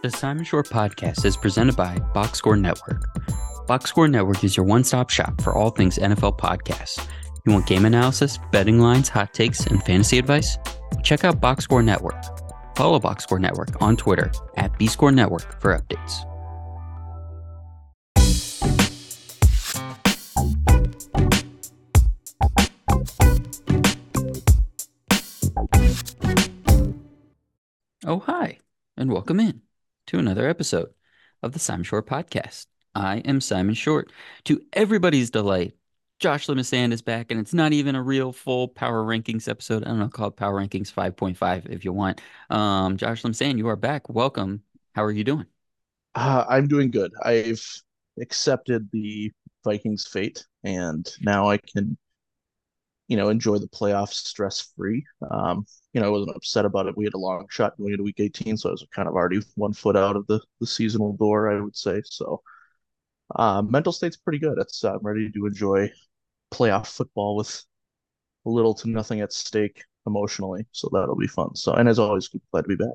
The Simon Shore podcast is presented by Box Score Network. Box Score Network is your one stop shop for all things NFL podcasts. You want game analysis, betting lines, hot takes, and fantasy advice? Check out Box Score Network. Follow Box Score Network on Twitter at BScore Network for updates. Oh, hi, and welcome in to another episode of the Simon Short Podcast. I am Simon Short. To everybody's delight, Josh Limesand is back, and it's not even a real full Power Rankings episode. I don't know, called Power Rankings 5.5 if you want. Um, Josh Limesand, you are back. Welcome. How are you doing? Uh, I'm doing good. I've accepted the Vikings' fate, and now I can you know, enjoy the playoffs stress free. Um, you know, I wasn't upset about it. We had a long shot going into week 18, so I was kind of already one foot out of the, the seasonal door, I would say. So, uh, mental state's pretty good. It's uh, I'm ready to enjoy playoff football with little to nothing at stake emotionally. So that'll be fun. So, and as always, glad to be back.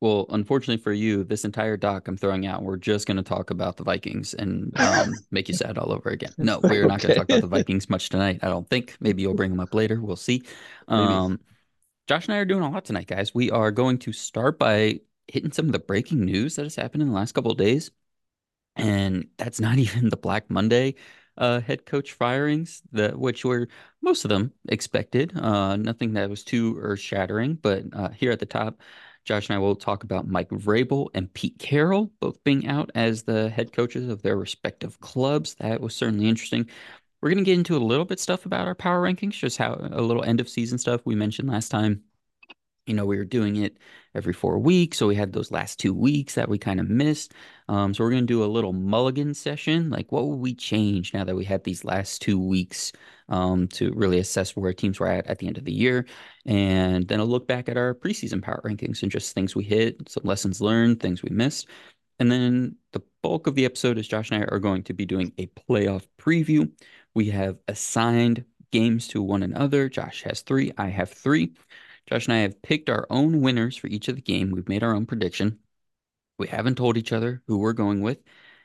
Well, unfortunately for you, this entire doc I'm throwing out, we're just going to talk about the Vikings and um, make you sad all over again. No, we're okay. not going to talk about the Vikings much tonight. I don't think. Maybe you'll bring them up later. We'll see. Um, Josh and I are doing a lot tonight, guys. We are going to start by hitting some of the breaking news that has happened in the last couple of days, and that's not even the Black Monday uh, head coach firings, that which were most of them expected. Uh, nothing that was too earth shattering, but uh, here at the top. Josh and I will talk about Mike Vrabel and Pete Carroll both being out as the head coaches of their respective clubs. That was certainly interesting. We're going to get into a little bit stuff about our power rankings, just how a little end of season stuff we mentioned last time you know, we were doing it every four weeks. So we had those last two weeks that we kind of missed. Um, so we're going to do a little mulligan session. Like, what would we change now that we had these last two weeks um, to really assess where teams were at at the end of the year? And then I'll look back at our preseason power rankings and just things we hit, some lessons learned, things we missed. And then the bulk of the episode is Josh and I are going to be doing a playoff preview. We have assigned games to one another. Josh has three, I have three. Josh and I have picked our own winners for each of the game. We've made our own prediction. We haven't told each other who we're going with,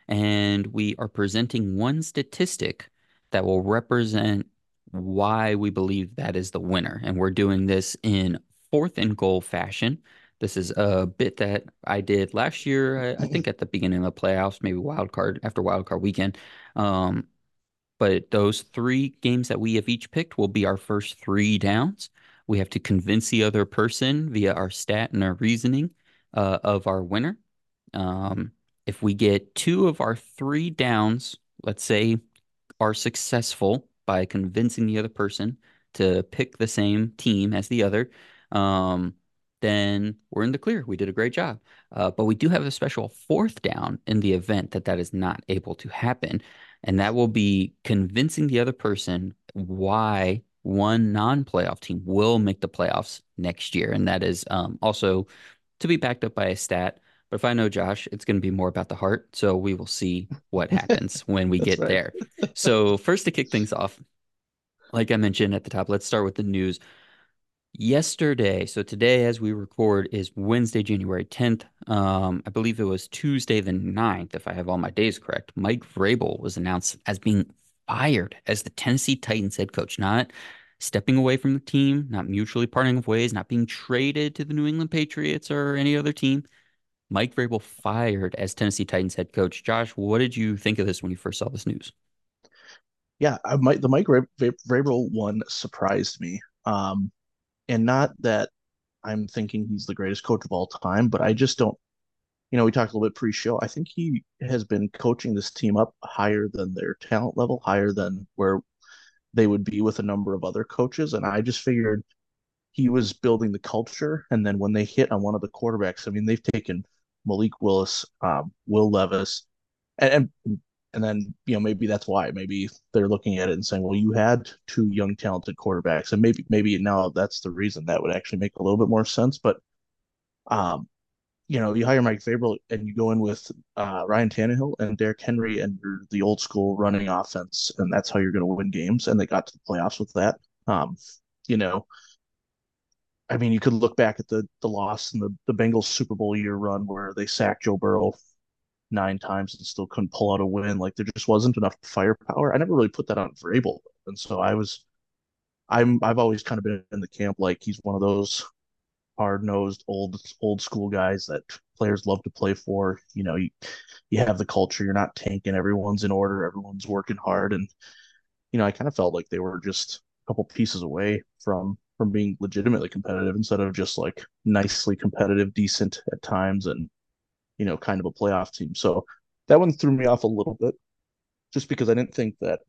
and we are presenting one statistic that will represent why we believe that is the winner. And we're doing this in fourth and goal fashion. This is a bit that I did last year, I, I think at the beginning of the playoffs, maybe wild card after wild card weekend. Um, but those three games that we have each picked will be our first three downs. We have to convince the other person via our stat and our reasoning uh, of our winner. Um, if we get two of our three downs, let's say, are successful by convincing the other person to pick the same team as the other, um, then we're in the clear. We did a great job. Uh, but we do have a special fourth down in the event that that is not able to happen. And that will be convincing the other person why one non-playoff team will make the playoffs next year, and that is um, also to be backed up by a stat. But if I know Josh, it's going to be more about the heart. So we will see what happens when we get right. there. So first, to kick things off, like I mentioned at the top, let's start with the news. Yesterday, so today as we record is Wednesday, January 10th. Um, I believe it was Tuesday the 9th, if I have all my days correct. Mike Vrabel was announced as being fired as the Tennessee Titans head coach, not stepping away from the team, not mutually parting of ways, not being traded to the New England Patriots or any other team. Mike Vrabel fired as Tennessee Titans head coach. Josh, what did you think of this when you first saw this news? Yeah, I the Mike Vrabel one surprised me. Um, and not that I'm thinking he's the greatest coach of all time, but I just don't you know, we talked a little bit pre-show. I think he has been coaching this team up higher than their talent level, higher than where they would be with a number of other coaches. And I just figured he was building the culture. And then when they hit on one of the quarterbacks, I mean, they've taken Malik Willis, um, Will Levis, and, and and then you know maybe that's why maybe they're looking at it and saying, well, you had two young talented quarterbacks, and maybe maybe now that's the reason that would actually make a little bit more sense. But um, you know, you hire Mike Vrabel and you go in with uh, Ryan Tannehill and Derrick Henry and the old school running offense, and that's how you're going to win games. And they got to the playoffs with that. Um, you know, I mean, you could look back at the the loss in the the Bengals Super Bowl year run where they sacked Joe Burrow nine times and still couldn't pull out a win. Like there just wasn't enough firepower. I never really put that on Vrabel, and so I was, I'm I've always kind of been in the camp like he's one of those hard nosed old old school guys that players love to play for. You know, you you have the culture. You're not tanking. Everyone's in order. Everyone's working hard, and you know, I kind of felt like they were just a couple pieces away from from being legitimately competitive instead of just like nicely competitive, decent at times, and you know, kind of a playoff team. So that one threw me off a little bit, just because I didn't think that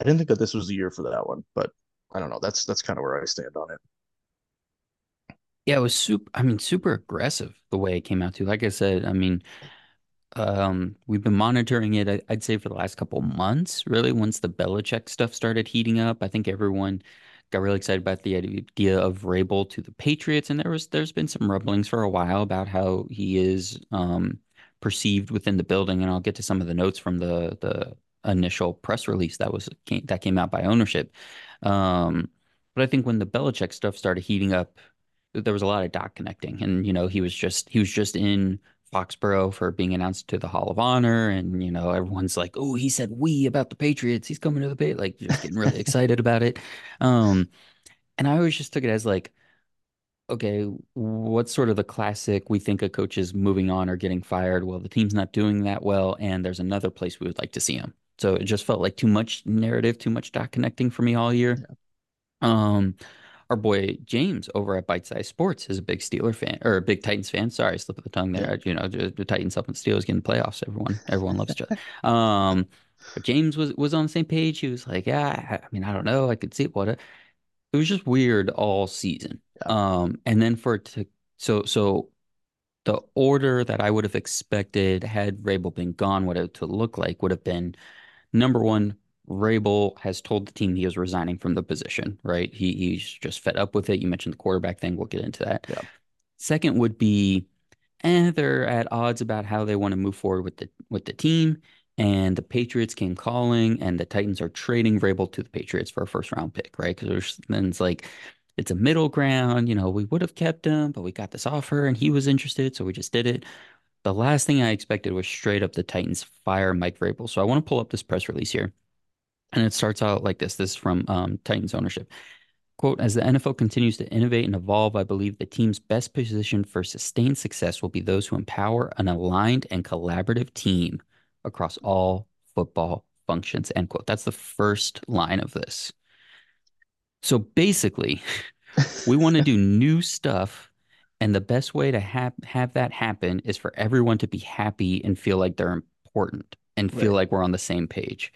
I didn't think that this was the year for that one. But I don't know. That's that's kind of where I stand on it. Yeah, it was super. I mean, super aggressive the way it came out too. Like I said, I mean, um, we've been monitoring it. I'd say for the last couple months, really. Once the Belichick stuff started heating up, I think everyone got really excited about the idea of Vrabel to the Patriots, and there was there's been some rumblings for a while about how he is um, perceived within the building, and I'll get to some of the notes from the the initial press release that was came, that came out by ownership. Um, but I think when the Belichick stuff started heating up, there was a lot of dot connecting, and you know he was just he was just in Foxborough for being announced to the Hall of Honor, and you know everyone's like, "Oh, he said we about the Patriots. He's coming to the Patriots." Like just getting really excited about it. Um, and I always just took it as like, okay, what's sort of the classic? We think a coach is moving on or getting fired. Well, the team's not doing that well, and there's another place we would like to see him. So it just felt like too much narrative, too much dot connecting for me all year. Yeah. Um, our boy James over at Bite Size Sports is a big Steeler fan or a big Titans fan. Sorry, slip of the tongue there. You know, the Titans up and Steelers getting playoffs. Everyone, everyone loves each other. Um, but James was was on the same page. He was like, "Yeah, I mean, I don't know. I could see what it, it was just weird all season." Um, and then for it to so so the order that I would have expected had Vrabel been gone, what it to look like would have been number one, Vrabel has told the team he is resigning from the position, right? He he's just fed up with it. You mentioned the quarterback thing. We'll get into that. Yeah. Second would be, and eh, they're at odds about how they want to move forward with the with the team. And the Patriots came calling, and the Titans are trading Vrabel to the Patriots for a first round pick, right? Because then it's like it's a middle ground. You know, we would have kept him, but we got this offer, and he was interested, so we just did it. The last thing I expected was straight up the Titans fire Mike Vrabel. So I want to pull up this press release here. And it starts out like this. This is from um, Titans ownership. Quote, as the NFL continues to innovate and evolve, I believe the team's best position for sustained success will be those who empower an aligned and collaborative team across all football functions. End quote. That's the first line of this. So basically, we want to do new stuff. And the best way to have, have that happen is for everyone to be happy and feel like they're important and feel right. like we're on the same page.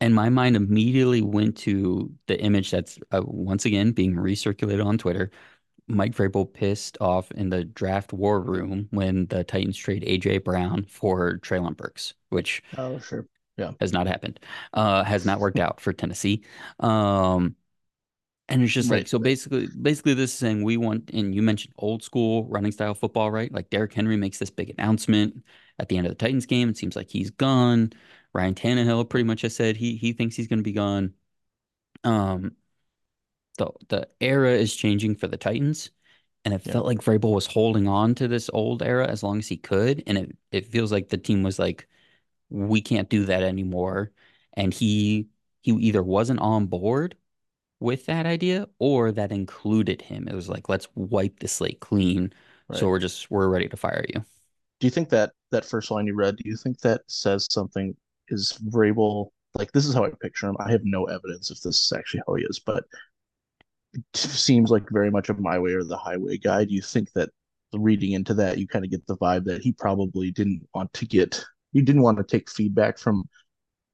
And my mind immediately went to the image that's uh, once again being recirculated on Twitter. Mike Vrabel pissed off in the draft war room when the Titans trade AJ Brown for Treylon Burks, which oh sure yeah has not happened, uh, has not worked out for Tennessee. Um, and it's just right. like so basically basically this is saying we want and you mentioned old school running style football, right? Like Derrick Henry makes this big announcement at the end of the Titans game. It seems like he's gone. Ryan Tannehill pretty much has said he he thinks he's going to be gone. Um, the the era is changing for the Titans, and it yeah. felt like Vrabel was holding on to this old era as long as he could, and it it feels like the team was like, we can't do that anymore, and he he either wasn't on board with that idea or that included him. It was like, let's wipe the slate clean. Right. So we're just we're ready to fire you. Do you think that that first line you read, do you think that says something is Vrabel like this is how I picture him. I have no evidence if this is actually how he is, but it seems like very much a my way or the highway guy. Do you think that reading into that, you kind of get the vibe that he probably didn't want to get, he didn't want to take feedback from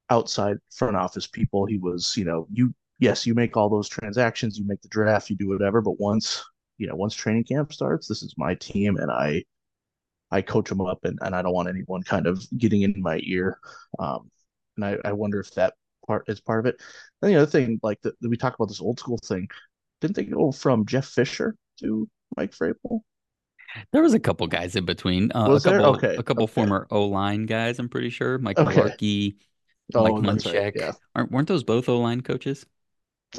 outside front office people. He was, you know, you, yes, you make all those transactions, you make the draft, you do whatever, but once, you know, once training camp starts, this is my team and I, I coach them up and, and I don't want anyone kind of getting in my ear. Um, and I, I wonder if that part is part of it. And the other thing, like the, we talk about this old school thing, didn't they go from Jeff Fisher to Mike Vrabel? There was a couple guys in between. Uh, was a couple, there? Okay. A couple okay. former O line guys, I'm pretty sure. Mike okay. Mularkey, oh, Mike Munchak. Right. Yeah. Aren't weren't those both O line coaches?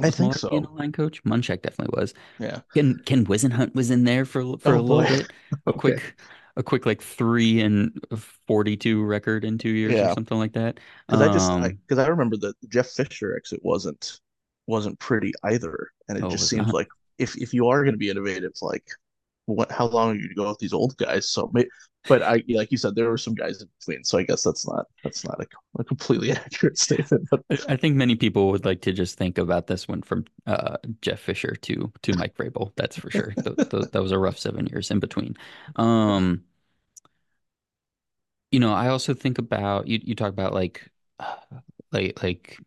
I think so. a line coach? Munchak definitely was. Yeah. Ken Ken Whisenhunt was in there for for a Oh little boy. bit. A Okay. quick a quick like three and 42 record in two years or something like that. Because I just I Um, because I remember that Jeff Fisher exit wasn't wasn't pretty either, and it oh, just seemed not. like if if you are going to be innovative, like what how long are you to go with these old guys? So, but I like you said, there were some guys in between, so I guess that's not that's not a, a completely accurate statement. But I, think many people would like to just think about this one from uh, Jeff Fisher to to Mike Vrabel. That's for sure. Th th that was a rough seven years in between. Um, you know, I also think about you. You talk about like like like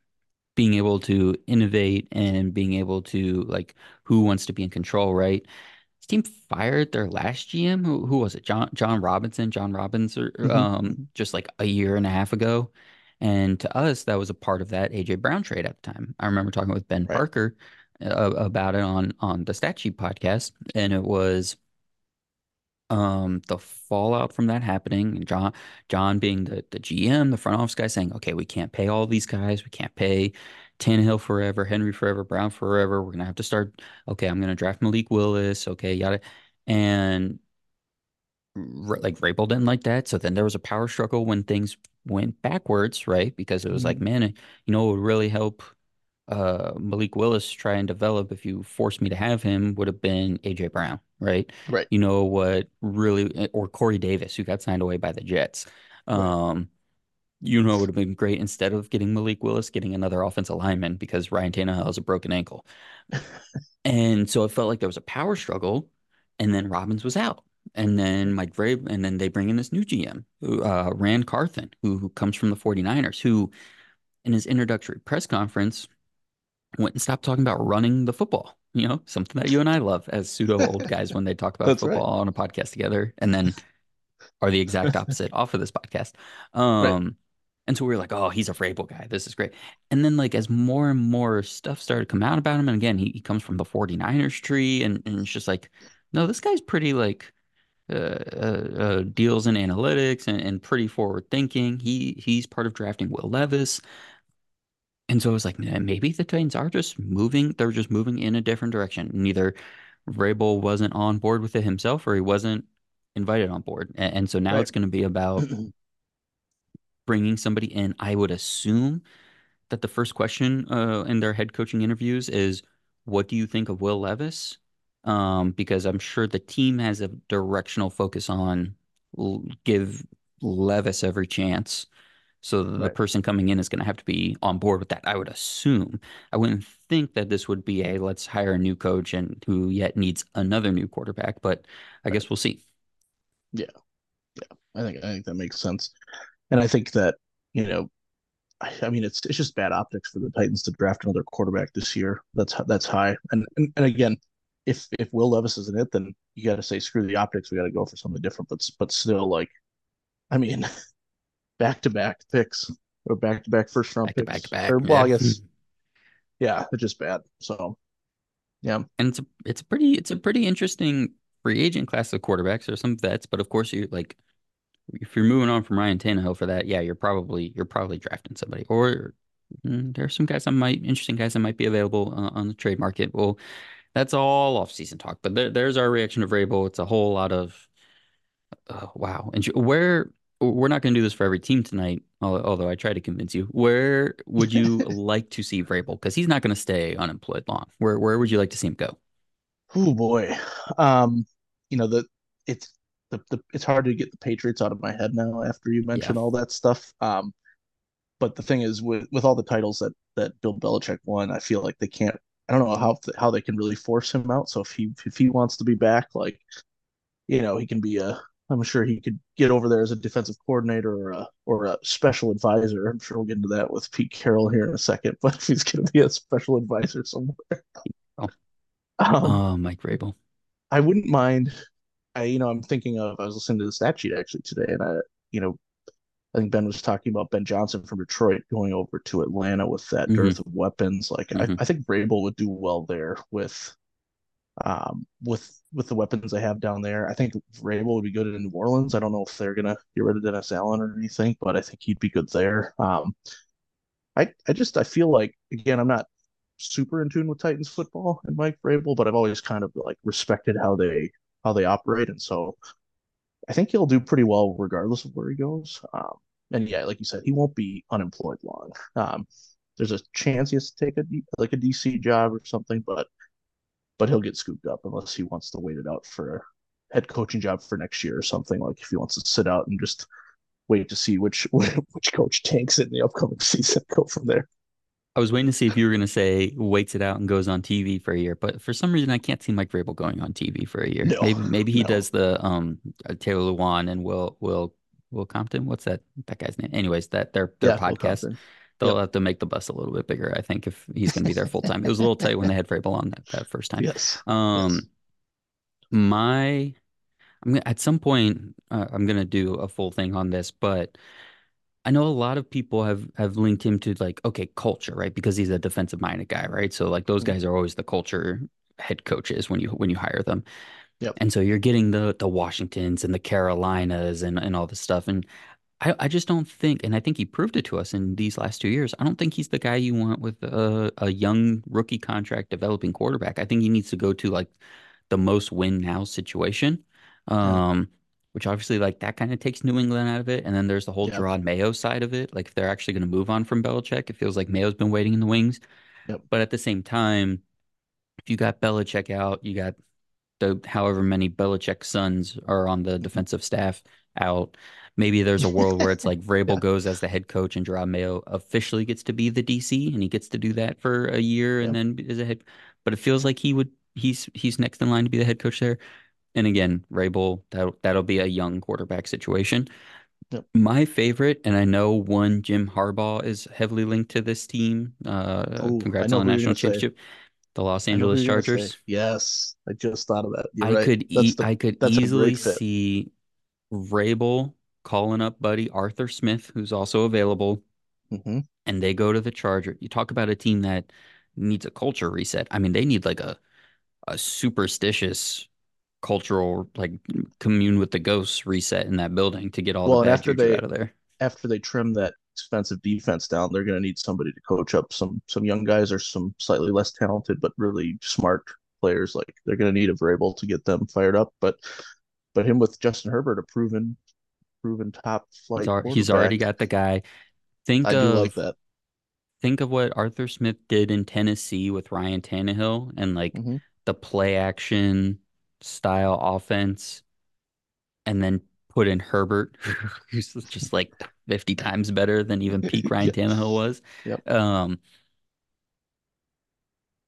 being able to innovate and being able to like who wants to be in control, right? Team fired their last GM. Who, who was it? John John Robinson, John Robbins, or, Mhm, um, just like a year and a half ago. And to us, that was a part of that AJ Brown trade at the time. I remember talking with Ben right, Parker uh, about it on on the Stat Sheet podcast, and it was um the fallout from that happening and John John being the the GM, the front office guy saying, okay, we can't pay all these guys, we can't pay Tannehill forever, Henry forever, Brown forever. We're gonna have to start. Okay, I'm gonna draft Malik Willis. Okay, yada, and r- like Vrabel didn't like that. So then there was a power struggle when things went backwards, right? Because it was like, Mhm. man, you know, it would really help uh Malik Willis try and develop if you forced me to have him would have been AJ Brown, right? right, You know what really or Corey Davis who got signed away by the Jets. Um you know it would have been great instead of getting Malik Willis, getting another offensive lineman because Ryan Tannehill has a broken ankle. And so it felt like there was a power struggle, and then Robbins was out. And then Mike Vrabel, and then they bring in this new GM, uh, Ran Carthon, who, who comes from the 49ers, who in his introductory press conference went and stopped talking about running the football. You know, something that you and I love as pseudo old guys when they talk about that's right, football on a podcast together, and then are the exact opposite off of this podcast. right, Um, and so we were like, oh, he's a Vrabel guy. This is great. And then like as more and more stuff started to come out about him, and again, he, he comes from the 49ers tree, and, and it's just like, no, this guy's pretty like uh, uh, uh deals in analytics and, and pretty forward thinking. He he's part of drafting Will Levis. And so I was like, maybe the Titans are just moving, they're just moving in a different direction. Neither Vrabel wasn't on board with it himself or he wasn't invited on board. And, and so now right. it's going to be about bringing somebody in. I would assume that the first question uh, in their head coaching interviews is, "What do you think of Will Levis?" Um, because I'm sure the team has a directional focus on give Levis every chance. So the right. person coming in is going to have to be on board with that. I would assume. I wouldn't think that this would be a let's hire a new coach and who yet needs another new quarterback, but I right. guess we'll see. Yeah, yeah. I think I think that makes sense, and I think that you know I, I mean, it's it's just bad optics for the Titans to draft another quarterback this year. That's that's high. And and, and again, if if Will Levis isn't it, then you got to say screw the optics. We got to go for something different. But but still, like, I mean, back to back picks or back to back first round Back to back to picks, back. or well, Yeah. I guess yeah, it's just bad. So yeah, And it's a it's a pretty it's a pretty interesting free agent class of quarterbacks. There's some vets, but of course you like if you're moving on from Ryan Tannehill for that, yeah, you're probably you're probably drafting somebody. Or mm, there's some guys that might interesting guys that might be available uh, on the trade market. Well, that's all off-season talk. But there, there's our reaction to Vrabel. It's a whole lot of uh, wow. And where we're not going to do this for every team tonight, although I try to convince you. Where would you like to see Vrabel? Because he's not going to stay unemployed long. Where where would you like to see him go? oh boy, um, you know the it's the, the it's hard to get the Patriots out of my head now after you Yeah, mention all that stuff. Um, but the thing is, with with all the titles that that Bill Belichick won, I feel like they can't. I don't know how how they can really force him out. So if he if he wants to be back, like you know, he can be a. I'm sure he could get over there as a defensive coordinator or a or a special advisor. I'm sure we'll get into that with Pete Carroll here in a second. But he's going to be a special advisor somewhere, oh, um, oh Mike Vrabel. I wouldn't mind. I you know I'm thinking of. I was listening to the stat sheet actually today, and I you know I think Ben was talking about Ben Johnson from Detroit going over to Atlanta with that hmm dearth of weapons. Like I, hmm I think Vrabel would do well there with um with with the weapons they have down there. I think Vrabel would be good in New Orleans. I don't know if they're gonna get rid of Dennis Allen or anything, but I think he'd be good there. Um I I just I feel like again I'm not super in tune with Titans football and Mike Vrabel, but I've always kind of like respected how they how they operate, and so I think he'll do pretty well regardless of where he goes. Um, and yeah, like you said, he won't be unemployed long. Um, there's a chance he has to take a like a DC job or something, but but he'll get scooped up unless he wants to wait it out for a head coaching job for next year or something. Like if he wants to sit out and just wait to see which which coach tanks in the upcoming season, go from there. I was waiting to see if you were going to say waits it out and goes on TV for a year, but for some reason I can't see Mike Vrabel going on TV for a year. No, maybe maybe he no. does the um uh, Taylor Lewan and Will Will Will Compton. What's that that guy's name? Anyways, that their their yeah, podcast. They'll yep. have to make the bus a little bit bigger, I think, if he's going to be there full time. it was a little tight when they had Vrabel on that, that first time. Yes. Um, yes. my, I'm gonna, at some point, uh, I'm going to do a full thing on this, but I know a lot of people have have linked him to like okay culture right because he's a defensive minded guy right so like those mm-hmm. guys are always the culture head coaches when you when you hire them yep. and so you're getting the the Washingtons and the Carolinas and and all this stuff and I, I just don't think, and I think he proved it to us in these last two years. I don't think he's the guy you want with a, a young rookie contract developing quarterback. I think he needs to go to like the most win now situation. Um, yeah. which obviously like that kind of takes New England out of it. And then there's the whole yep. Jerod Mayo side of it. Like if they're actually going to move on from Belichick, it feels like Mayo's been waiting in the wings. Yep. But at the same time, if you got Belichick out, you got the however many Belichick sons are on the defensive staff out. Maybe there's a world where it's like Vrabel yeah. goes as the head coach and Jerod Mayo officially gets to be the DC and he gets to do that for a year and then is a head. But it feels like he would he's he's next in line to be the head coach there. And again, Vrabel that that'll be a young quarterback situation. Yep. My favorite, and I know one Jim Harbaugh is heavily linked to this team. Uh, Ooh, congrats on the national championship. Say. The Los Angeles Chargers. Yes, I just thought of that. You're I right. could e- the, I could easily see Vrabel calling up buddy Arthur Smith, who's also available, mm-hmm. and they go to the Charger. You talk about a team that needs a culture reset. I mean, they need like a a superstitious cultural like commune with the ghosts reset in that building to get all well, the bad after they, out of there. After they trim that expensive defense down, they're going to need somebody to coach up some some young guys or some slightly less talented but really smart players. Like they're going to need a Vrabel to get them fired up. But but him with Justin Herbert, a proven proven top flight. He's, he's already got the guy. Think I of like that. Think of what Arthur Smith did in Tennessee with Ryan Tannehill and like mm-hmm. the play action style offense, and then put in Herbert, who's just like 50 times better than even peak Ryan Tannehill was. Yep. Um,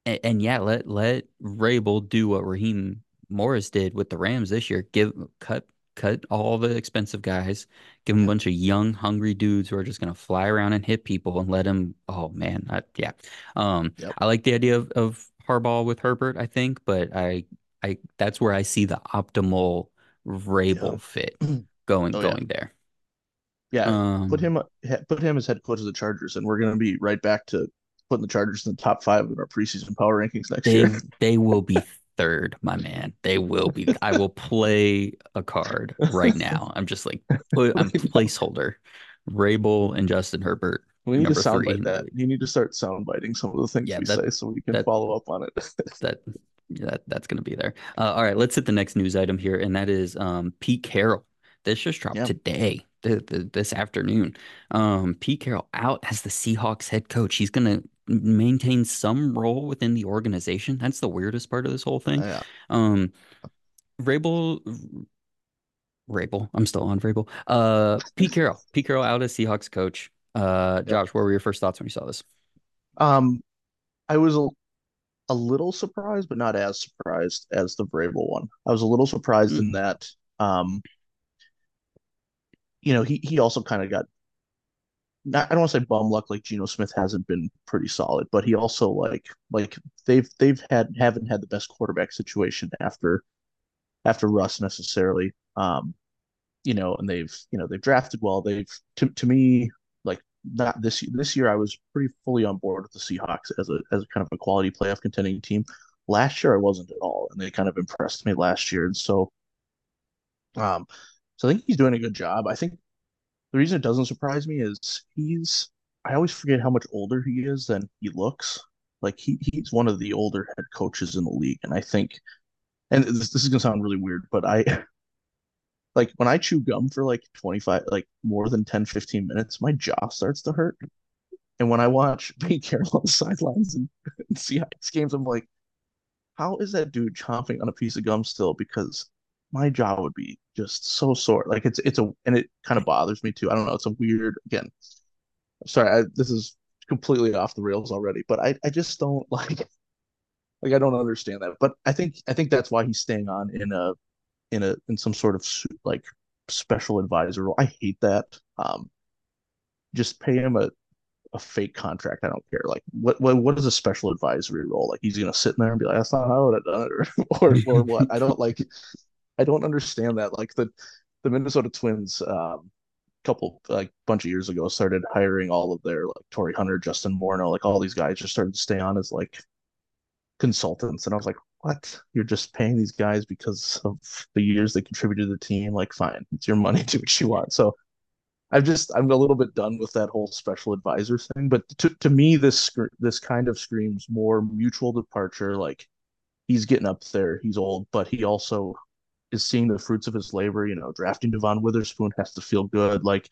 and, and, yeah, let let Vrabel do what Raheem Morris did with the Rams this year. Give cut cut all the expensive guys, give him a bunch of young, hungry dudes who are just gonna fly around and hit people and let them. Oh man, I, yeah. Um, yep. I like the idea of of Harbaugh with Herbert. I think, but I I that's where I see the optimal Vrabel yeah. fit going oh, going yeah. there. Yeah, um, put him put him as head coach of the Chargers, and we're gonna be right back to putting the Chargers in the top five in our preseason power rankings next they, year. They will be third, my man. They will be. I will play a card right now. I'm just like put. I'm placeholder. Vrabel and Justin Herbert. We need to soundbite that. You need to start soundbiting some of the things yeah, we that, say so we can that, follow up on it. that that that's going to be there. Uh, all right, let's hit the next news item here, and that is um, Pete Carroll. This just dropped yeah. today, the, the, this afternoon. Um, Pete Carroll out as the Seahawks head coach. He's going to maintain some role within the organization. That's the weirdest part of this whole thing. yeah. Um, Vrabel, Vrabel, I'm still on Vrabel. Uh, Pete Carroll, Pete Carroll out as Seahawks coach. Uh, Josh, what were your first thoughts when you saw this? Um, I was a, a little surprised, but not as surprised as the Vrabel one. I was a little surprised mm. in that, um, you know, he he also kind of got not, I don't want to say bum luck like Geno Smith hasn't been pretty solid, but he also like like they've they've had haven't had the best quarterback situation after after Russ necessarily. Um, you know, and they've you know they've drafted well. They've to to me like not this this year I was pretty fully on board with the Seahawks as a as a kind of a quality playoff contending team. Last year I wasn't at all, and they kind of impressed me last year, and so um so I think he's doing a good job. I think the reason it doesn't surprise me is he's I always forget how much older he is than he looks. Like he he's one of the older head coaches in the league, and I think, and this, this is gonna sound really weird, but I like when I chew gum for like 25, like more than 10, 15 minutes, my jaw starts to hurt. And when I watch Pete Carroll on the sidelines and, and Seahawks games, I'm like, how is that dude chomping on a piece of gum still? Because my jaw would be just so sore. Like it's it's a and it kind of bothers me too. I don't know. It's a weird again. Sorry, I, this is completely off the rails already, but I I just don't like like I don't understand that. But I think I think that's why he's staying on in a in a in some sort of like special advisor role. I hate that. Um, just pay him a a fake contract. I don't care. Like, what what what is a special advisory role? Like, he's gonna sit in there and be like, "That's not how I would have done it," or or, or what? I don't like. I don't understand that. Like the the Minnesota Twins, um, couple like bunch of years ago, started hiring all of their like Torii Hunter, Justin Morneau, like all these guys just started to stay on as like consultants, and I was like, what? You're just paying these guys because of the years they contributed to the team. Like, fine, it's your money, do what you want. So I've just I'm a little bit done with that whole special advisor thing. But to to me, this this kind of screams more mutual departure. Like he's getting up there, he's old, but he also is seeing the fruits of his labor. You know, drafting Devon Witherspoon has to feel good. Like,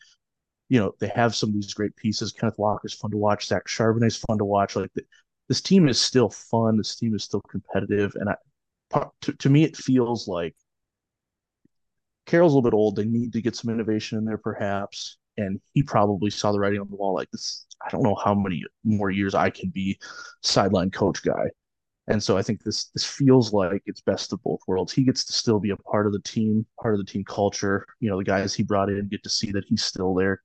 you know, they have some of these great pieces. Kenneth Walker's fun to watch. Zach Charbonnet's fun to watch. Like the, this team is still fun. This team is still competitive, and I, to, to me, it feels like Carroll's a little bit old. They need to get some innovation in there, perhaps. And he probably saw the writing on the wall. Like this, I don't know how many more years I can be sideline coach guy. And so I think this this feels like it's best of both worlds. He gets to still be a part of the team, part of the team culture. You know, the guys he brought in get to see that he's still there,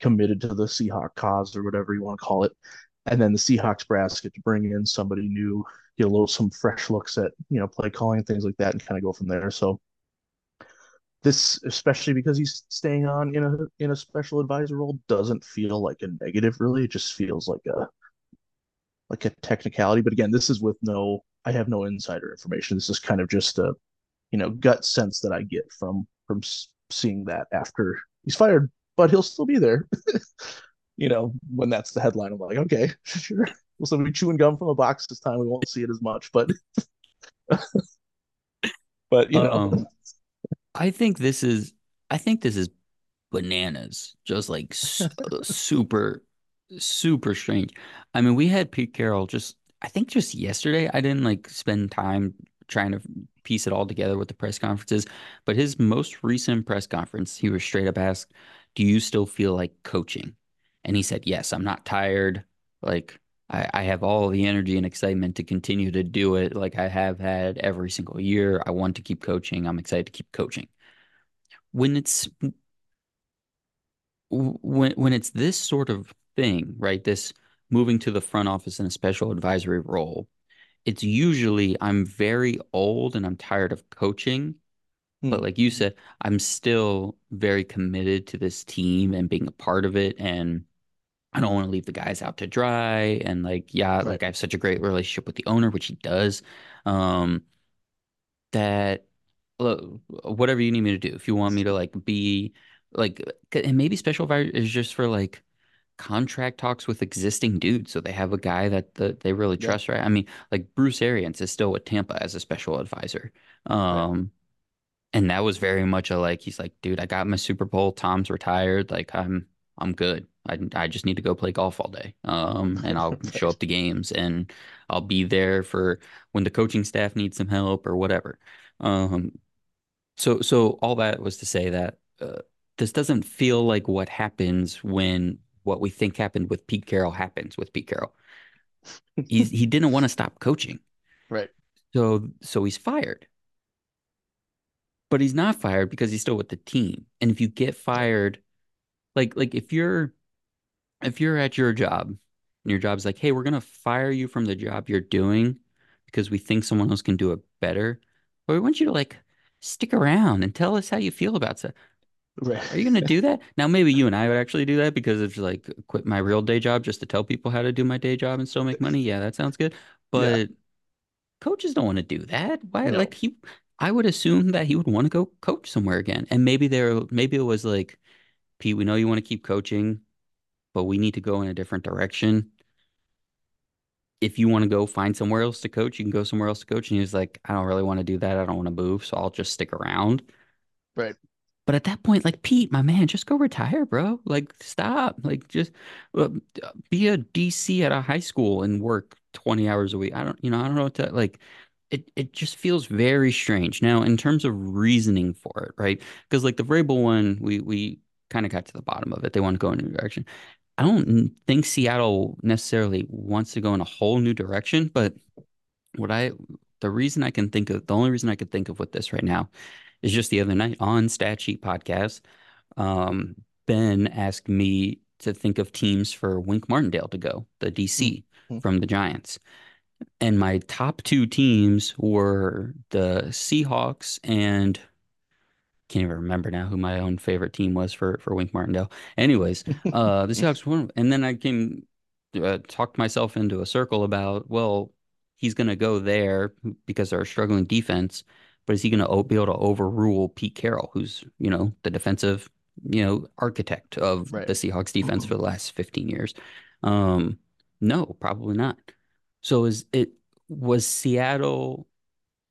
committed to the Seahawk cause or whatever you want to call it. And then the Seahawks brass get to bring in somebody new, get a little some fresh looks at you know play calling and things like that, and kind of go from there. So this, especially because he's staying on in a in a special advisor role, doesn't feel like a negative. Really, it just feels like a like a technicality. But again, this is with no, I have no insider information. This is kind of just a, you know, gut sense that I get from from seeing that after he's fired, but he'll still be there. you know, when that's the headline, I'm like, okay, sure. We'll still be chewing gum from a box this time. We won't see it as much, but but you know. I think this is I think this is bananas. Just like super super strange. I mean, we had Pete Carroll just I think just yesterday. I didn't like spend time trying to piece it all together with the press conferences, but his most recent press conference, he was straight up asked, "Do you still feel like coaching?" And he said, "Yes, I'm not tired. Like I, I have all the energy and excitement to continue to do it like I have had every single year. I want to keep coaching. I'm excited to keep coaching." When it's when when it's this sort of thing, right? This moving to the front office in a special advisory role, it's usually I'm very old and I'm tired of coaching. Mm. But like you said, I'm still very committed to this team and being a part of it. And I don't want to leave the guys out to dry. And like, yeah, right. like I have such a great relationship with the owner, which he does. Um, that whatever you need me to do, if you want me to like be like, and maybe special advisor is just for like contract talks with existing dudes. So they have a guy that the, they really yeah. trust, right? I mean, like Bruce Arians is still with Tampa as a special advisor. Um, right. and that was very much a like, he's like, dude, I got my Super Bowl. Tom's retired. Like I'm, I'm good. I, I just need to go play golf all day. Um, and I'll show up to games and I'll be there for when the coaching staff needs some help or whatever. Um, so, so all that was to say that, uh, this doesn't feel like what happens when what we think happened with Pete Carroll happens with Pete Carroll. He's, he didn't want to stop coaching. Right. So so he's fired. But he's not fired because he's still with the team. And if you get fired, like like if you're if you're at your job and your job's like, hey, we're gonna fire you from the job you're doing because we think someone else can do it better. But we want you to like stick around and tell us how you feel about it. Right. Are you going to do that? Now, maybe you and I would actually do that because it's like quit my real day job just to tell people how to do my day job and still make money. Yeah, that sounds good. But yeah. coaches don't want to do that. Why? No. Like he, I would assume that he would want to go coach somewhere again. And maybe there, maybe it was like, Pete, we know you want to keep coaching, but we need to go in a different direction. if you want to go find somewhere else to coach, you can go somewhere else to coach. And he was like, I don't really want to do that. I don't want to move, so I'll just stick around. Right. But at that point, like Pete, my man, just go retire, bro. Like stop. Like just uh, be a DC at a high school and work 20 hours a week. I don't, you know, I don't know what to like. It it just feels very strange. Now, in terms of reasoning for it, right? Because like the Vrabel one, we we kind of got to the bottom of it. They want to go in a new direction. I don't think Seattle necessarily wants to go in a whole new direction, but what I the reason I can think of the only reason I could think of with this right now is just the other night on Stat Sheet podcast. Um, Ben asked me to think of teams for Wink Martindale to go, the DC mm-hmm. from the Giants. And my top two teams were the Seahawks and can't even remember now who my own favorite team was for for Wink Martindale. Anyways, uh, the Seahawks won, and then I came uh, talked myself into a circle about well, he's going to go there because they're a struggling defense, but is he going to be able to overrule Pete Carroll, who's you know the defensive you know architect of right. the Seahawks defense for the last 15 years? Um, no, probably not. So is it was Seattle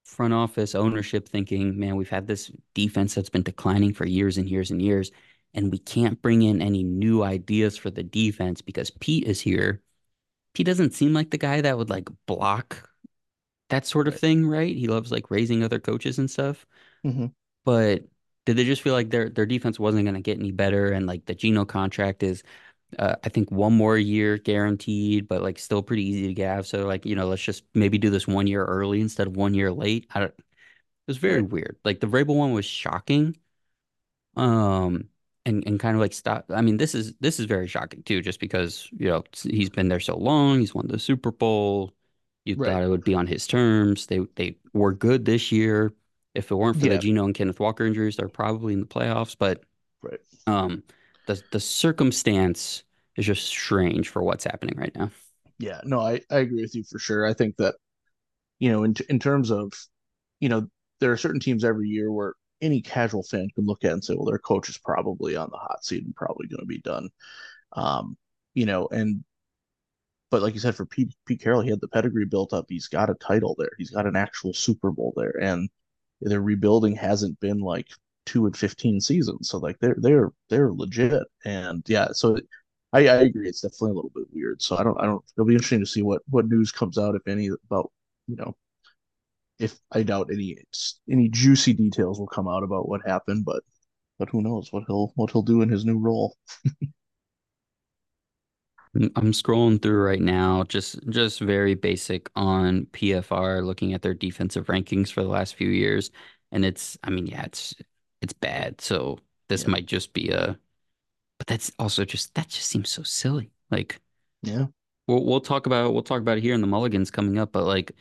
front office ownership thinking, man, we've had this defense that's been declining for years and years and years, and we can't bring in any new ideas for the defense because Pete is here. Pete doesn't seem like the guy that would like block that sort of thing, right? He loves like raising other coaches and stuff. Mm-hmm. But did they just feel like their their defense wasn't going to get any better, and like the Geno contract is, uh, I think one more year guaranteed, but like still pretty easy to get out. So like you know, let's just maybe do this one year early instead of one year late. I don't. It was very right. weird. Like the Vrabel one was shocking. Um, and and kind of like stop. I mean, this is this is very shocking too, just because you know he's been there so long. He's won the Super Bowl. You right. thought it would be on his terms. They they were good this year. If it weren't for yeah. the Geno and Kenneth Walker injuries, they're probably in the playoffs. But right. um, the the circumstance is just strange for what's happening right now. Yeah, no, I, I agree with you for sure. I think that, you know, in in terms of, you know, there are certain teams every year where any casual fan can look at and say, well, their coach is probably on the hot seat and probably going to be done. Um, you know, and but like you said, for Pete, Pete Carroll, he had the pedigree built up. He's got a title there. He's got an actual Super Bowl there, and their rebuilding hasn't been like two and fifteen seasons. So like they're they're they're legit. And yeah, so I, I agree. It's definitely a little bit weird. So I don't I don't. It'll be interesting to see what what news comes out, if any, about you know. If I doubt any any juicy details will come out about what happened, but but who knows what he'll what he'll do in his new role. I'm scrolling through right now, just just very basic on PFR, looking at their defensive rankings for the last few years, and it's, I mean, yeah, it's it's bad. So this yeah. might just be a, but that's also just that just seems so silly. Like, yeah, we'll we'll talk about we'll talk about it here in the Mulligans coming up, but like,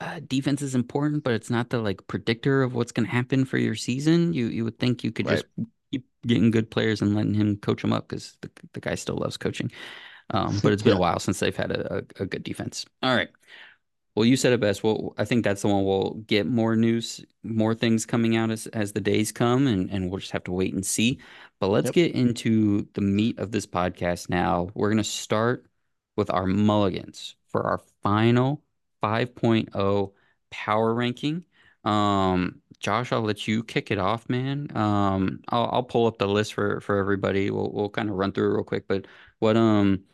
uh, defense is important, but it's not the like predictor of what's going to happen for your season. You you would think you could right. just getting good players and letting him coach them up because the, the guy still loves coaching. Um, but it's been yeah. a while since they've had a, a, a, good defense. All right. Well, you said it best. Well, I think that's the one we'll get more news, more things coming out as, as the days come, and, and we'll just have to wait and see. But let's yep. get into the meat of this podcast now. We're going to start with our mulligans for our final 5.0 power ranking. Um, Josh, I'll let you kick it off, man. Um, I'll I'll pull up the list for for everybody. We'll we'll kind of run through it real quick. But what um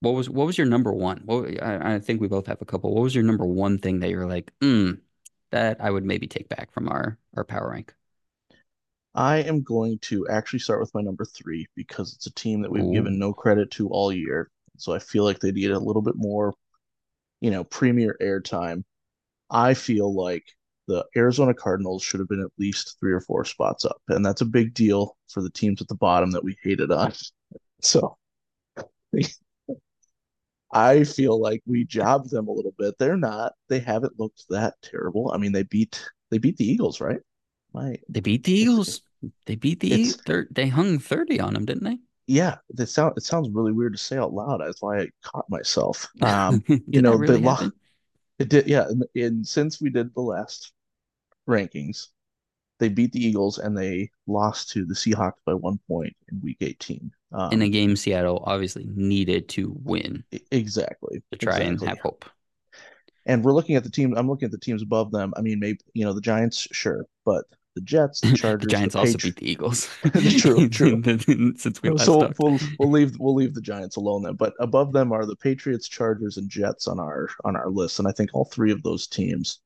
what was what was your number one? What I, I think we both have a couple. What was your number one thing that you're like, mm, that I would maybe take back from our our power rank? I am going to actually start with my number three because it's a team that we've Ooh. given no credit to all year. So I feel like they need a little bit more, you know, premier airtime. I feel like the Arizona Cardinals should have been at least three or four spots up, and that's a big deal for the teams at the bottom that we hated on. So I feel like we jobbed them a little bit. They're not. They haven't looked that terrible. I mean, they beat they beat the Eagles, right? My, they beat the Eagles. They beat the Eagles. They hung thirty on them, didn't they? Yeah, it sound it sounds really weird to say out loud. That's why I caught myself. Um, you know, really the it did. Yeah, and, and since we did the last rankings, they beat the Eagles and they lost to the Seahawks by one point in Week 18. Um, in a game Seattle obviously needed to win exactly to try exactly. and have hope. And we're looking at the team. I'm looking at the teams above them. I mean, maybe you know the Giants, sure, but the Jets, the Chargers, the Giants the also beat the Eagles. true, true. Since we last so talked. we'll we'll leave we'll leave the Giants alone then. But above them are the Patriots, Chargers, and Jets on our on our list, and I think all three of those teams.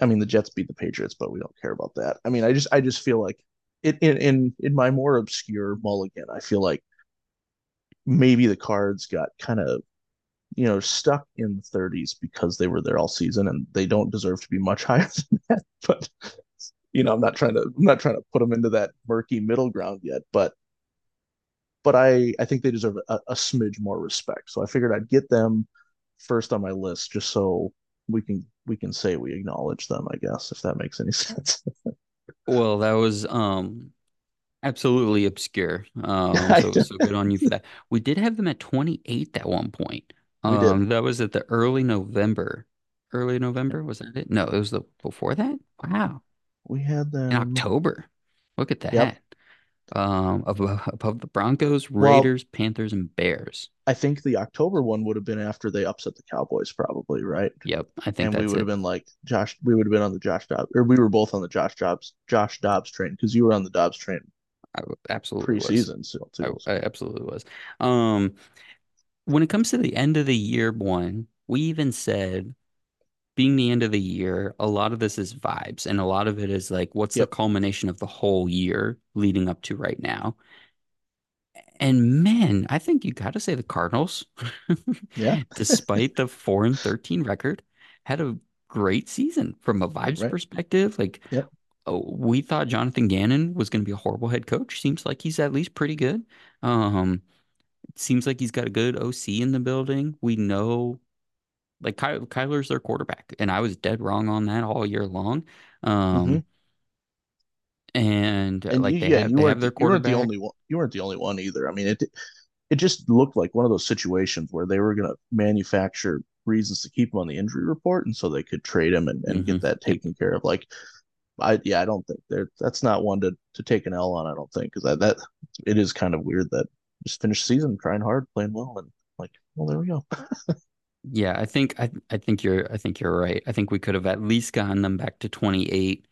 I mean, the Jets beat the Patriots, but we don't care about that. I mean, I just I just feel like in in in my more obscure mulligan, I feel like maybe the Cards got kind of you know stuck in the 30s because they were there all season and they don't deserve to be much higher than that. But you know, I'm not trying to I'm not trying to put them into that murky middle ground yet, but but I I think they deserve a, a smidge more respect. So I figured I'd get them first on my list just so we can we can say we acknowledge them, I guess, if that makes any sense. well, that was um absolutely obscure. Um so, so good on you for that. We did have them at 28 at one point. Um that was at the early November. Early November, was that it? No, it was the before that. Wow. We had them in October. Look at that. Yep. Um, above, above the Broncos, Raiders, well, Panthers, and Bears. I think the October one would have been after they upset the Cowboys, probably, right? Yep, I think. And we would it. have been like Josh. We would have been on the Josh Dobbs, or we were both on the Josh Dobbs, Josh Dobbs train because you were on the Dobbs train. I absolutely preseason was. still too. I, I absolutely was. Um, when it comes to the end of the year one, we even said being the end of the year, a lot of this is vibes and a lot of it is like what's yep. the culmination of the whole year leading up to right now. And man, I think you got to say the Cardinals. yeah. Despite the 4 and 13 record, had a great season from a vibes right. perspective. Like yep. oh, we thought Jonathan Gannon was going to be a horrible head coach. Seems like he's at least pretty good. Um seems like he's got a good OC in the building. We know like Ky- Kyler's their quarterback, and I was dead wrong on that all year long. Um, mm-hmm. and, and like you, they yeah, have, you they weren't have their the, you weren't quarterback. the only one. You weren't the only one either. I mean, it it just looked like one of those situations where they were going to manufacture reasons to keep him on the injury report, and so they could trade him and, and Mhm. get that taken care of. Like, I yeah, I don't think they're that's not one to to take an L on. I don't think because that that it is kind of weird that just finish the season trying hard, playing well, and like, well, there we go. Yeah, I think I I think you're I think you're right. I think we could have at least gotten them back to 28,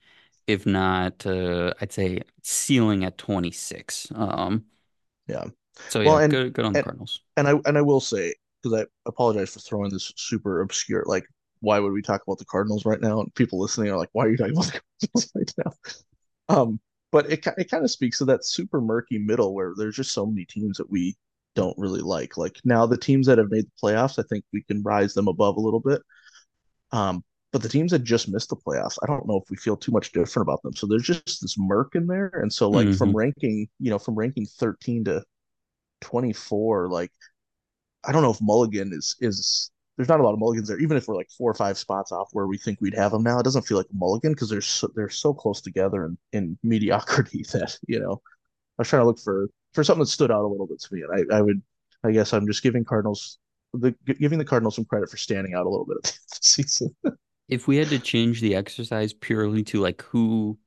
if not uh, I'd say ceiling at 26. Um, Yeah. so Well, yeah, and- good good on the Cardinals. and I and I will say because I apologize for throwing this super obscure like why would we talk about the Cardinals right now? And people listening are like, why are you talking about the Cardinals right now? Um, but it it kind of speaks to that super murky middle where there's just so many teams that we don't really like. Like now the teams that have made the playoffs, I think we can rise them above a little bit. Um, but the teams that just missed the playoffs, I don't know if we feel too much different about them. So there's just this murk in there. And so like from Mhm. ranking, you know, from ranking 13 to 24, like I don't know if Mulligan is is there's not a lot of mulligans there. Even if we're like four or five spots off where we think we'd have them now, it doesn't feel like a mulligan because they're so, they're so close together in, in mediocrity that you know. I was trying to look for for something that stood out a little bit to me, and I, I would I guess I'm just giving Cardinals the giving the Cardinals some credit for standing out a little bit at the the season. If we had to change the exercise purely to like who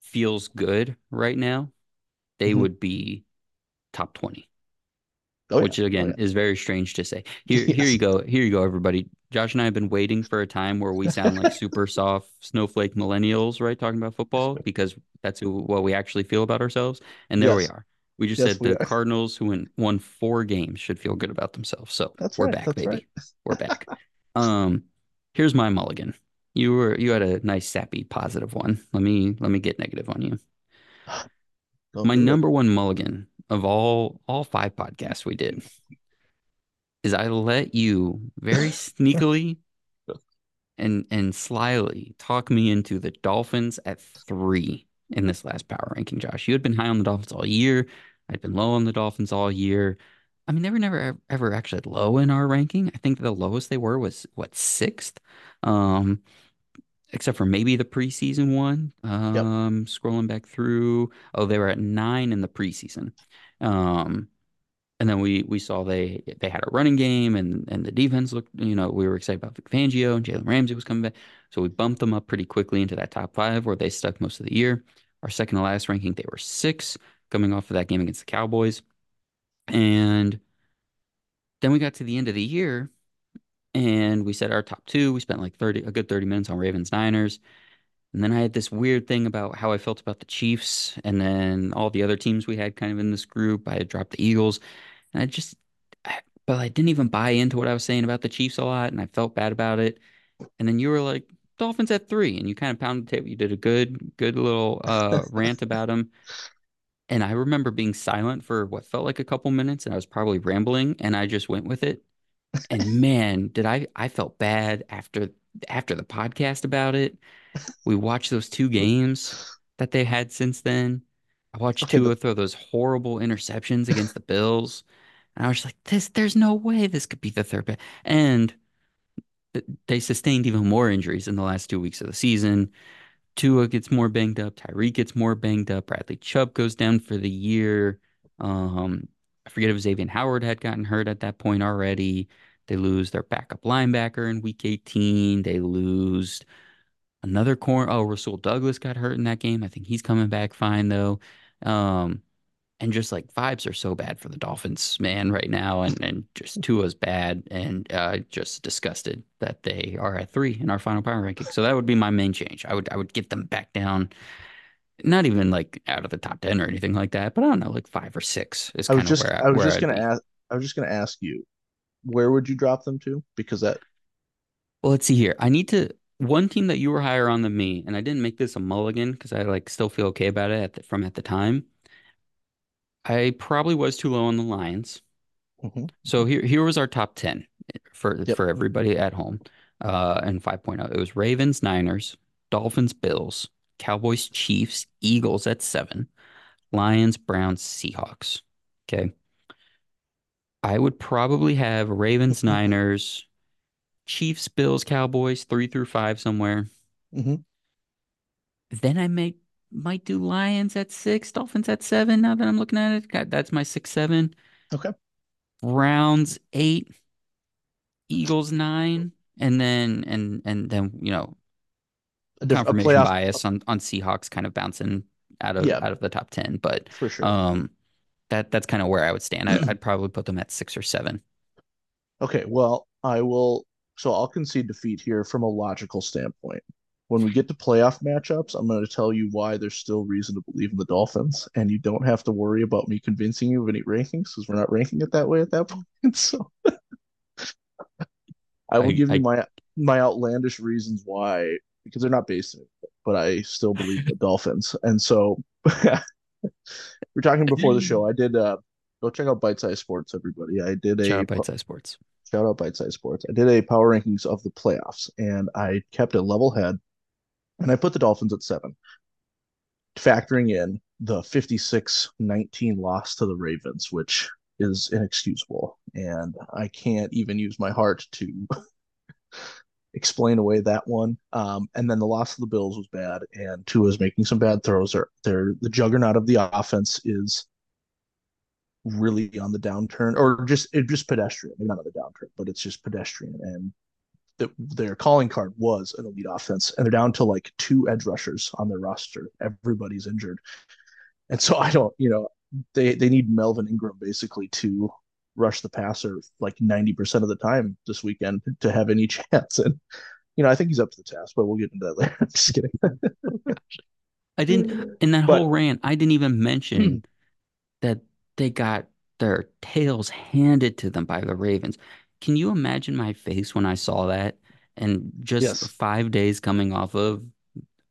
feels good right now, they Mhm. would be top 20. Oh, yeah. which again Oh, yeah. is very strange to say. Here, here you go. Here you go, everybody. Josh and I have been waiting for a time where we sound like super soft snowflake millennials, right? Talking about football because that's who, what we actually feel about ourselves. And there we are. We just Yes, said we the are. Cardinals, who win, won four games, should feel good about themselves. So That's we're right, back, baby. right. We're back. um, here's my mulligan. You were you had a nice sappy positive one. Let me let me get negative on you. Don't My number one mulligan of all all five podcasts we did is I let you very sneakily and and slyly talk me into the Dolphins at three in this last power ranking, Josh. You had been high on the Dolphins all year. I'd been low on the Dolphins all year. I mean, they were never ever actually low in our ranking. I think the lowest they were was what sixth, um, except for maybe the preseason one. Um, scrolling back through, oh, they were at nine in the preseason. Um, And then we we saw they they had a running game and and the defense looked, you know, we were excited about Vic Fangio and Jalen Ramsey was coming back. So we bumped them up pretty quickly into that top five where they stuck most of the year. Our second to last ranking, they were six coming off of that game against the Cowboys. And then we got to the end of the year and we said our top two. We spent like 30 a good 30 minutes on Ravens Niners. And then I had this weird thing about how I felt about the Chiefs and then all the other teams we had kind of in this group. I had dropped the Eagles. And I just, but I didn't even buy into what I was saying about the Chiefs a lot, and I felt bad about it. And then you were like, Dolphins at three, and you kind of pounded the table. You did a good, good little uh, rant about them. And I remember being silent for what felt like a couple minutes, and I was probably rambling, and I just went with it. And man, did I I felt bad after after the podcast about it. We watched those two games that they had since then. I watched Okay, Tua throw those horrible interceptions against the Bills. And I was like, this, there's no way this could be the third best. And th- they sustained even more injuries in the last two weeks of the season. Tua gets more banged up. Tyreek gets more banged up. Bradley Chubb goes down for the year. Um, I forget if Xavier Howard had gotten hurt at that point already. They lose their backup linebacker in week 18. They lose another corner. Oh, Rasul Douglas got hurt in that game. I think he's coming back fine though. Um, and just like vibes are so bad for the Dolphins, man, right now, and and just Tua's bad, and uh, just disgusted that they are at three in our final power ranking. So that would be my main change. I would I would get them back down, not even like out of the top ten or anything like that, but I don't know, like five or six is I was kind of just where I, I was just I'd gonna be. ask I was just gonna ask you where would you drop them to? Because that Well, let's see here. I need to one team that you were higher on than me, and I didn't make this a mulligan because I like still feel okay about it at the, from at the time. I probably was too low on the Lions. Mhm, So here here was our top 10 for Yep. for everybody at home. Uh and 5.0. It was Ravens, Niners, Dolphins, Bills, Cowboys, Chiefs, Eagles at 7, Lions, Browns, Seahawks. Okay. I would probably have Ravens, Niners, Chiefs, Bills, Cowboys, 3 through 5 somewhere. Mhm. Then I may might do Lions at 6, Dolphins at 7 now that I'm looking at it. That's my 6 7. Okay. Browns 8, Eagles 9, and then and and then, you know, A, diff a confirmation playoff. bias on on Seahawks kind of bouncing out of Yeah, out of the top 10, but for sure. um that that's kind of where I would stand. I, I'd probably put them at 6 or 7. Okay, well, I will. So I'll concede defeat here from a logical standpoint. When we get to playoff matchups, I'm going to tell you why there's still reason to believe in the Dolphins, and you don't have to worry about me convincing you of any rankings because we're not ranking it that way at that point. So I will I give you my my outlandish reasons why because they're not based in it, but I still believe in the Dolphins. And so we're talking before the show. I did uh go check out Bite Size Sports, everybody. I did shout a out Bite Size Sports. shout out Bite Size Sports. I did a power rankings of the playoffs, and I kept a level head, and I put the Dolphins at seven, factoring in the 56-19 loss to the Ravens, which is inexcusable, and I can't even use my heart to explain away that one. Um, and then the loss of the Bills was bad, and Tua is making some bad throws. They're, they're the juggernaut of the offense is really on the downturn, or just it just pedestrian. Not on the downturn, but it's just pedestrian. And the, their calling card was an elite offense, and they're down to like two edge rushers on their roster. Everybody's injured, and so I don't, you know, they they need Melvin Ingram basically to rush the passer like 90% of the time this weekend to have any chance. And you know, I think he's up to the task, but we'll get into that later. I'm just kidding. I didn't in that but whole rant, I didn't even mention hmm. that they got their tails handed to them by the Ravens. Can you imagine my face when I saw that? And just yes, five days coming off of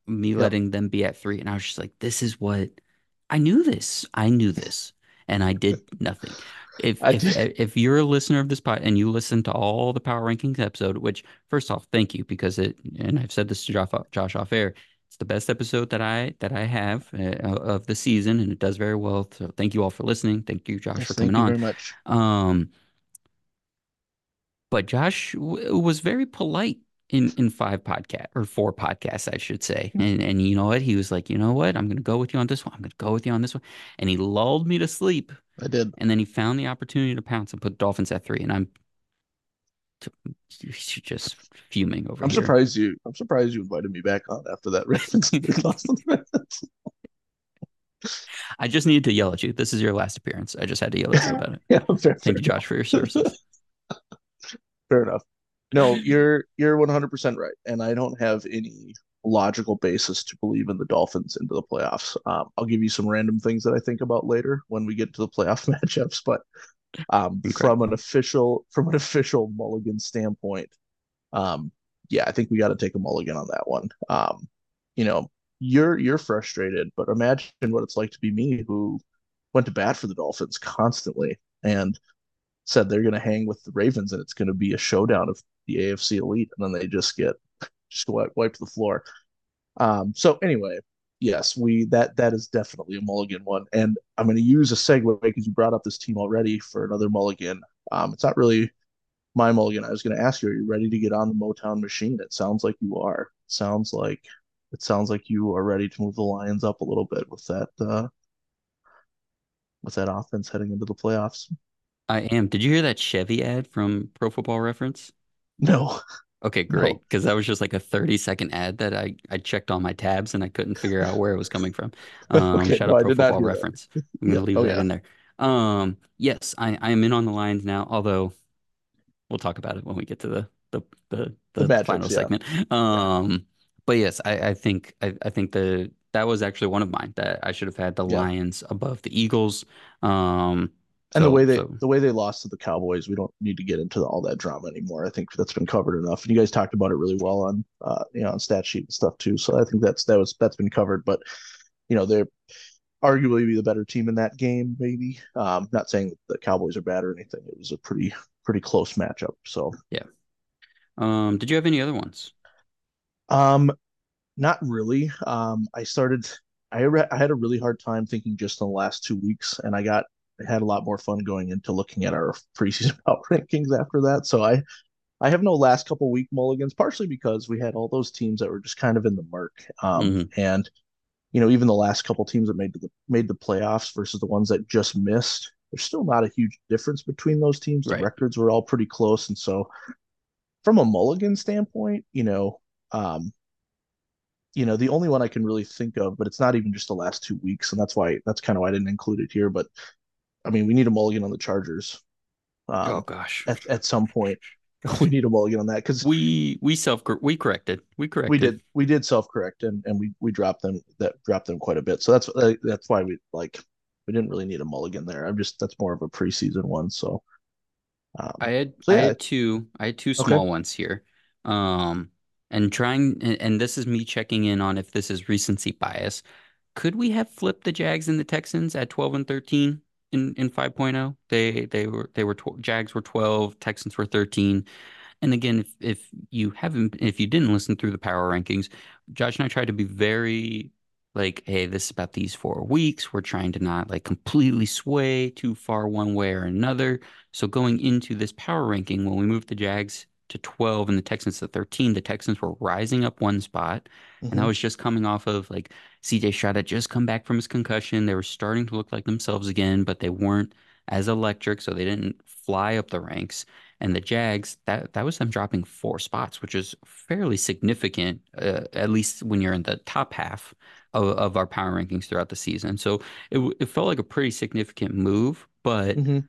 me yep, letting them be at three, and I was just like, this is what I knew this. I knew this, and I did nothing. If if did. if you're a listener of this pod and you listen to all the Power Rankings episode, which first off, thank you because it, and I've said this to Josh, Josh off air, it's the best episode that I that I have uh, of the season, and it does very well. So thank you all for listening. Thank you, Josh, Yes, for coming thank you on. very much. Um, but Josh w was very polite in in five podcast or four podcasts, I should say. Mm-hmm. And and you know what? He was like, you know what? I'm gonna go with you on this one. I'm gonna go with you on this one. And he lulled me to sleep. I did. And then he found the opportunity to pounce and put Dolphins at three. And I'm just fuming over I'm here. surprised you. I'm surprised you invited me back on after that Ravens lost on the Ravens. I just needed to yell at you. This is your last appearance. I just had to yell at you about it. Yeah, fair, Thank fair you, Josh, for your services. Fair enough. No, you're you're 100% right, and I don't have any logical basis to believe in the Dolphins into the playoffs. Um, I'll give you some random things that I think about later when we get to the playoff matchups, but um, Okay. from an official from an official Mulligan standpoint, um, yeah, I think we got to take a Mulligan on that one. Um, you know, you're you're frustrated, but imagine what it's like to be me, who went to bat for the Dolphins constantly and said they're going to hang with the Ravens and it's going to be a showdown of the AFC elite, and then they just get just wipe, wipe the floor. Um, so anyway, yes, we that that is definitely a mulligan one, and I'm going to use a segue because you brought up this team already for another mulligan. Um, it's not really my mulligan. I was going to ask you, are you ready to get on the Motown machine? It sounds like you are. It sounds like it sounds like you are ready to move the Lions up a little bit with that uh, with that offense heading into the playoffs. I am. Did you hear that Chevy ad from Pro Football Reference? No, Okay, great. Because that was just like a 30 second ad that I, I checked all my tabs and I couldn't figure out where it was coming from. Um, Okay, shout no, out Pro Football hear that. Reference. I'm gonna Yeah. leave Oh, that yeah. in there. Um, yes, I, I am in on the Lions now, although we'll talk about it when we get to the the the, The the final yeah. segment. Um, but yes, I, I think I, I think the that was actually one of mine that I should have had the. Lions above the Eagles. Um, And the way they so- the way they lost to the Cowboys, we don't need to get into all that drama anymore. I think that's been covered enough. And you guys talked about it really well on uh, you know on stat sheet and stuff too. So I think that's that was that's been covered. But you know they're arguably the better team in that game. Maybe um, not saying that the Cowboys are bad or anything. It was a pretty pretty close matchup. So yeah. um, did you have any other ones? um, not really. Um, I started. I re- I had a really hard time thinking just in the last two weeks, and I got I had a lot more fun going into looking at our preseason power rankings after that. So I I have no last couple week mulligans, partially because we had all those teams that were just kind of in the murk, um, Mhm. and you know even the last couple teams that made the made the playoffs versus the ones that just missed. There's still not a huge difference between those teams. The Right. records were all pretty close, and so from a mulligan standpoint, you know, um, you know, the only one I can really think of, but it's not even just the last two weeks, and that's why that's kind of why I didn't include it here. But I mean, we need a mulligan on the Chargers. Um, oh gosh, at, at some point, we need a mulligan on that because we we self we corrected we corrected we did we did self correct and and we we dropped them that dropped them quite a bit. So that's uh, that's why we like we didn't really need a mulligan there. I'm just that's more of a preseason one. So um, I had So, I had two I had two Okay. small ones here. Um and trying and, and this is me checking in on if this is recency bias. Could we have flipped the Jags and the Texans at 12 and 13 in in 5.0? They they were they were tw Jags were 12, Texans were 13. And again, if if you haven't if you didn't listen through the power rankings, Josh and I tried to be very like, hey, this is about these four weeks. We're trying to not like completely sway too far one way or another. So going into this power ranking, when we moved the Jags to 12 and the Texans to 13, the Texans were rising up one spot. And that mhm. was just coming off of like CJ Stroud had just come back from his concussion. They were starting to look like themselves again, but they weren't as electric, so they didn't fly up the ranks. And the Jags, that that was them dropping four spots, which is fairly significant, uh, at least when you're in the top half of, of our power rankings throughout the season. So it, it felt like a pretty significant move, but Mhm.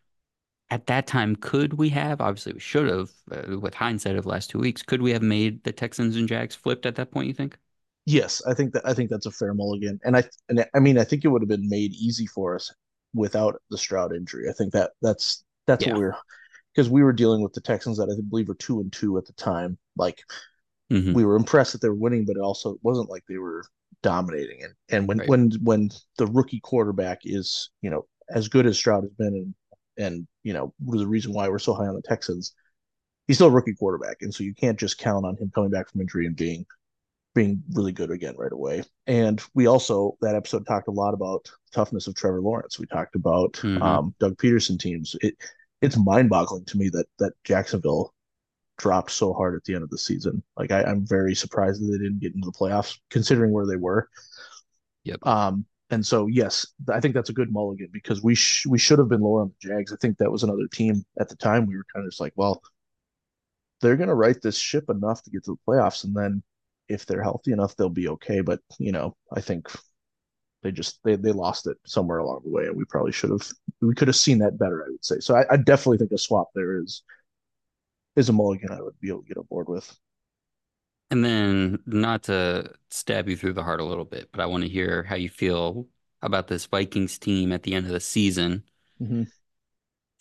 at that time, could we have? Obviously, we should have, uh, with hindsight of the last two weeks, could we have made the Texans and Jags flipped at that point, you think? Yes, I think that I think that's a fair mulligan, and I and I mean I think it would have been made easy for us without the Stroud injury. I think that that's that's Yeah. what we're because we were dealing with the Texans that I believe were two and two at the time. Like Mhm. we were impressed that they were winning, but it also wasn't like they were dominating. And and when Right. when when the rookie quarterback is you know as good as Stroud has been, and and you know the reason why we're so high on the Texans, he's still a rookie quarterback, and so you can't just count on him coming back from injury and being being really good again right away. And we also that episode talked a lot about toughness of Trevor Lawrence. We talked about Mhm. um, Doug Pederson teams. It it's mind boggling to me that that Jacksonville dropped so hard at the end of the season. Like I, I'm very surprised that they didn't get into the playoffs, considering where they were. Yep. Um, and so yes, I think that's a good mulligan because we sh- we should have been lower on the Jags. I think that was another team at the time. We were kind of just like, well, they're going to right this ship enough to get to the playoffs, and then if they're healthy enough, they'll be okay. But you know, I think they just they they lost it somewhere along the way, and we probably should have we could have seen that better. I would say. So I, I definitely think a swap there is is a mulligan I would be able to get on board with. And then, not to stab you through the heart a little bit, but I want to hear how you feel about this Vikings team at the end of the season. Mm-hmm.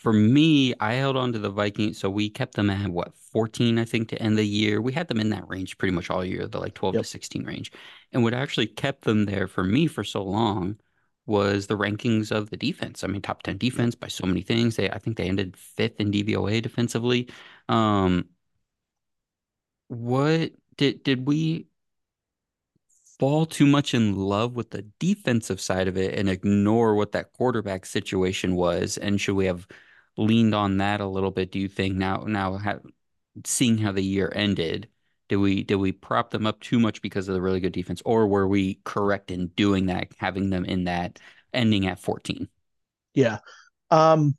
For me, I held on to the Vikings. So we kept them at what, 14, I think, to end the year. We had them in that range pretty much all year, the like 12 Yep. to 16 range. And what actually kept them there for me for so long was the rankings of the defense. I mean, top 10 defense by so many things. They, I think they ended fifth in DVOA defensively. Um, what did did we fall too much in love with the defensive side of it and ignore what that quarterback situation was? And should we have leaned on that a little bit, do you think now now seeing how the year ended, did we did we prop them up too much because of the really good defense, or were we correct in doing that, having them in that ending at 14? Yeah. Um,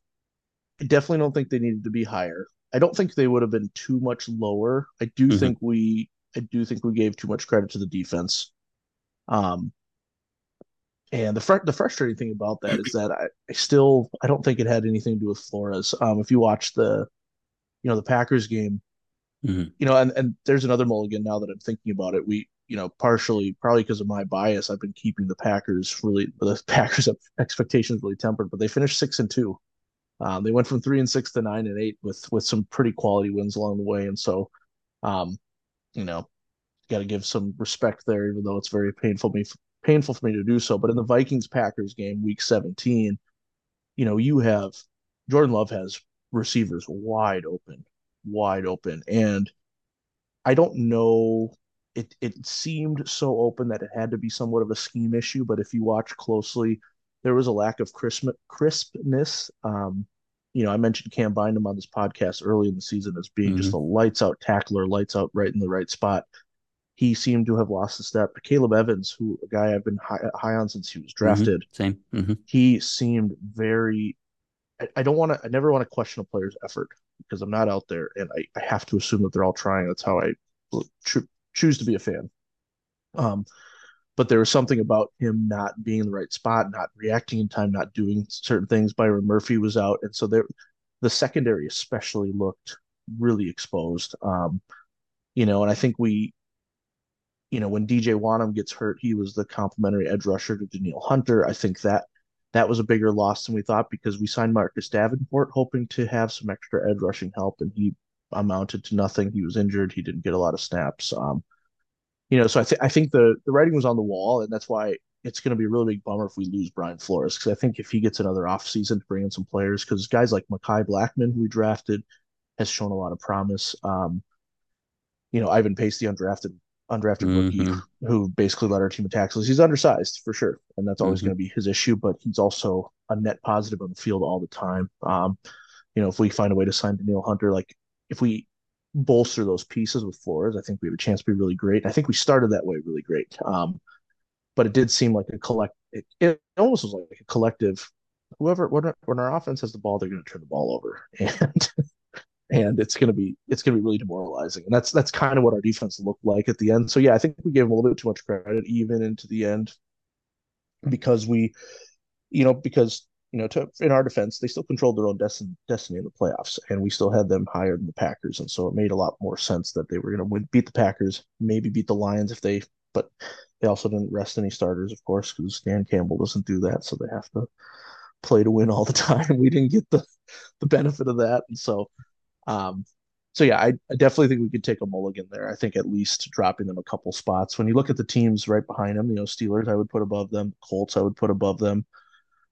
I definitely don't think they needed to be higher. I don't think they would have been too much lower. I do Mhm. think we I do think we gave too much credit to the defense. Um, and the fr- the frustrating thing about that is that I, I still I don't think it had anything to do with Flores. Um, if you watch the you know the Packers game, Mhm. you know, and and there's another mulligan now that I'm thinking about it. We you know partially probably because of my bias, I've been keeping the Packers really the Packers expectations really tempered, but they finished six and two. Um, they went from three and six to nine and eight with with some pretty quality wins along the way, and so um, you know got to give some respect there, even though it's very painful me painful for me to do so. But in the Vikings Packers game, Week 17, you know you have Jordan Love has receivers wide open, wide open, and I don't know. It it seemed so open that it had to be somewhat of a scheme issue, but if you watch closely, there was a lack of crisp crispness. Um, you know, I mentioned Cam Bynum on this podcast early in the season as being just Mhm. a lights out tackler, lights out right in the right spot. He seemed to have lost a step. Akayleb Evans, who a guy I've been high, high on since he was Mhm. drafted, Same. hmm he seemed very. I, I don't want to. I never want to question a player's effort because I'm not out there, and I, I have to assume that they're all trying. That's how I cho- choose to be a fan. Um, but there was something about him not being in the right spot, not reacting in time, not doing certain things. Byron Murphy was out, and so there, the secondary especially looked really exposed. Um, you know, and I think we, you know, when DJ Wonnum gets hurt, he was the complimentary edge rusher to Danielle Hunter. I think that that was a bigger loss than we thought because we signed Marcus Davenport hoping to have some extra edge rushing help, and he amounted to nothing. He was injured. He didn't get a lot of snaps. Um, you know, so I think I think the the writing was on the wall, and that's why it's going to be a really big bummer if we lose Brian Flores because I think if he gets another offseason to bring in some players, because guys like Mekhi Blackmon, who we drafted, has shown a lot of promise. Um, you know, Ivan Pace, the undrafted undrafted rookie, hmm who basically led our team in tackles. He's undersized for sure, and that's always hmm going to be his issue. But he's also a net positive on the field all the time. Um, you know, if we find a way to sign Danielle Hunter, like if we bolster those pieces with Flores, I think we have a chance to be really great. I think we started that way really great. Um, but it did seem like a collect. It, it almost was like a collective. Whoever when, when our offense has the ball, they're going to turn the ball over, and and it's going to be it's going to be really demoralizing. And that's that's kind of what our defense looked like at the end. So yeah, I think we gave them a little bit too much credit even into the end because we, you know, because you know, to, in our defense, they still controlled their own destiny, destiny in the playoffs, and we still had them higher than the Packers, and so it made a lot more sense that they were going to beat the Packers, maybe beat the Lions if they, but they also didn't rest any starters, of course, because Dan Campbell doesn't do that, so they have to play to win all the time. We didn't get the the benefit of that, and so, um, so yeah, I, I definitely think we could take a mulligan there. I think at least dropping them a couple spots. When you look at the teams right behind them, you know, Steelers, I would put above them. Colts, I would put above them.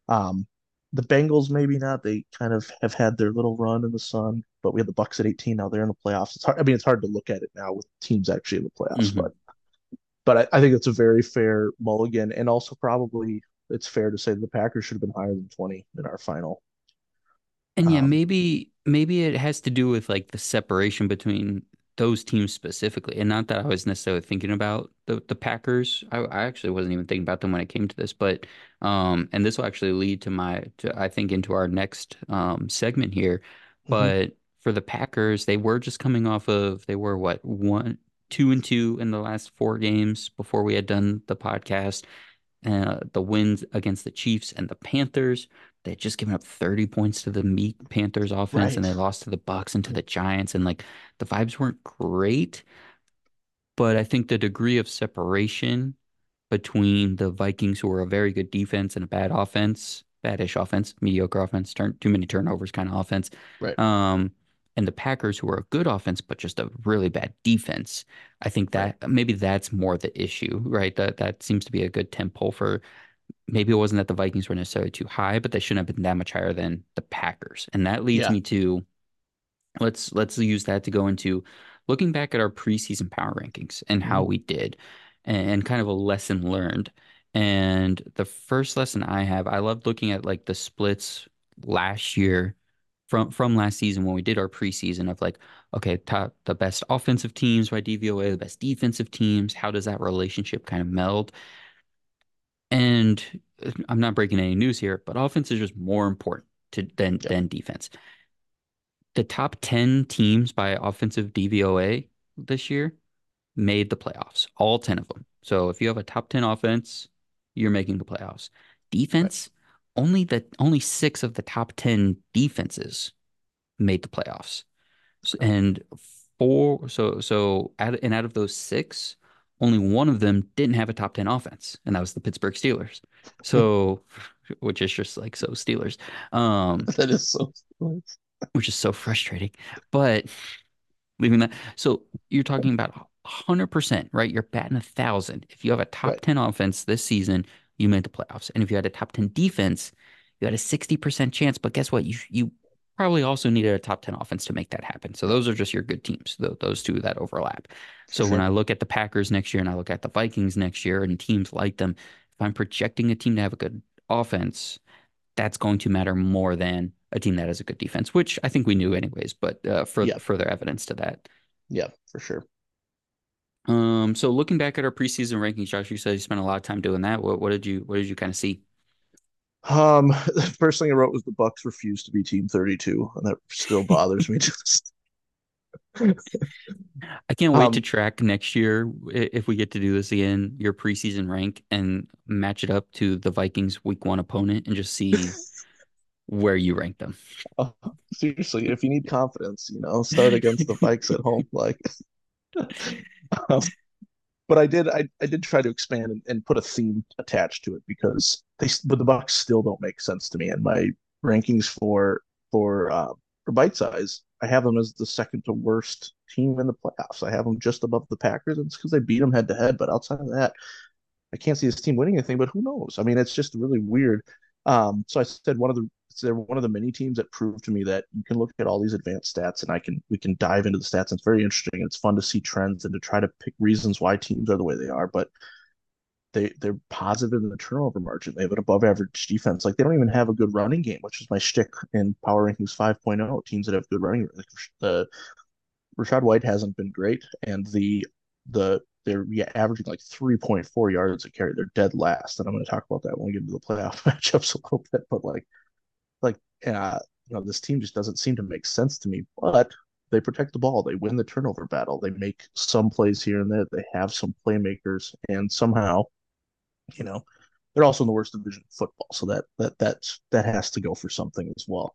Um, the Bengals, maybe not. They kind of have had their little run in the sun, but we had the Bucks at 18. Now they're in the playoffs. It's hard. I mean, it's hard to look at it now with teams actually in the playoffs, hmm but but I, I think it's a very fair mulligan, and also probably it's fair to say that the Packers should have been higher than 20 in our final. And yeah, Um, maybe maybe it has to do with like the separation between those teams specifically. And not that I was necessarily thinking about the the Packers. I, I actually wasn't even thinking about them when it came to this, but um and this will actually lead to my to I think into our next um segment here. mhm, But for the Packers, they were just coming off of they were what one two and two in the last four games before we had done the podcast uh, the wins against the Chiefs and the Panthers. They just given up 30 points to the meat Panthers offense and they lost to the Bucks and to the Giants and like the vibes weren't great, but I think the degree of separation between the Vikings who are a very good defense and a bad offense, badish offense, mediocre offense, turn too many turnovers kind of offense, Right. um, and the Packers who are a good offense but just a really bad defense. I think Right. that maybe that's more the issue, right? That that seems to be a good tempo for maybe it wasn't that the Vikings were necessarily too high, but they shouldn't have been that much higher than the Packers. And that leads Yeah. me to let's let's use that to go into looking back at our preseason power rankings and how mhm, we did and kind of a lesson learned. And the first lesson I have, I loved looking at like the splits last year from from last season when we did our preseason of like, okay, top the best offensive teams by DVOA, the best defensive teams, how does that relationship kind of meld? And uh, I'm not breaking any news here, but offense is just more important to than Yep. than defense. The top 10 teams by offensive DVOA this year made the playoffs, all 10 of them. So if you have a top 10 offense, you're making the playoffs. Right. Defense, only the only six of the top 10 defenses made the playoffs. Okay. and four, so so out and out of those six, only one of them didn't have a top 10 offense, and that was the Pittsburgh Steelers. So, which is just like so Steelers. Um, That is so. which is so frustrating. But leaving that, so you're talking about 100%, right? You're batting a thousand. If you have a top Right. 10 offense this season, you made the playoffs. And if you had a top 10 defense, you had a 60% chance. But guess what? You you probably also needed a top 10 offense to make that happen. So those are just your good teams, tho- those two that overlap. So when. I look at the Packers next year and I look at the Vikings next year and teams like them, if I'm projecting a team to have a good offense, that's going to matter more than a team that has a good defense, which I think we knew anyways, but uh, for Yeah. further evidence to that. Yeah. For sure. Um, so looking back at our preseason rankings, Josh, you said you spent a lot of time doing that. What what did you what did you kind of see? Um, the first thing I wrote was the Bucks refuse to be Team 32, and that still bothers me. Just I can't wait to um, track next year if we get to do this again, your preseason rank and match it up to the Vikings week one opponent and just see where you rank them. uh, seriously, if you need confidence, you know, start against the Vikes at home. Like, um, but I did, I, I did try to expand and, and put a theme attached to it because they, but the Bucks still don't make sense to me. And my rankings for for uh, for bite size, I have them as the second to worst team in the playoffs. I have them just above the Packers, and it's because they beat them head to head. But outside of that, I can't see this team winning anything, but who knows? I mean, it's just really weird. Um, so I said one of the they're one of the many teams that proved to me that you can look at all these advanced stats and I can we can dive into the stats. And it's very interesting. It's fun to see trends and to try to pick reasons why teams are the way they are. But they they're positive in the turnover margin. They have an above average defense. Like they don't even have a good running game, which is my shtick in Power Rankings 5.0. Teams that have good running. Like the Rachaad White hasn't been great, and the the they're yeah, averaging like 3.4 yards a carry. They're dead last, and I'm going to talk about that when we get into the playoff matchups a little bit. But like like uh, you know, this team just doesn't seem to make sense to me. But they protect the ball. They win the turnover battle. They make some plays here and there. They have some playmakers, and somehow, you know, they're also in the worst division of football. So that that that's that has to go for something as well.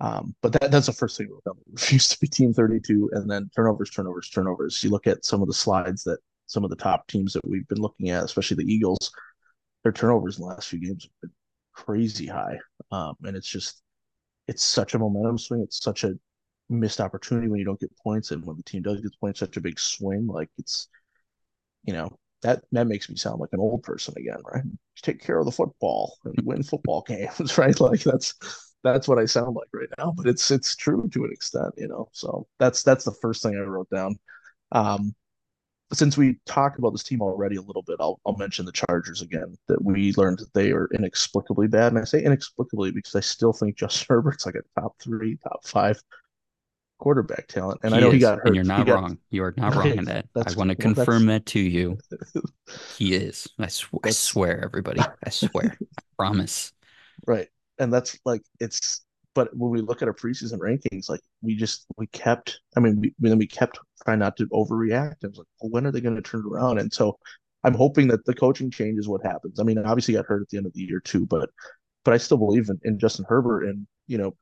Um, but that, that's the first thing we refuse to be team 32 and then turnovers, turnovers, turnovers. You look at some of the slides that some of the top teams that we've been looking at, especially the Eagles, their turnovers in the last few games have been crazy high. Um, and it's just, it's such a momentum swing. It's such a missed opportunity when you don't get points. And when the team does get points, such a big swing. Like it's, you know, that that makes me sound like an old person again, right? You take care of the football and win football games, right? Like that's that's what I sound like right now, but it's it's true to an extent, you know. So that's that's the first thing I wrote down. Um, since we talked about this team already a little bit, I'll I'll mention the Chargers again. That we learned that they are inexplicably bad, and I say inexplicably because I still think Justin Herbert's like a top three, top five quarterback talent. And he I know is, he got hurt. and you're not got, wrong. You are not wrong in that. I want to confirm that to you. He is. I, sw- I swear, everybody. I swear. I promise. Right, and that's like it's. But when we look at our preseason rankings, like we just we kept. I mean, we, then we kept trying not to overreact. I was like, well, when are they going to turn around? And so I'm hoping that the coaching change is what happens. I mean, obviously got hurt at the end of the year too, but but I still believe in, in Justin Herbert and you know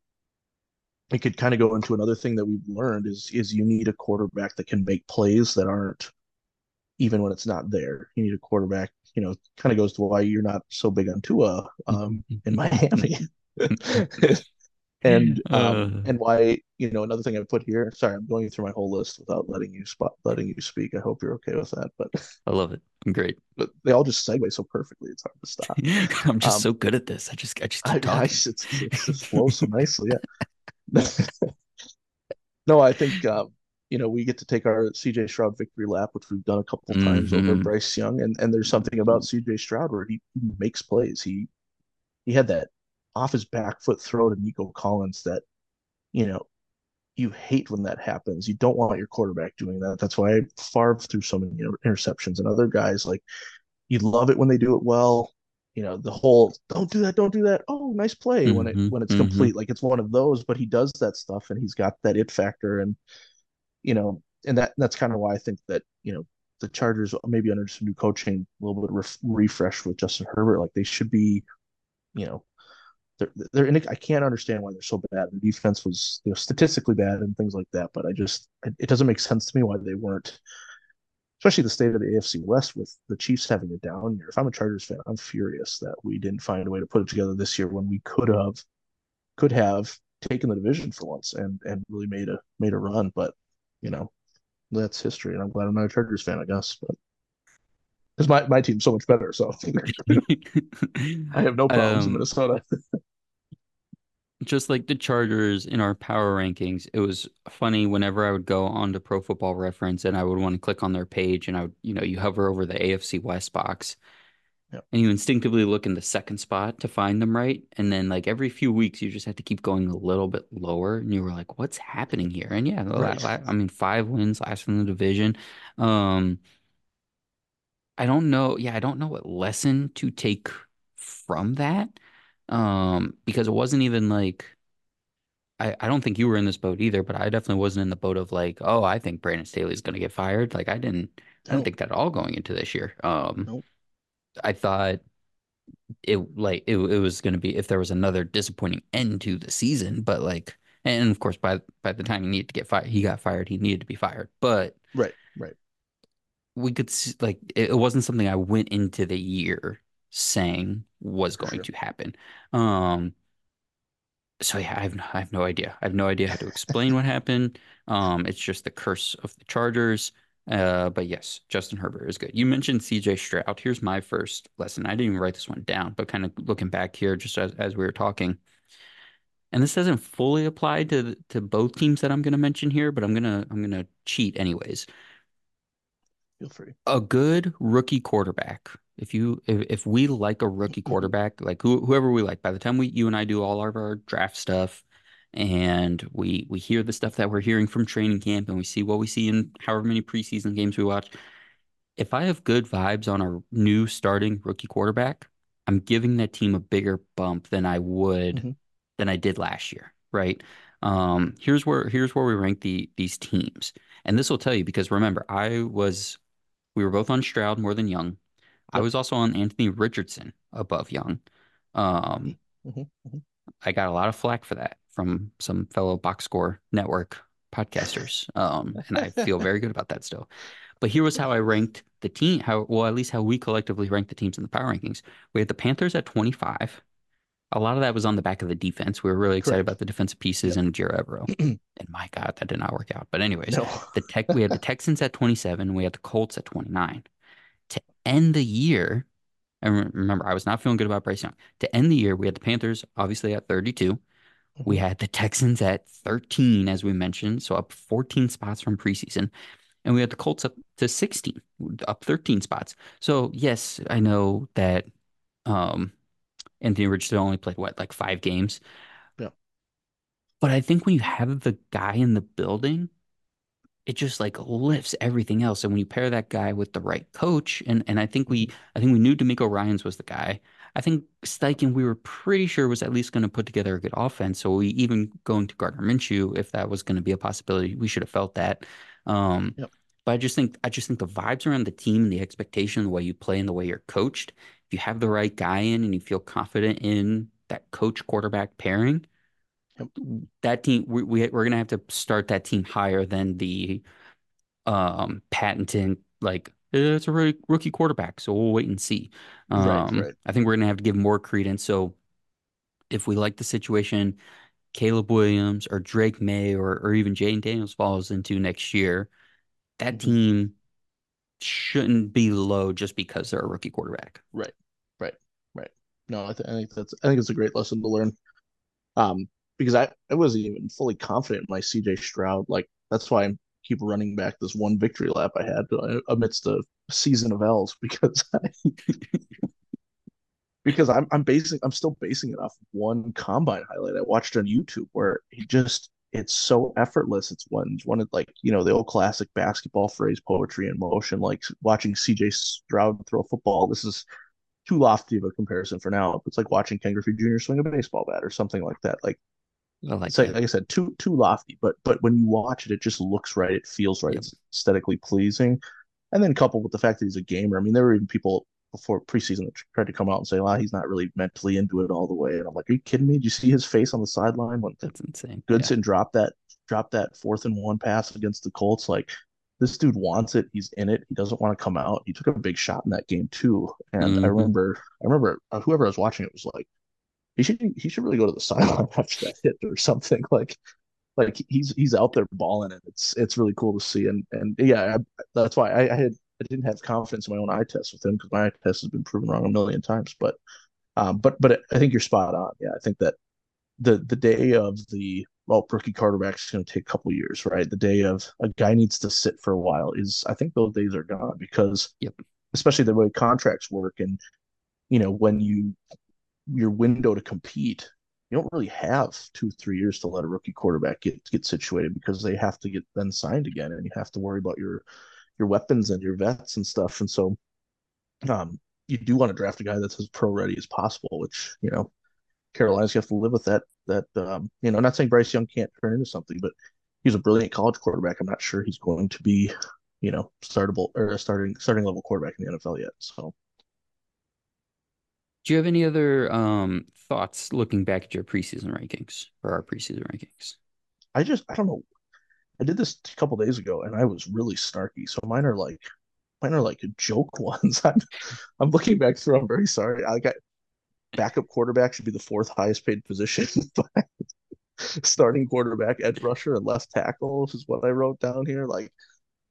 it could kind of go into another thing that we've learned is is you need a quarterback that can make plays that aren't even when it's not there. You need a quarterback, you know, kind of goes to why you're not so big on Tua um, in Miami. and um, uh, and why you know another thing I put here. Sorry, I'm going through my whole list without letting you spot letting you speak. I hope you're okay with that. But I love it. I'm great. But they all just segue so perfectly. It's hard to stop. I'm just um, so good at this. I just I just keep I, talking. I, it's, it just flows so nicely. Yeah. no, I think um, you know we get to take our CJ Stroud victory lap, which we've done a couple times mm-hmm. over Bryce Young, and and there's something about CJ Stroud where he, he makes plays. He he had that off his back foot throw to Nico Collins that, you know, you hate when that happens. You don't want your quarterback doing that. That's why Favre threw so many interceptions and other guys like you love it when they do it well. You know, the whole don't do that, don't do that. Oh, nice play mm-hmm, when it when it's mm-hmm. complete. Like it's one of those, but he does that stuff and he's got that it factor and you know, and that that's kind of why I think that, you know, the Chargers maybe under some new coaching, a little bit of ref- refresh with Justin Herbert, like they should be, you know, they're, they're in, I can't understand why they're so bad. The defense was you know statistically bad and things like that, but I just it, doesn't make sense to me why they weren't, especially the state of the AFC West with the Chiefs having a down year. If I'm a Chargers fan, I'm furious that we didn't find a way to put it together this year when we could have could have taken the division for once and and really made a made a run. But you know that's history, and I'm glad I'm not a Chargers fan, I guess. But because my, my team's so much better. So I have no problems um, in Minnesota. just like the Chargers in our power rankings, it was funny whenever I would go onto Pro Football Reference and I would want to click on their page and I would, you know, you hover over the AFC West box yep. and you instinctively look in the second spot to find them right. And then like every few weeks, you just have to keep going a little bit lower. And you were like, what's happening here? And yeah, right. I mean, five wins last in the division. Um, I don't know. Yeah, I don't know what lesson to take from that. Um, because it wasn't even like I, I don't think you were in this boat either, but I definitely wasn't in the boat of like, oh, I think Brandon Staley's gonna get fired. Like I didn't I don't think that at all going into this year. Um Nope. I thought it like it, it was gonna be if there was another disappointing end to the season, but like and of course by by the time he needed to get fired he got fired, he needed to be fired. But Right, right we could see, like it, wasn't something I went into the year saying was going sure. to happen. Um, so yeah, I have I have no idea. I have no idea how to explain what happened. Um, it's just the curse of the Chargers. Uh, but yes, Justin Herbert is good. You mentioned CJ Stroud. Here's my first lesson. I didn't even write this one down, but kind of looking back here, just as, as we were talking, and this doesn't fully apply to to both teams that I'm going to mention here, but I'm gonna I'm gonna cheat anyways. Feel free. A good rookie quarterback. If you if, if we like a rookie quarterback, like who, whoever we like, by the time we you and I do all of our draft stuff and we we hear the stuff that we're hearing from training camp and we see what we see in however many preseason games we watch. If I have good vibes on a new starting rookie quarterback, I'm giving that team a bigger bump than I would mm-hmm. than I did last year, right? Um, here's where here's where we rank the these teams. And this will tell you because remember, I was we were both on Stroud more than Young. I was also on Anthony Richardson above Young. Um, mm-hmm, mm-hmm. I got a lot of flack for that from some fellow box score network podcasters. Um, and I feel very good about that still. But here was how I ranked the team, how well, at least how we collectively ranked the teams in the power rankings. We had the Panthers at 25. A lot of that was on the back of the defense. We were really excited Correct. about the defensive pieces yep. and Ejiro Evero. and my God, that did not work out. But anyways, no. the tech we had the Texans at 27, we had the Colts at 29. End the year, and remember, I was not feeling good about Bryce Young. To end the year, we had the Panthers obviously at 32. We mm-hmm. had the Texans at 13, as we mentioned, so up 14 spots from preseason. and we had the Colts up to 16, up 13 spots. So yes, I know that um, Anthony Richardson only played what, like five games. Yeah. But I think when you have the guy in the building, it just like lifts everything else. And when you pair that guy with the right coach, and and I think we I think we knew DeMeco Ryans was the guy. I think Steichen we were pretty sure was at least going to put together a good offense. So we even going to Gardner Minshew, if that was going to be a possibility, we should have felt that. Um, Yep. but I just think I just think the vibes around the team and the expectation, the way you play and the way you're coached, if you have the right guy in and you feel confident in that coach quarterback pairing. That team we, we we're gonna have to start that team higher than the um patented like "Eh, it's a rookie rookie quarterback, so we'll wait and see. Um, right. I think we're gonna have to give more credence. So if we like the situation, Caleb Williams or Drake Maye or or even Jayden Daniels falls into next year, that Mhm. team shouldn't be low just because they're a rookie quarterback. Right, right, right. No, I, th I think that's I think it's a great lesson to learn. Um, because I I wasn't even fully confident in my CJ Stroud. Like that's why I keep running back this one victory lap I had uh, amidst a season of L's because I, because I'm I'm basing I'm still basing it off one combine highlight I watched on YouTube where he just it's so effortless. It's one one of like you know the old classic basketball phrase poetry in motion. Like watching CJ Stroud throw a football. This is too lofty of a comparison for now. It's like watching Ken Griffey Jr. swing a baseball bat or something like that. Like I like it's like, I said, too too lofty. But but when you watch it, it just looks right. It feels right. It's aesthetically pleasing. And then coupled with the fact that he's a gamer. I mean, there were even people before preseason that tried to come out and say, "Well, he's not really mentally into it all the way." And I'm like, "Are you kidding me? Did you see his face on the sideline when That's insane. Yeah. Goodson dropped that dropped that fourth and one pass against the Colts? Like this dude wants it. He's in it. He doesn't want to come out. He took a big shot in that game too. And I Mhm. remember, I remember uh, whoever I was watching it was like, he should he should really go to the sideline after that hit or something. Like like he's he's out there balling and it's it's really cool to see. And and yeah, I, that's why I, I had I didn't have confidence in my own eye test with him because my eye test has been proven wrong a million times. But um, but but I think you're spot on. Yeah, I think that the the day of the well rookie quarterback is going to take a couple years, right? The day of a guy needs to sit for a while is I think those days are gone because Yep. especially the way contracts work and you know when you your window to compete you don't really have two three years to let a rookie quarterback get get situated because they have to get then signed again and you have to worry about your your weapons and your vets and stuff. And so um you do want to draft a guy that's as pro ready as possible which you know Carolina's you have to live with that that um you know not saying Bryce Young can't turn into something but he's a brilliant college quarterback. I'm not sure he's going to be you know startable or a starting starting level quarterback in the NFL yet. So Do you have any other um thoughts looking back at your preseason rankings or our preseason rankings? I just I don't know I did this a couple days ago and I was really snarky. So mine are like mine are like joke ones. I'm I'm looking back through. I'm very sorry. I got backup quarterback should be the fourth highest paid position. Starting quarterback, edge rusher, and left tackle is what I wrote down here. Like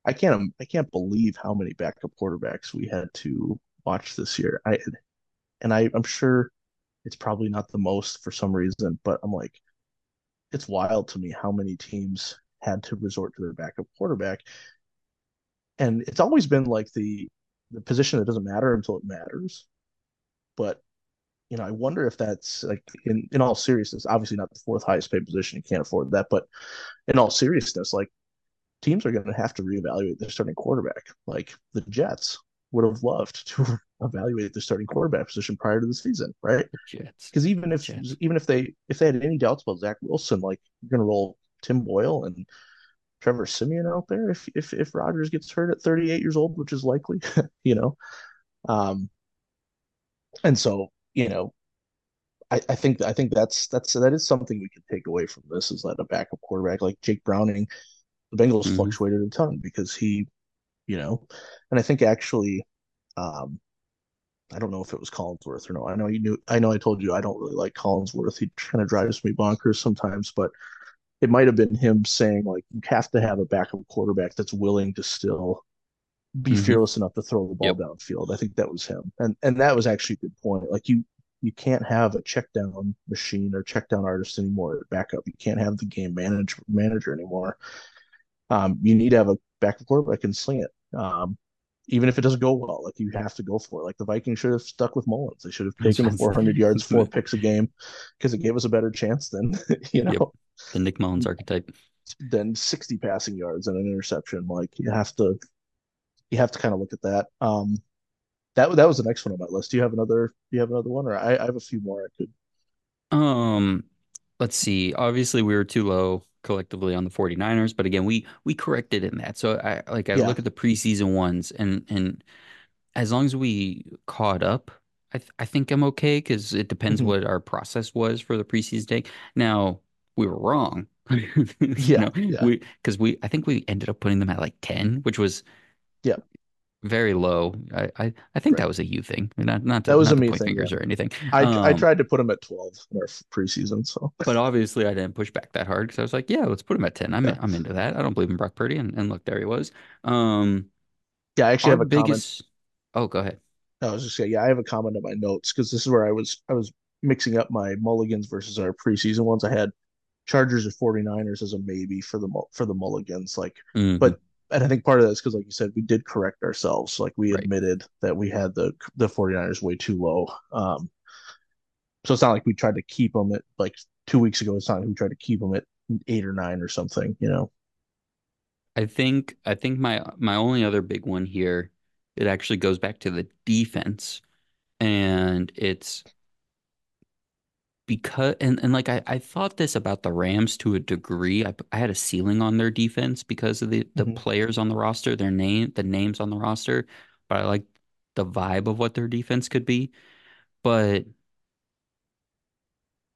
I can't I can't believe how many backup quarterbacks we had to watch this year. I and I I'm sure it's probably not the most for some reason, but I'm like it's wild to me how many teams had to resort to their backup quarterback. And it's always been like the the position that doesn't matter until it matters. But you know, I wonder if that's like in in all seriousness, obviously not the fourth highest paid position, you can't afford that, but in all seriousness, like teams are going to have to reevaluate their starting quarterback. Like the Jets would have loved to evaluate the starting quarterback position prior to the season, right? Because even if Jets. even if they if they had any doubts about Zach Wilson, like you're going to roll Tim Boyle and Trevor Siemian out there if if if Rodgers gets hurt at 38 years old, which is likely, you know. Um, and so you know, I, I think I think that's that's that is something we can take away from this is that a backup quarterback like Jake Browning, the Bengals Mhm. fluctuated a ton because he, you know, and I think actually, um, I don't know if it was Collinsworth or no. I know you knew. I know I told you I don't really like Collinsworth. He kind of drives me bonkers sometimes, but it might have been him saying like you have to have a backup quarterback that's willing to still be Mhm. fearless enough to throw the ball Yep. downfield. I think that was him, and and that was actually a good point. Like you you can't have a check down machine or check down artist anymore at backup. You can't have the game manage manager anymore. Um, you need to have a backup quarterback can sling it. Um, even if it doesn't go well, like you have to go for it. Like the Vikings should have stuck with Mullens. They should have taken the 400 yards, four picks a game, because it gave us a better chance than you know yep. the Nick Mullens archetype. Than 60 passing yards and an interception. Like you have to, you have to kind of look at that. Um, that that was the next one on my list. Do you have another? Do you have another one, or I, I have a few more I could. Um, let's see. Obviously, we were too low collectively on the 49ers, but again, we we corrected in that. So I like I yeah. look at the preseason ones and and as long as we caught up, I th I think I'm okay because it depends mm -hmm. what our process was for the preseason day. Now, we were wrong. yeah, know, yeah. we because we I think we ended up putting them at like 10, which was yeah very low. I I, I think right. that was a you thing, not not to, that was not a me point thing, fingers yeah. or anything. I um, I tried to put them at twelve in our preseason, so but obviously I didn't push back that hard because I was like, yeah, let's put him at ten. I'm yeah. I'm into that. I don't believe in Brock Purdy, and, and look, there he was. Um, yeah, I actually have a biggest. Comment. Oh, go ahead. I was just saying, yeah, I have a comment in my notes because this is where I was I was mixing up my mulligans versus our preseason ones. I had Chargers or 49ers as a maybe for the for the mulligans, like, mm-hmm. but and I think part of that is because, like you said, we did correct ourselves. Like we right. admitted that we had the the 49ers way too low. Um, so it's not like we tried to keep them at like two weeks ago. It's not like we tried to keep them at eight or nine or something. You know. I think I think my my only other big one here, it actually goes back to the defense, and it's because and, and like I, I thought this about the Rams to a degree. I, I had a ceiling on their defense because of the, the mm-hmm. players on the roster, their name, the names on the roster, but I like the vibe of what their defense could be. But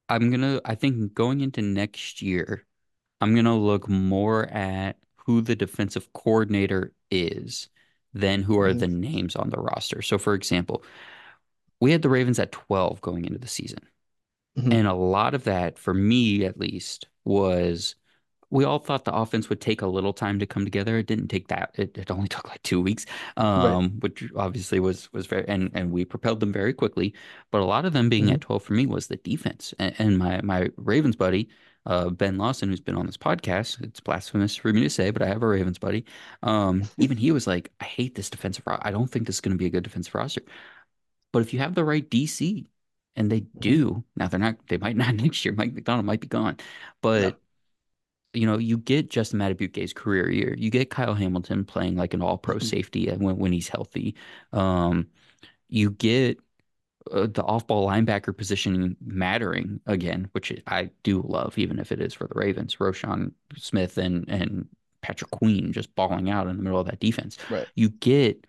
I'm gonna I think going into next year, I'm gonna look more at who the defensive coordinator is than who are mm-hmm. the names on the roster. So for example, we had the Ravens at 12 going into the season. Mm-hmm. And a lot of that, for me at least, was we all thought the offense would take a little time to come together. It didn't take that. It, it only took like two weeks, um, right. which obviously was was very and and we propelled them very quickly. But a lot of them being mm-hmm. at twelve for me was the defense. And, and my my Ravens buddy, uh, Ben Lawson, who's been on this podcast, it's blasphemous for me to say, but I have a Ravens buddy. Um, even he was like, I hate this defensive. I don't think this is going to be a good defensive roster. But if you have the right DC, and they do. Now they're not. They might not next year. Mike Macdonald might be gone, but yeah. you know, you get Justin Madubuike's career year. You get Kyle Hamilton playing like an All Pro mm-hmm. safety when when he's healthy. Um, you get uh, the off-ball linebacker position mattering again, which I do love, even if it is for the Ravens. Roquan Smith and and Patrick Queen just balling out in the middle of that defense. Right. You get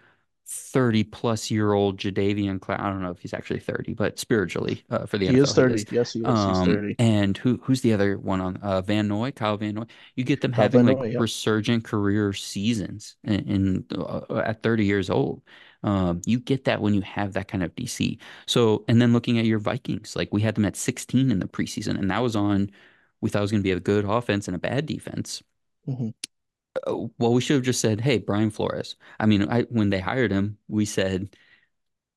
30 plus year old Jadeveon Clowney. I don't know if he's actually 30, but spiritually uh, for the he NFL, is 30. He is. Yes, he is. Um, he's 30. And who who's the other one on uh, Van Noy, Kyle Van Noy? You get them Kyle having like Noy, resurgent career seasons in, in uh, at 30 years old. Um, you get that when you have that kind of DC. So, and then looking at your Vikings, like we had them at 16 in the preseason, and that was on. We thought it was going to be a good offense and a bad defense. Mm-hmm. Uh, well, we should have just said, "Hey, Brian Flores." I mean, I, when they hired him, we said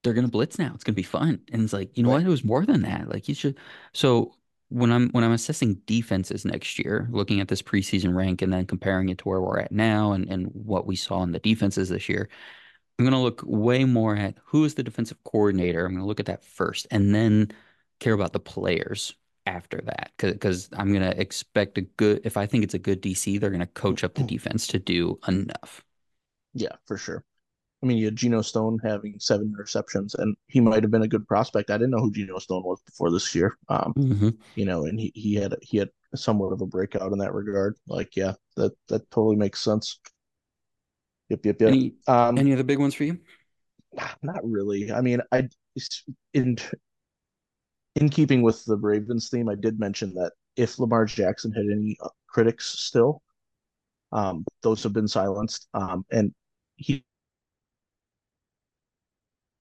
they're going to blitz now. It's going to be fun. And it's like, you know right. what? It was more than that. Like you should. So when I'm when I'm assessing defenses next year, looking at this preseason rank and then comparing it to where we're at now and and what we saw in the defenses this year, I'm going to look way more at who is the defensive coordinator. I'm going to look at that first, and then care about the players after that because I'm gonna expect a good. If I think it's a good DC, they're gonna coach up the defense to do enough. Yeah, for sure. I mean, you had Geno Stone having seven interceptions, and he might have been a good prospect. I didn't know who Geno Stone was before this year. Um, mm-hmm. you know, and he, he had he had somewhat of a breakout in that regard. Like, yeah, that that totally makes sense. Yep, yep, yep. Any, um, any other big ones for you? Not really. I mean, I in in keeping with the Ravens theme, I did mention that if Lamar Jackson had any uh, critics still, um, those have been silenced. Um, and he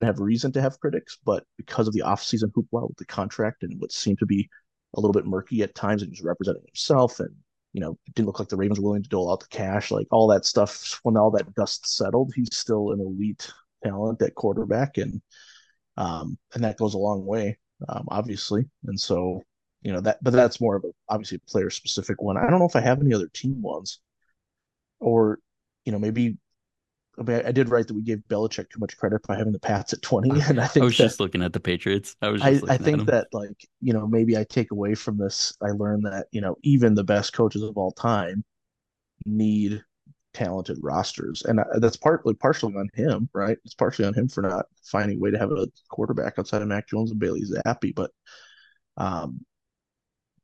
have reason to have critics, but because of the offseason hoopla with the contract and what seemed to be a little bit murky at times, and he was representing himself and you know, didn't look like the Ravens were willing to dole out the cash, like all that stuff. When all that dust settled, he's still an elite talent at quarterback, and um, and that goes a long way um, obviously. And so, you know, that, but that's more of a obviously a player specific one. I don't know if I have any other team ones. or you know maybe I, mean, I did write that we gave Belichick too much credit by having the Pats at 20. And I think I was that just looking at the Patriots. I was I, just I think that like, you know, maybe I take away from this, I learned that, you know, even the best coaches of all time need talented rosters. And that's partly partially on him, right? It's partially on him for not finding a way to have a quarterback outside of Mac Jones and Bailey Zappe. But um,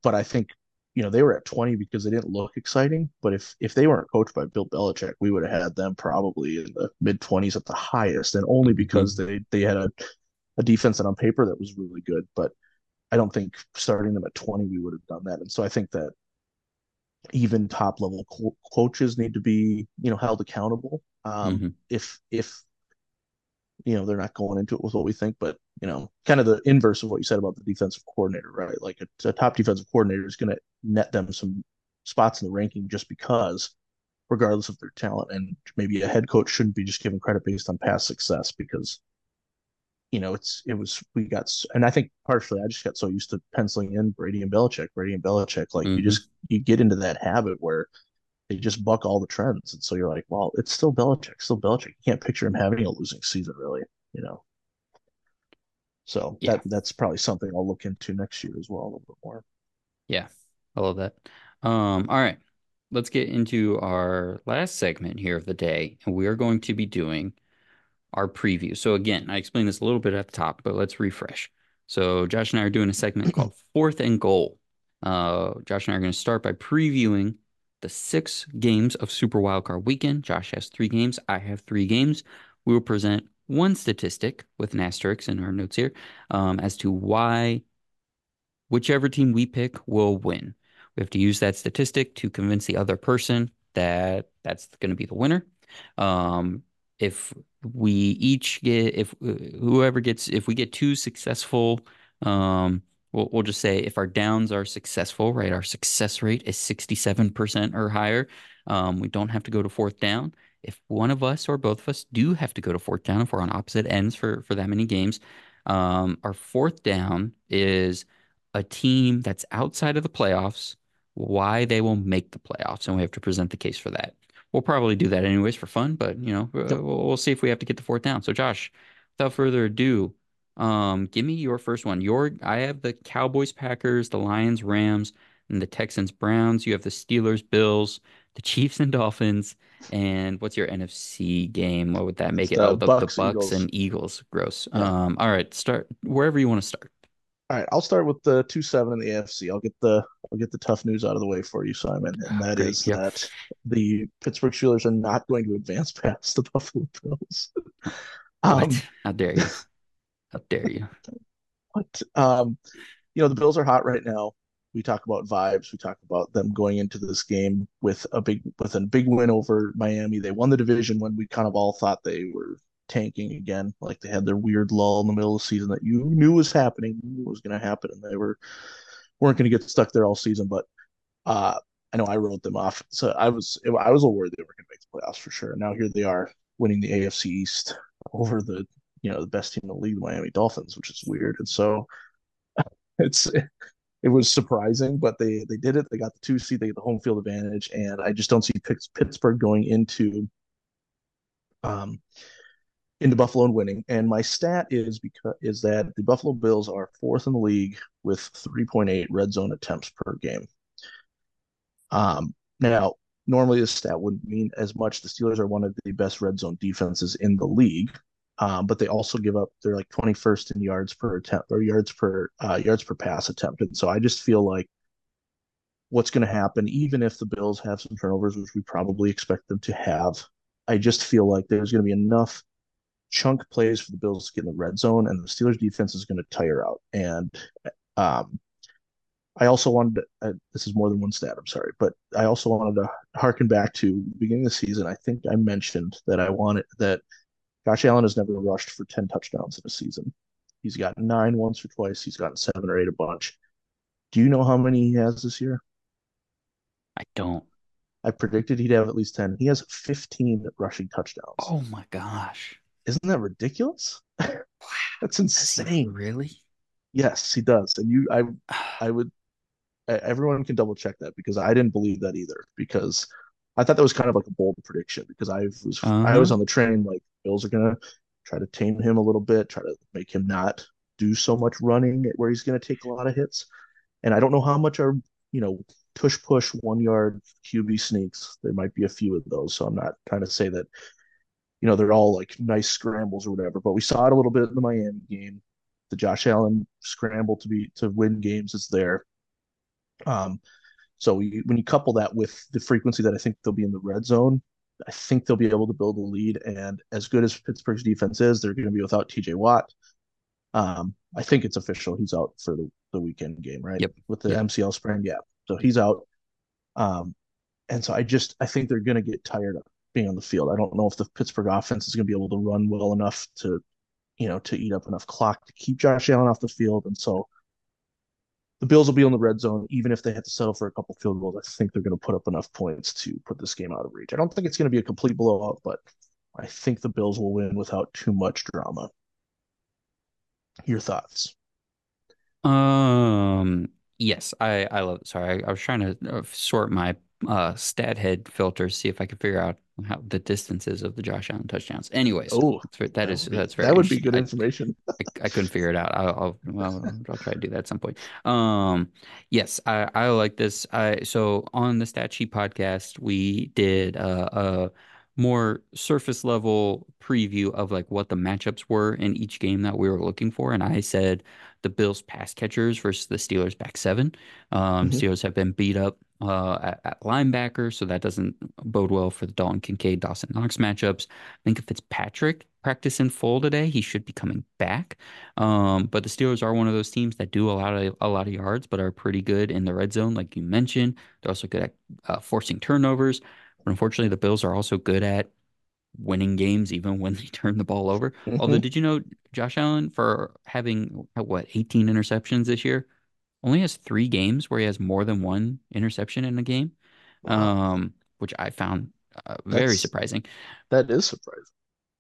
but I think you know they were at 20 because they didn't look exciting. But if if they weren't coached by Bill Belichick, we would have had them probably in the mid 20s at the highest, and only because Mhm. they they had a, a defense that on paper that was really good. But I don't think starting them at 20 we would have done that. And so I think that even top level co- coaches need to be you know held accountable. Um, Mhm. if if you know they're not going into it with what we think, but you know, kind of the inverse of what you said about the defensive coordinator, right? Like a, a top defensive coordinator is going to net them some spots in the ranking just because, regardless of their talent, and maybe a head coach shouldn't be just given credit based on past success because you know, it's it was we got and I think partially I just got so used to penciling in Brady and Belichick, Brady and Belichick. Like you Mhm. just you get into that habit where they just buck all the trends, and so you're like, well, it's still Belichick, still Belichick. You can't picture him having a losing season, really, you know. So Yeah. that that's probably something I'll look into next year as well a little bit more. Yeah. I love that. Um, all right. Let's get into our last segment here of the day, and we are going to be doing our preview. So again, I explained this a little bit at the top, but let's refresh. So Josh and I are doing a segment called Fourth and Goal. Uh, Josh and I are going to start by previewing the six games of Super Wildcard Weekend. Josh has three games. I have three games. We will present one statistic with an asterisk in our notes here um, as to why whichever team we pick will win. We have to use that statistic to convince the other person that that's going to be the winner. Um, if we each get, if uh, whoever gets, if we get two successful, um, we'll, we'll just say if our downs are successful, right? Our success rate is 67% or higher. Um, we don't have to go to fourth down. If one of us or both of us do have to go to fourth down, if we're on opposite ends for for that many games, um, our fourth down is a team that's outside of the playoffs, why they will make the playoffs, and we have to present the case for that. We'll probably do that anyways for fun, but you know, Yep. uh, we'll, we'll see if we have to get the fourth down. So, Josh, without further ado, um, give me your first one. Your I have the Cowboys, Packers, the Lions, Rams, and the Texans, Browns. You have the Steelers, Bills, the Chiefs, and Dolphins. And what's your NFC game? What would that make it? Oh, the the the Bucks Bucks Eagles. and Eagles. Gross. Yeah. Um, all right, start wherever you want to start. All right, I'll start with the two seven in the AFC. I'll get the I'll get the tough news out of the way for you, Simon, and that Great. is that the Pittsburgh Steelers are not going to advance past the Buffalo Bills. Um, How dare you? How dare you? but um, you know, the Bills are hot right now. We talk about vibes. We talk about them going into this game with a big with a big win over Miami. They won the division when we kind of all thought they were tanking again. Like they had their weird lull in the middle of the season that you knew was happening, knew was going to happen, and they were weren't going to get stuck there all season. But uh, I know I wrote them off, so I was I was a worried they were going to make the playoffs for sure. Now here they are winning the AFC East over the you know the best team in the league, the Miami Dolphins, which is weird. And so it's it was surprising, but they they did it. They got the two seed, they get the home field advantage, and I just don't see Pittsburgh going into um into Buffalo and winning. And my stat is because is that the Buffalo Bills are fourth in the league with 3.8 red zone attempts per game. Um, now normally this stat wouldn't mean as much. The Steelers are one of the best red zone defenses in the league. Um, but they also give up they're like 21st in yards per attempt or yards per uh, yards per pass attempt. And So I just feel like what's going to happen, even if the Bills have some turnovers, which we probably expect them to have, I just feel like there's going to be enough chunk plays for the Bills to get in the red zone, and the Steelers defense is going to tire out. And um, I also wanted to, uh, this is more than one stat, I'm sorry, but I also wanted to harken back to the beginning of the season. I think I mentioned that I wanted that Josh Allen has never rushed for 10 touchdowns in a season. He's got nine once or twice. He's gotten seven or eight a bunch. Do you know how many he has this year? I don't. I predicted he'd have at least 10. He has 15 rushing touchdowns. Oh my gosh. Isn't that ridiculous? That's insane. Really? Yes, he does. And you I I would everyone can double check that because I didn't believe that either because I thought that was kind of like a bold prediction because I was I Uh-huh. was on the train like Bills are gonna try to tame him a little bit, try to make him not do so much running where he's gonna take a lot of hits. And I don't know how much are you know tush push one yard QB sneaks. There might be a few of those, so I'm not trying to say that you know they're all like nice scrambles or whatever. But we saw it a little bit in the Miami game. The Josh Allen scramble to be to win games is there. Um, so we, when you couple that with the frequency that I think they'll be in the red zone, I think they'll be able to build a lead. And as good as Pittsburgh's defense is, they're going to be without TJ Watt. Um, I think it's official. He's out for the, the weekend game, right? Yep. With the Yep. MCL sprain. Yeah. So he's out. Um, and so I just I think they're going to get tired of being on the field. I don't know if the Pittsburgh offense is going to be able to run well enough to, you know, to eat up enough clock to keep Josh Allen off the field. And so the Bills will be on the red zone, even if they have to settle for a couple field goals. I think they're going to put up enough points to put this game out of reach. I don't think it's going to be a complete blowout, but I think the Bills will win without too much drama. Your thoughts? Um, yes, I I love Sorry, I, I was trying to uh, sort my uh stat head filter, see if I could figure out how the distances of the Josh Allen touchdowns. Anyways, Oh, that's that is that's very that would be good I information. I, I couldn't figure it out. I'll, I'll well I'll try to do that at some point. Um, yes, I I like this. I so on the Stat Sheet podcast we did uh, a more surface level preview of like what the matchups were in each game that we were looking for, and I said the Bills pass catchers versus the Steelers back seven. Um, Mhm. Steelers have been beat up uh, at, at linebacker, so that doesn't bode well for the Dalton Kincaid, Dawson Knox matchups. I think if Fitzpatrick practice in full today, he should be coming back. Um, but the Steelers are one of those teams that do a lot of a lot of yards, but are pretty good in the red zone, like you mentioned. They're also good at uh, forcing turnovers. But unfortunately, the Bills are also good at winning games, even when they turn the ball over. Although, Mhm. did you know Josh Allen, for having what 18 interceptions this year, only has three games where he has more than one interception in a game, Wow, um, which I found uh, very that's surprising. that is surprising.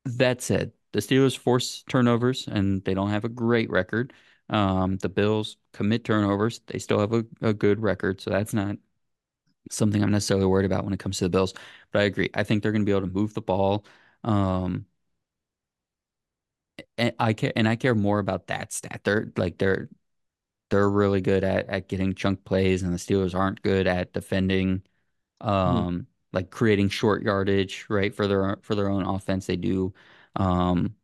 That said, the Steelers force turnovers and they don't have a great record. Um, the Bills commit turnovers. They still have a, a good record, so that's not something I'm necessarily worried about when it comes to the Bills. But I agree. I think they're going to be able to move the ball. Um, and I care and I care more about that stat. They're like they're they're really good at at getting chunk plays, and the Steelers aren't good at defending Mhm. um like creating short yardage, right, for their for their own offense. They do um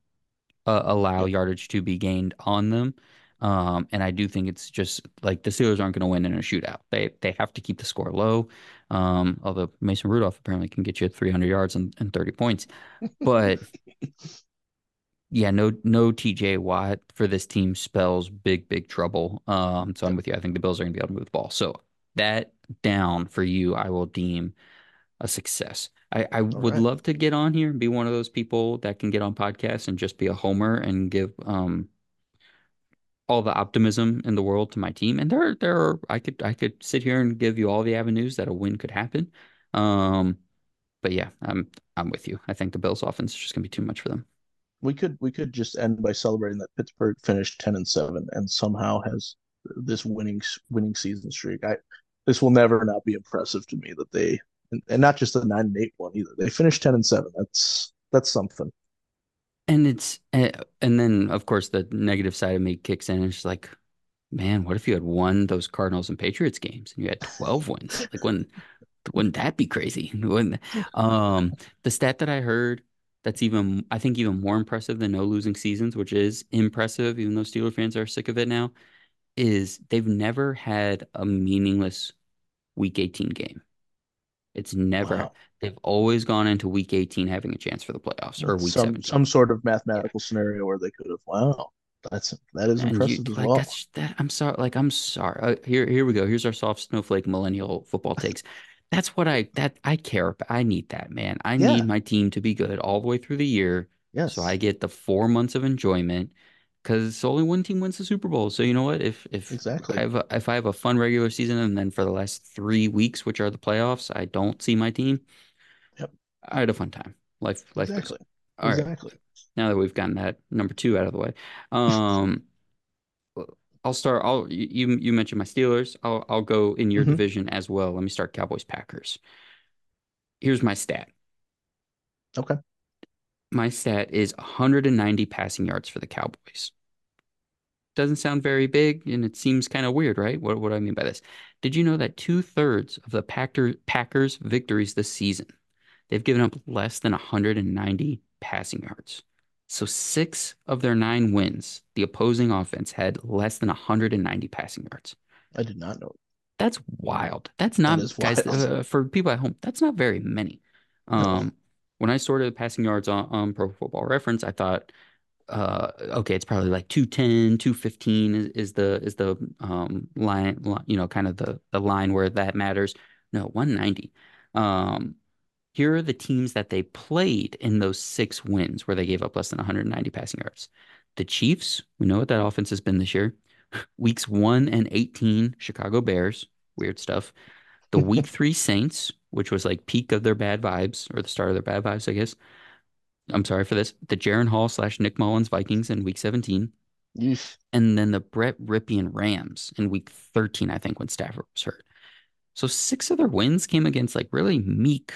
uh, allow yardage to be gained on them. Um, and I do think it's just like the Steelers aren't going to win in a shootout. They they have to keep the score low. Um, although Mason Rudolph apparently can get you 300 yards and, and 30 points. But yeah, no no TJ Watt for this team spells big, big trouble. Um, so I'm with you. I think the Bills are going to be able to move the ball. So that down for you, I will deem a success. I, I would right. love to get on here and be one of those people that can get on podcasts and just be a homer and give um all the optimism in the world to my team. And there there are I could I could sit here and give you all the avenues that a win could happen. Um, but yeah, I'm I'm with you. I think the Bills offense is just gonna be too much for them. We could we could just end by celebrating that Pittsburgh finished ten and seven and somehow has this winning winning season streak. I this will never not be impressive to me that they and, and not just the nine and eight one either. They finished ten and seven. That's that's something. And it's uh, and then of course the negative side of me kicks in. And it's like, man, what if you had won those Cardinals and Patriots games and you had 12 wins? Like when wouldn't that be crazy? Wouldn't um the stat that I heard that's even I think even more impressive than no losing seasons, which is impressive, even though Steeler fans are sick of it now, is they've never had a meaningless week 18 game. It's never Wow. They've always gone into week 18 having a chance for the playoffs or week Some 17. some sort of Yeah. mathematical scenario where they could have wow. That's that is And you impressive as like well. that's that I'm sorry like I'm sorry. Uh, here here we go. Here's our soft snowflake millennial football takes. That's what I that I care about. I need that, man. I need my team to be good all the way through the year so I get the four months of enjoyment because only one team wins the Super Bowl. So you know what? If if I Exactly. have a, if I have a fun regular season and then for the last three weeks, which are the playoffs, I don't see my team. I had a fun time. Life life. Exactly. All right. Exactly. Now that we've gotten that number two out of the way. Um I'll start. I'll you you mentioned my Steelers. I'll I'll go in your hmm division as well. Let me start Cowboys Packers. Here's my stat. Okay. My stat is 190 passing yards for the Cowboys. Doesn't sound very big, and it seems kind of weird, right? What, what do I mean by this? Did you know that two thirds of the Packer, Packers' victories this season, they've given up less than 190 passing yards? So six of their nine wins, the opposing offense had less than 190 passing yards. I did not know. That's wild. That's not, That guys, wild. uh, for people at home, that's not very many. No. Um, when I sorted passing yards on, on Pro Football Reference, I thought, uh, okay, it's probably like 210, 215 is, is the is the um line, you know, kind of the the line where that matters. No, 190. Um, here are the teams that they played in those six wins where they gave up less than 190 passing yards. The Chiefs, we know what that offense has been this year. Weeks one and 18, Chicago Bears, weird stuff. The week three Saints, which was like peak of their bad vibes or the start of their bad vibes, I guess. I'm sorry for this. The Jaren Hall slash Nick Mullens Vikings in week 17. Yeesh. And then the Brett Rypien Rams in week 13, I think, when Stafford was hurt. So six of their wins came against like really meek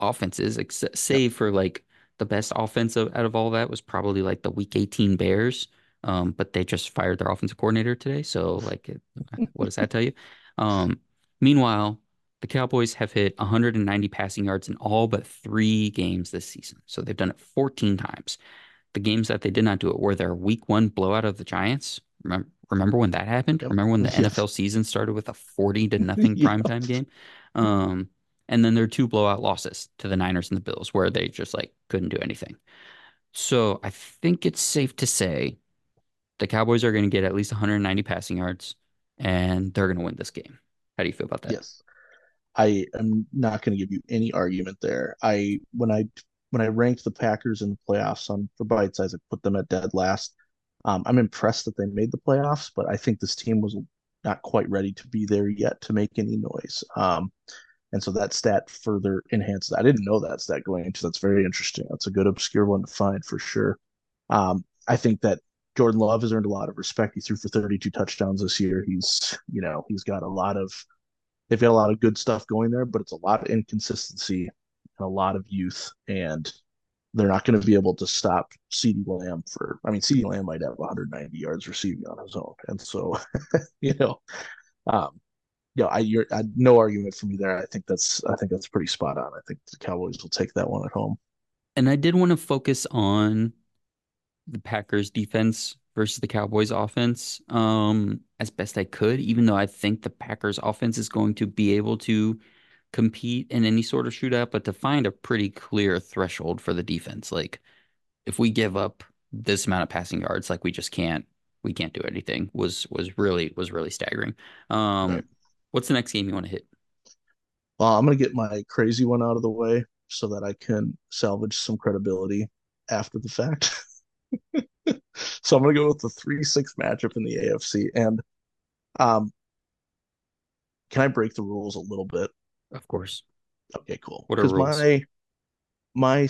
offenses, except save for like the best offensive out of all that was probably like the week 18 Bears. Um, but they just fired their offensive coordinator today. So like it, what does that tell you? Um, meanwhile, the Cowboys have hit 190 passing yards in all but three games this season. So they've done it 14 times. The games that they did not do it were their week one blowout of the Giants. Remember, remember when that happened? Remember when the Yes. NFL season started with a 40 to nothing primetime game? Um, and then their two blowout losses to the Niners and the Bills, where they just like couldn't do anything. So I think it's safe to say the Cowboys are going to get at least 190 passing yards, and they're going to win this game. How do you feel about that? Yes. I am not going to give you any argument there. I when I when I ranked the Packers in the playoffs on for bite size, I put them at dead last. Um, I'm impressed that they made the playoffs, but I think this team was not quite ready to be there yet to make any noise. Um, and so that stat further enhances. I didn't know that stat going into. That's very interesting. That's a good obscure one to find for sure. Um, I think that Jordan Love has earned a lot of respect. He threw for 32 touchdowns this year. He's, you know, he's got a lot of they've got a lot of good stuff going there, but it's a lot of inconsistency and a lot of youth, and they're not going to be able to stop CeeDee Lamb for. I mean, CeeDee Lamb might have 190 yards receiving on his own, and so you know, um, you know, I you're I, no argument for me there. I think that's I think that's pretty spot on. I think the Cowboys will take that one at home. And I did want to focus on the Packers defense versus the Cowboys offense um, as best I could, even though I think the Packers offense is going to be able to compete in any sort of shootout, but to find a pretty clear threshold for the defense. Like if we give up this amount of passing yards, like we just can't we can't do anything was was really was really staggering. Um, Right. What's the next game you want to hit? Well, I'm gonna get my crazy one out of the way so that I can salvage some credibility after the fact. so I'm gonna go with the three six matchup in the AFC. And um can I break the rules a little bit? Of course. Okay, cool. What are rules? my my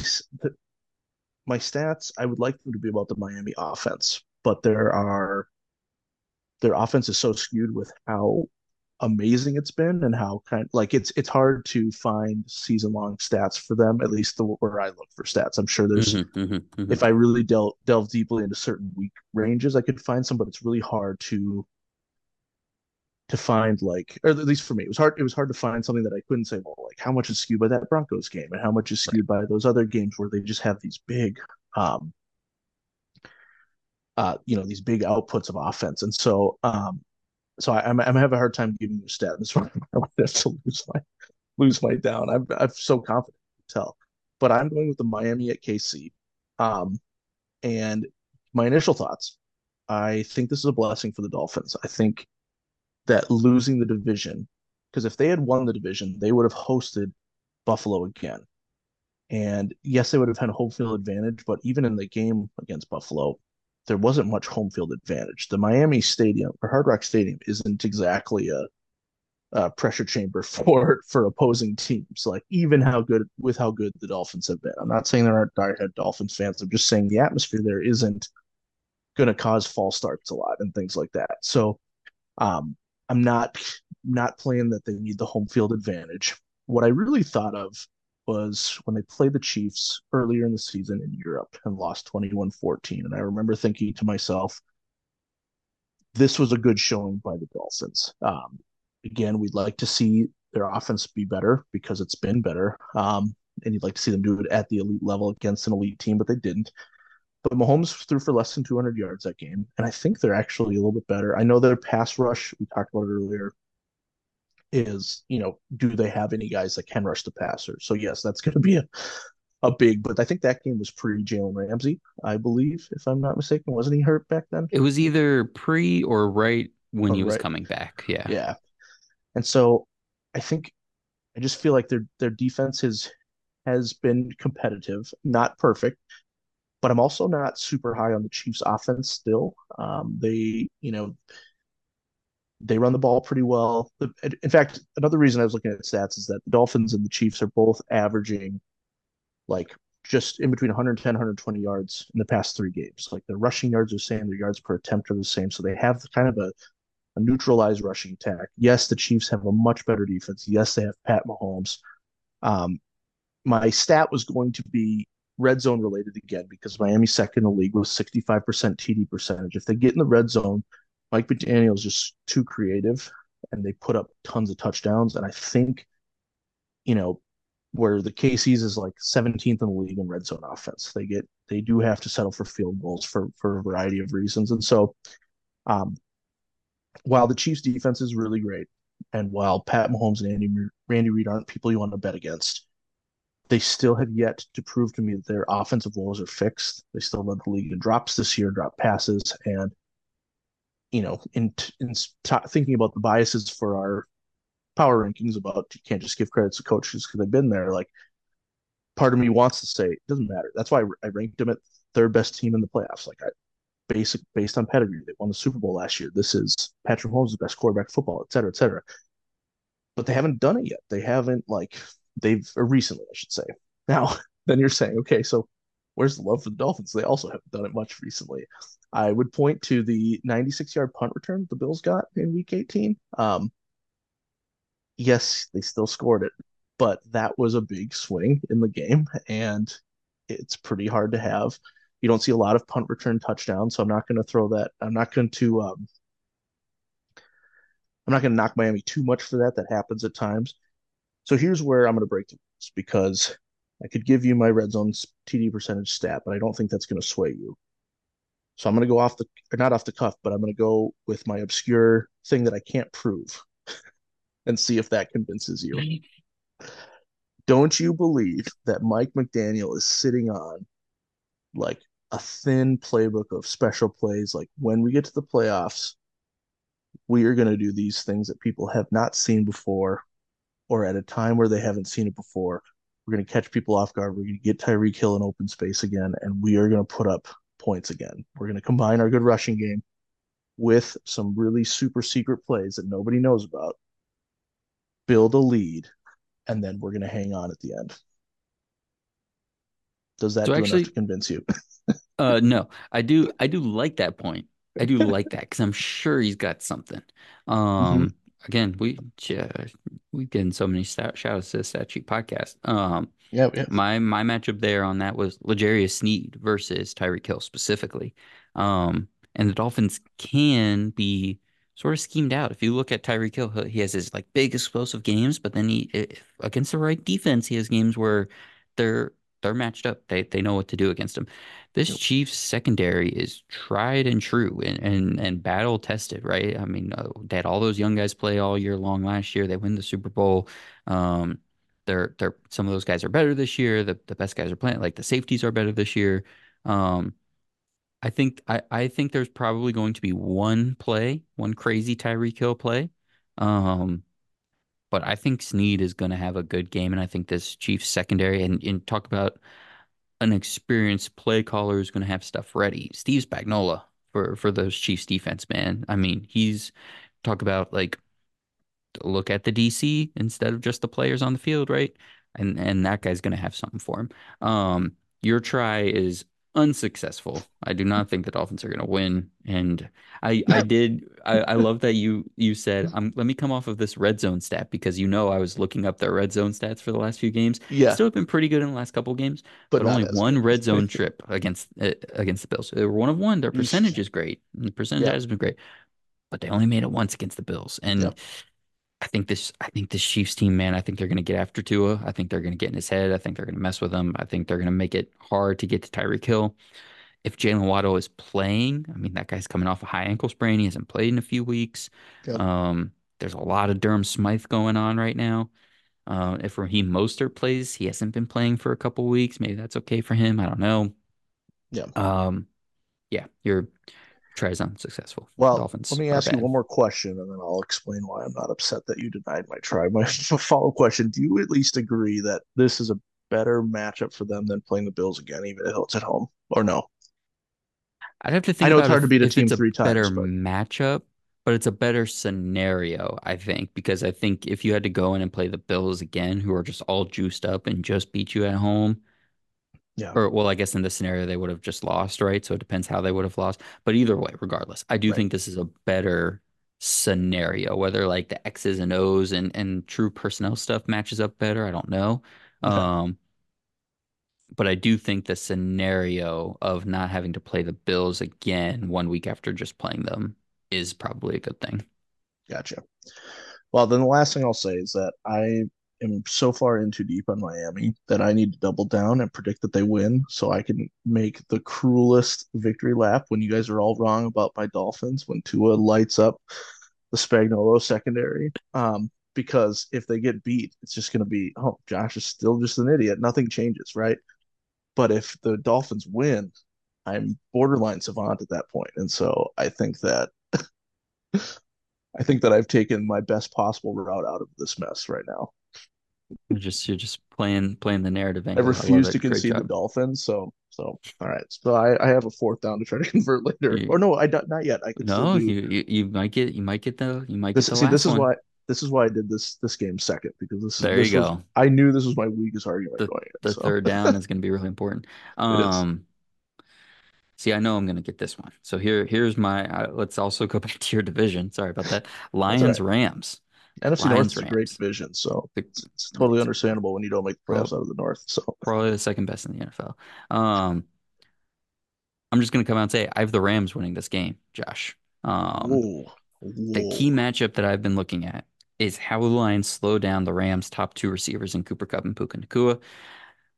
my stats, I would like them to be about the Miami offense, but there are their offense is so skewed with how amazing it's been and how kind like it's it's hard to find season long stats for them, at least the where I look for stats. I'm sure there's Mhm, mhm, mhm. if I really delve delve deeply into certain week ranges, I could find some, but it's really hard to to find like or at least for me, it was hard it was hard to find something that I couldn't say, well, like how much is skewed by that Broncos game and how much is skewed by those other games where they just have these big um uh you know these big outputs of offense. And so um so I, I'm I'm having a hard time giving you a stat. This one I might have to lose my lose my down. I'm I'm so confident to tell. But I'm going with the Miami at KC. Um and my initial thoughts, I think this is a blessing for the Dolphins. I think that losing the division, because if they had won the division, they would have hosted Buffalo again. And yes, they would have had a home field advantage, but even in the game against Buffalo, there wasn't much home field advantage. The Miami Stadium or Hard Rock Stadium isn't exactly a, a pressure chamber for for opposing teams. Like even how good with how good the Dolphins have been. I'm not saying there aren't diehard Dolphins fans. I'm just saying the atmosphere there isn't going to cause false starts a lot and things like that. So um, I'm not not playing that they need the home field advantage. What I really thought of was when they played the Chiefs earlier in the season in Europe and lost 21-14. And I remember thinking to myself, this was a good showing by the Dolphins. Um, again, we'd like to see their offense be better because it's been better. Um, and you'd like to see them do it at the elite level against an elite team, but they didn't. But Mahomes threw for less than 200 yards that game, and I think they're actually a little bit better. I know their pass rush, we talked about it earlier, is, you know, do they have any guys that can rush the passer? So, yes, that's going to be a, a big, but I think that game was pre Jalen Ramsey, I believe, if I'm not mistaken. Wasn't he hurt back then? It was either pre or right when Oh, he was right. coming back. Yeah. Yeah. And so I think I just feel like their their defense has has been competitive, not perfect, but I'm also not super high on the Chiefs offense still. Um, they, you know, they run the ball pretty well. In fact, another reason I was looking at stats is that the Dolphins and the Chiefs are both averaging like just in between 110 120 yards in the past three games. Like their rushing yards are the same, their yards per attempt are the same. So they have kind of a, a neutralized rushing attack. Yes, the Chiefs have a much better defense. Yes, they have Pat Mahomes. Um, my stat was going to be red zone related again because Miami's second in the league with 65% TD percentage. If they get in the red zone, Mike McDaniel is just too creative and they put up tons of touchdowns. And I think, you know, where the KC's is like 17th in the league in red zone offense. They get they do have to settle for field goals for for a variety of reasons. And so um while the Chiefs defense is really great and while Pat Mahomes and Andy Randy Reid aren't people you want to bet against, they still have yet to prove to me that their offensive woes are fixed. They still led the league in drops this year, drop passes, and you know, in in t- thinking about the biases for our power rankings about you can't just give credits to coaches because they've been there. Like, part of me wants to say it doesn't matter. That's why I ranked them at third best team in the playoffs. Like, I basic based on pedigree, they won the Super Bowl last year. This is Patrick Holmes, the best quarterback football, et cetera, et cetera. But they haven't done it yet. They haven't like they've recently, I should say. Now, then you're saying, okay, so where's the love for the Dolphins? They also haven't done it much recently. I would point to the 96 yard punt return the Bills got in week 18. Um, yes, they still scored it, but that was a big swing in the game, and it's pretty hard to have. You don't see a lot of punt return touchdowns, so I'm not going to throw that. I'm not going to. Um, I'm not going to knock Miami too much for that. That happens at times. So here's where I'm going to break the rules because I could give you my red zone TD percentage stat, but I don't think that's going to sway you. So I'm going to go off the, or not off the cuff, but I'm going to go with my obscure thing that I can't prove and see if that convinces you. Don't you believe that Mike McDaniel is sitting on like a thin playbook of special plays? Like when we get to the playoffs, we are going to do these things that people have not seen before or at a time where they haven't seen it before. We're going to catch people off guard. We're going to get Tyreek Hill in open space again, and we are going to put up points again. We're going to combine our good rushing game with some really super secret plays that nobody knows about, build a lead, and then we're going to hang on at the end. Does that So do actually- convince you? Uh, no, I do. I do like that point. I do like that because I'm sure he's got something. Um, again, we yeah, we getting so many shout outs to the Stat Sheet podcast. Um, yeah, yeah. my my matchup there on that was L'Jarius Sneed versus Tyreek Hill specifically. Um, and the Dolphins can be sort of schemed out. If you look at Tyreek Hill, he has his like big explosive games, but then he if, against the right defense, he has games where they're they're matched up. They they know what to do against them. This Yep. Chiefs secondary is tried and true and and, and battle tested, right? I mean, uh, they had all those young guys play all year long last year. They win the Super Bowl. Um, they're they're some of those guys are better this year. The the best guys are playing like the safeties are better this year. Um, I think I, I think there's probably going to be one play, one crazy Tyreek Hill play. Um, but I think Sneed is going to have a good game, and I think this Chiefs secondary and, and talk about an experienced play caller who's going to have stuff ready. Steve Spagnuolo for for those Chiefs defense, man. I mean, he's talk about like look at the DC instead of just the players on the field, right? And and that guy's going to have something for him. Um, your try is unsuccessful. I do not think the Dolphins are going to win. And I I did I, I love that you you said um let me come off of this red zone stat because you know I was looking up their red zone stats for the last few games. Yeah, Still have been pretty good in the last couple games, but but only one red zone trip against uh, against the Bills. They were one of one. Their percentage is great. The percentage Yeah, has been great, but they only made it once against the Bills. yeah, And I think this I think this Chiefs team, man, I think they're going to get after Tua. I think they're going to get in his head. I think they're going to mess with him. I think they're going to make it hard to get to Tyreek Hill if Jaylen Waddle is playing, I mean, that guy's coming off a high ankle sprain. He hasn't played in a few weeks. yeah, Um, there's a lot of Durham Smythe going on right now. Uh, if Raheem Mostert plays, he hasn't been playing for a couple weeks. Maybe that's okay for him. I don't know. yeah. Um, yeah, your try is unsuccessful. Well, let me ask you bad. one more question, and then I'll explain why I'm not upset that you denied my try. My follow-up question: Do you at least agree that this is a better matchup for them than playing the Bills again, even if it's at home, or no? I'd have to think. I know it's hard to beat a if team it's a three better times, but matchup, but it's a better scenario, I think, because I think if you had to go in and play the Bills again, who are just all juiced up and just beat you at home, yeah, or well, I guess in this scenario they would have just lost, right? So it depends how they would have lost. But either way, regardless, I do right. think this is a better scenario. Whether like the X's and O's and and true personnel stuff matches up better, I don't know. Okay, Um, but I do think the scenario of not having to play the Bills again one week after just playing them is probably a good thing. gotcha. Well, then the last thing I'll say is that I am so far in too deep on Miami that I need to double down and predict that they win so I can make the cruelest victory lap when you guys are all wrong about my Dolphins when Tua lights up the Spagnuolo secondary. Um, because if they get beat, it's just going to be, oh, Josh is still just an idiot. Nothing changes, right? But if the Dolphins win, I'm borderline savant at that point. And so I think that I think that I've taken my best possible route out of this mess right now. You're just you're just playing playing the narrative I angle. I refuse to concede the. Dolphins, so so all right. So I, I have a fourth down to try to convert later. You, Or no, I don't not yet. I could no, do you, you you might get you might get the you might get this. the See, this is one. why this is why I did this this game second because this is There you was go. I knew this was my weakest argument The the So third down is going to be really important. Um, see, I know I'm going to get this one. So here here's my. Uh, let's also go back to your division. Sorry about that. All right. Lions Rams. NFC North Lions is a great division, so it's, it's totally understandable when you don't make the playoffs out of the North. So probably the second best in the NFL. Um, I'm just going to come out and say I have the Rams winning this game, Josh. Um, whoa, the key matchup that I've been looking at is how the Lions slow down the Rams' top two receivers in Cooper Kupp and Puka Nacua.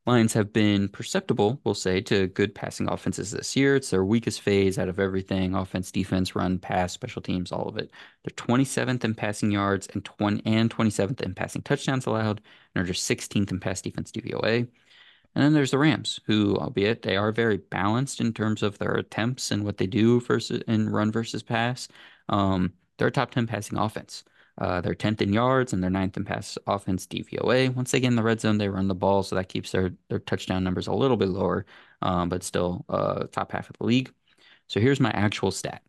Lions have been perceptible, we'll say, to good passing offenses this year. It's their weakest phase out of everything offense, defense, run, pass, special teams, all of it. They're 27th in passing yards and 20 and 27th in passing touchdowns allowed, and are just 16th in pass defense DVOA. And then there's the Rams, who, albeit they are very balanced in terms of their attempts and what they do versus in run versus pass, um, they're top 10 passing offense. Uh, they're 10th in yards and they're ninth in pass offense DVOA. Once they get in the red zone, they run the ball, so that keeps their their touchdown numbers a little bit lower, um, but still uh, top half of the league. So here's my actual stat.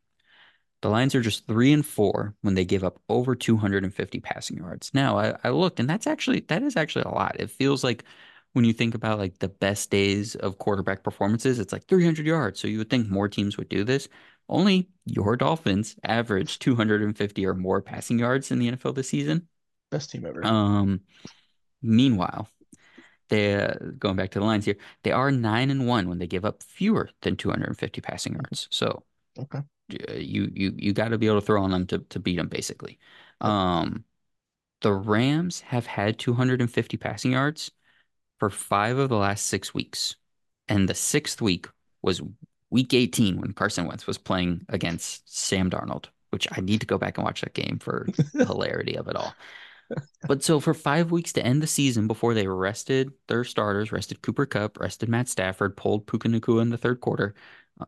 The Lions are just three and four when they give up over 250 passing yards. Now I, I looked, and that's actually that is actually a lot. It feels like when you think about like the best days of quarterback performances, it's like 300 yards. So you would think more teams would do this. Only your Dolphins average 250 or more passing yards in the NFL this season. best team ever. Um, meanwhile, they uh, going back to the lines here, they are nine and one when they give up fewer than 250 passing yards. So Okay. uh, you you you got to be able to throw on them to to beat them basically. Um, the Rams have had 250 passing yards for five of the last six weeks, and the sixth week was week 18 when Carson Wentz was playing against Sam Darnold, which I need to go back and watch that game for the hilarity of it all. But so for five weeks to end the season before they rested their starters, rested Cooper Kupp, rested Matt Stafford, pulled Puka Nacua in the third quarter, uh,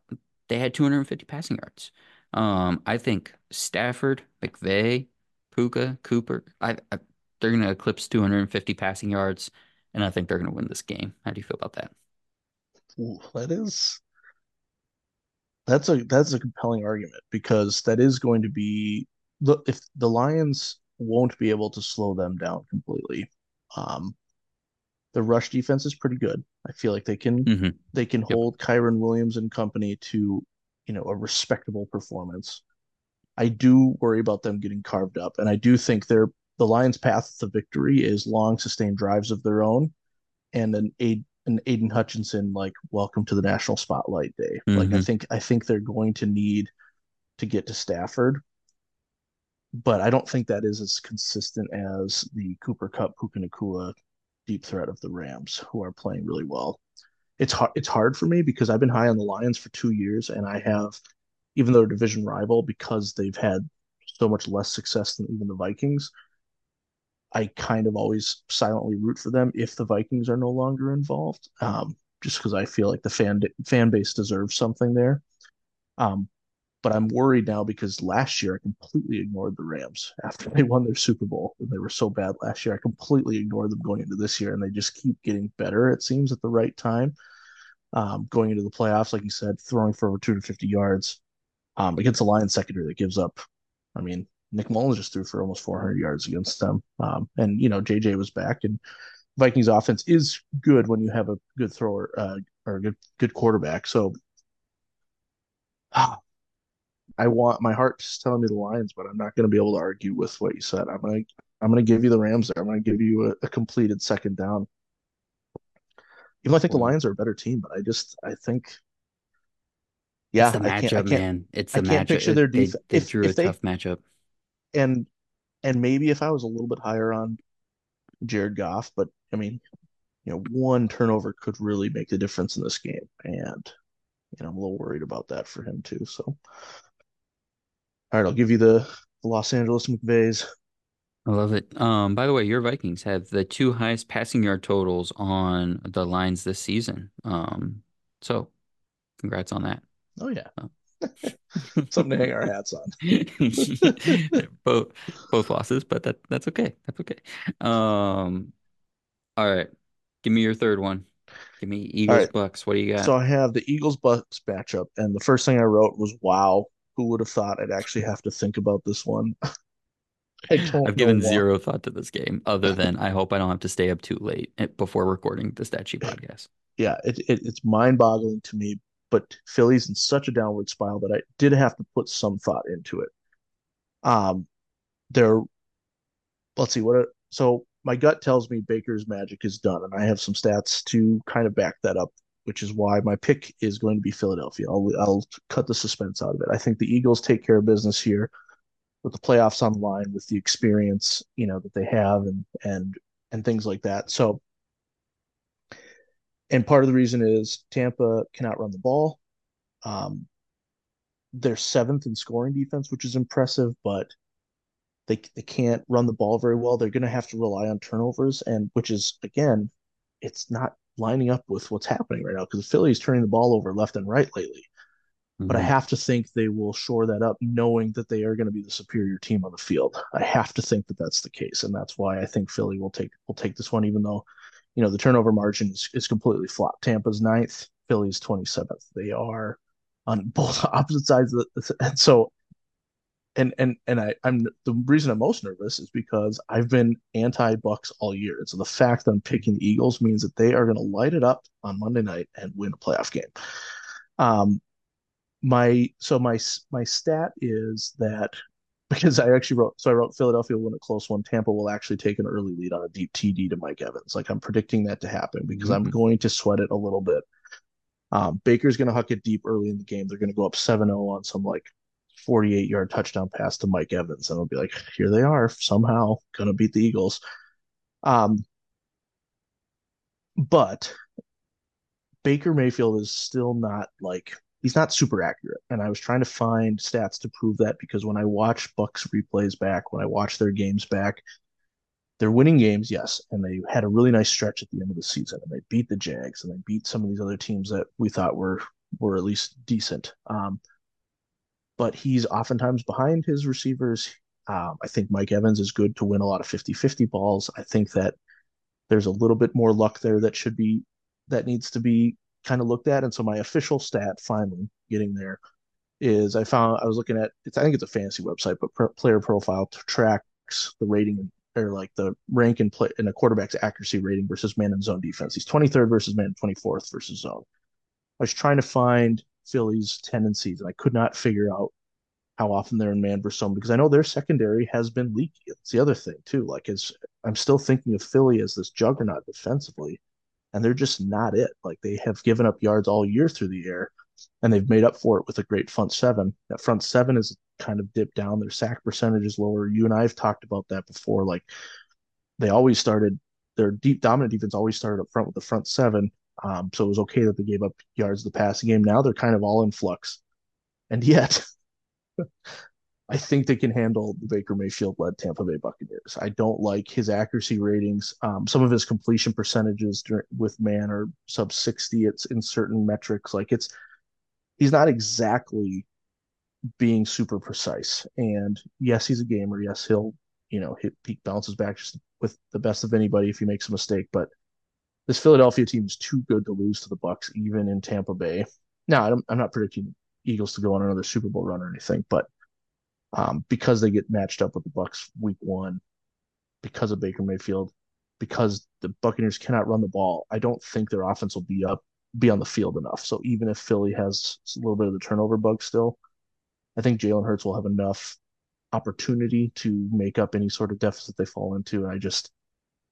they had 250 passing yards. Um, I think Stafford, McVay, Puka, Cooper, I, I they're going to eclipse 250 passing yards, and I think they're going to win this game. How do you feel about that? Ooh, that is that's a that's a compelling argument because that is going to be the if the Lions won't be able to slow them down completely. Um, The rush defense is pretty good. I feel like they can hmm they can Yep. hold Kyren Williams and company to, you know, a respectable performance. I do worry about them getting carved up, and I do think they're the Lions' path to victory is long, sustained drives of their own, and an aid an Aidan Hutchinson like welcome to the national spotlight day. Like I hmm think I think they're going to need to get to Stafford, but I don't think that is as consistent as the Cooper Kupp Puka Nacua deep threat of the Rams, who are playing really well. It's hard. It's hard for me because I've been high on the Lions for two years, and I have, even though they're division rival, because they've had so much less success than even the Vikings. I kind of always silently root for them if the Vikings are no longer involved, um, just because I feel like the fan fan base deserves something there. Um, but I'm worried now because last year I completely ignored the Rams after they won their Super Bowl. And they were so bad last year. I completely ignored them going into this year, and they just keep getting better, it seems, at the right time. Um, going into the playoffs, like you said, throwing for over 250 yards um, against the Lions secondary that gives up. I mean, Nick Mullens just threw for almost 400 yards against them. Um, and, you know, JJ was back, and Vikings offense is good when you have a good thrower uh, or a good, good quarterback. So I want my heart's telling me the Lions, but I'm not going to be able to argue with what you said. I'm going to I'm going to give you the Rams there. I'm going to give you a, a completed second down. Even though I think the Lions are a better team, but I just I think yeah, it's the I can't I matchup, can't man. It's I the can't matchup. picture their they defense they if drew a they tough matchup. And and maybe if I was a little bit higher on Jared Goff, but I mean, you know, one turnover could really make the difference in this game, and you know, I'm a little worried about that for him too. So, all right, I'll give you the, the Los Angeles McVays. I love it. Um, by the way, your Vikings have the two highest passing yard totals on the lines this season. Um, so congrats on that. Oh yeah, Uh, something to hang our hats on. both both losses, but that that's okay. That's okay. Um, all right. Give me your third one. Give me Eagles right, Bucks. What do you got? so I have the Eagles Bucks matchup, and the first thing I wrote was, "Wow, who would have thought I'd actually have to think about this one?" I know given why. zero thought to this game, other than I hope I don't have to stay up too late eh, before recording the Stat Sheet podcast. Yeah, it, it it's mind-boggling to me, but Philly's in such a downward spiral that I did have to put some thought into it. Um, they're let's see what it, so my gut tells me Baker's magic is done, and I have some stats to kind of back that up, which is why my pick is going to be Philadelphia. I'll I'll cut the suspense out of it. I think the Eagles take care of business here with the playoffs on the line, with the experience you know that they have, and and and things like that. So, and part of the reason is Tampa cannot run the ball. Um, they're seventh in scoring defense, which is impressive, but they they can't run the ball very well. They're going to have to rely on turnovers, and which is again, it's not lining up with what's happening right now because Philly's turning the ball over left and right lately. But I Mhm. have to think they will shore that up, knowing that they are going to be the superior team on the field. I have to think that that's the case, and that's why I think Philly will take will take this one, even though you know the turnover margin is, is completely flopped. Tampa's ninth, Philly's twenty seventh. They are on both opposite sides of the, and so and and and I, I'm the reason I'm most nervous is because I've been anti-Bucks all year. And so the fact that I'm picking the Eagles means that they are going to light it up on Monday night and win a playoff game. Um, my so my my stat is that because I actually wrote so I wrote Philadelphia will win a close one. Tampa will actually take an early lead on a deep TD to Mike Evans. Like I'm predicting that to happen because I'm Mhm. going to sweat it a little bit. Um, Baker's going to huck it deep early in the game. They're going to go up 7-0 on some like 48 yard touchdown pass to Mike Evans. And it'll be like, here they are, somehow going to beat the Eagles. Um, but Baker Mayfield is still not like, he's not super accurate. And I was trying to find stats to prove that because when I watch Bucks replays back, when I watch their games back, they're winning games, yes, and they had a really nice stretch at the end of the season, and they beat the Jags, and they beat some of these other teams that we thought were were at least decent. Um, but he's oftentimes behind his receivers. Um, I think Mike Evans is good to win a lot of 50-50 balls. I think that there's a little bit more luck there that should be that needs to be kind of looked at. And so my official stat, finally getting there, is I found I was looking at it's I think it's a fantasy website, but player profile tracks the rating or like the rank in play in a quarterback's accuracy rating versus man and zone defense. He's 23rd versus man, 24th versus zone. I was trying to find Philly's tendencies, and I could not figure out how often they're in man versus zone because I know their secondary has been leaky. It's the other thing too. Like, is I'm still thinking of Philly as this juggernaut defensively, and they're just not it. Like they have given up yards all year through the air, and they've made up for it with a great front seven. That front seven is kind of dipped down. Their sack percentage is lower. You and I have talked about that before. Like they always started their deep dominant defense always started up front with the front seven. Um, so it was okay that they gave up yards the passing game. Now they're kind of all in flux. And yet I think they can handle the Baker Mayfield led Tampa Bay Buccaneers. I don't like his accuracy ratings. Um, some of his completion percentages during, with man are sub 60. It's in certain metrics. Like it's, he's not exactly being super precise. And yes, he's a gamer. Yes, he'll, you know, hit peak bounces back just with the best of anybody if he makes a mistake. But this Philadelphia team is too good to lose to the Bucks, even in Tampa Bay. Now, I'm, I'm not predicting Eagles to go on another Super Bowl run or anything, but um, because they get matched up with the Bucks week one, because of Baker Mayfield, because the Buccaneers cannot run the ball. I don't think their offense will be up, be on the field enough. So even if Philly has a little bit of the turnover bug still, I think Jalen Hurts will have enough opportunity to make up any sort of deficit they fall into. And I just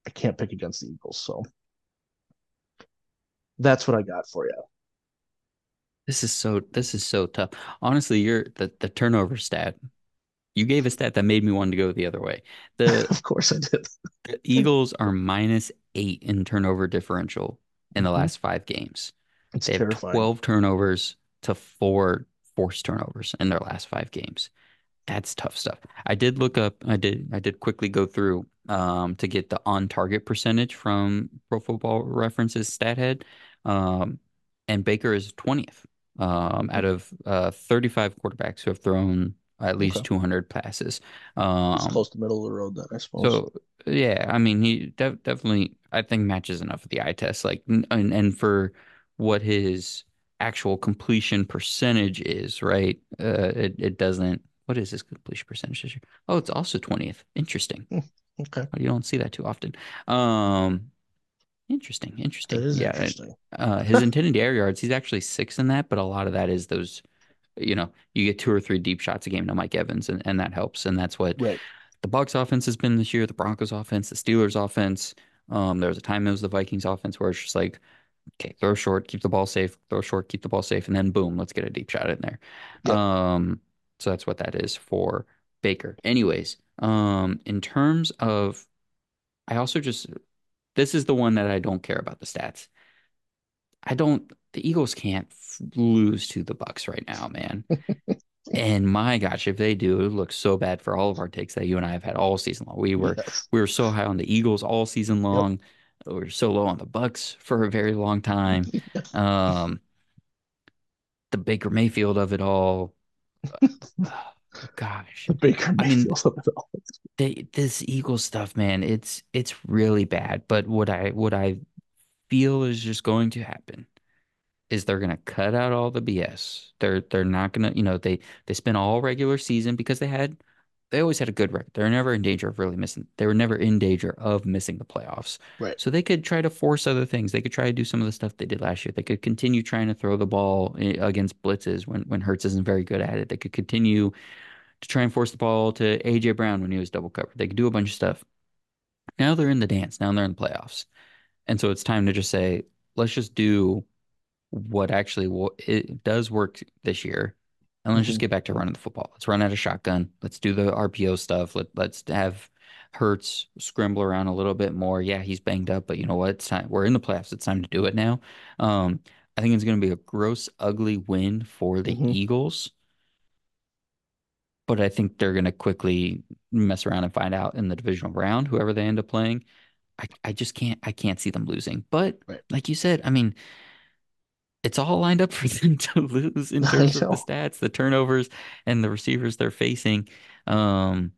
I can't pick against the Eagles. So that's what I got for you. This is so this is so tough. Honestly, you're the, the turnover stat you gave a stat that made me want to go the other way. The of course I did. the Eagles are minus eight in turnover differential in the mm-hmm. last five games. It's they terrifying. have 12 turnovers to four forced turnovers in their last five games. That's tough stuff. I did look up, I did I did quickly go through um, to get the on target percentage from Pro Football References Stathead. Um, and Baker is 20th um, out of uh, 35 quarterbacks who have thrown at least okay. 200 passes. Um, it's close to middle of the road then, I suppose. So yeah, I mean, he de- definitely, I think matches enough of the eye test. Like, and and for what his actual completion percentage is, right? Uh, it it doesn't. What is his completion percentage this year? Oh, it's also 20th. Interesting. Hmm, okay. You don't see that too often. Um, interesting. Interesting. Yeah. Interesting. Uh, his intended air yards, he's actually six in that, but a lot of that is those you know, you get two or three deep shots a game to Mike Evans, and, and that helps. And that's what right. the Bucks offense has been this year, the Broncos offense, the Steelers offense. Um, there was a time it was the Vikings offense where it's just like, okay, throw short, keep the ball safe, throw short, keep the ball safe, and then boom, let's get a deep shot in there. Yep. Um, so that's what that is for Baker. Anyways, um, in terms of, I also just, this is the one that I don't care about the stats. I don't the Eagles can't lose to the Bucks right now, man. and my gosh, if they do, it looks so bad for all of our takes that you and I have had all season long. We were yes. we were so high on the Eagles all season long. Yep. We were so low on the Bucks for a very long time. um, the Baker Mayfield of it all. gosh, the Baker Mayfield I mean, of it all. They, this Eagles stuff, man, it's it's really bad. But what I what I feel is just going to happen is they're going to cut out all the BS. They're they're not going to, you know, they they spent all regular season because they had they always had a good record. They're never in danger of really missing. They were never in danger of missing the playoffs. Right. So they could try to force other things. They could try to do some of the stuff they did last year. They could continue trying to throw the ball eh, against blitzes when when Hurts isn't very good at it. They could continue to try and force the ball to AJ Brown when he was double covered. They could do a bunch of stuff. Now they're in the dance. Now they're in the playoffs. And so it's time to just say, let's just do what actually it does work this year. And let's mm-hmm. just get back to running the football. Let's run out of shotgun. Let's do the RPO stuff. Let let's have Hurts scramble around a little bit more. Yeah, he's banged up, but you know what? It's time. We're in the playoffs. It's time to do it now. Um, I think it's going to be a gross, ugly win for the mm-hmm. Eagles. But I think they're going to quickly mess around and find out in the divisional round, whoever they end up playing. I, I just can't I can't see them losing. But right. like you said, I mean, it's all lined up for them to lose in terms of the stats, the turnovers, and the receivers they're facing. Um,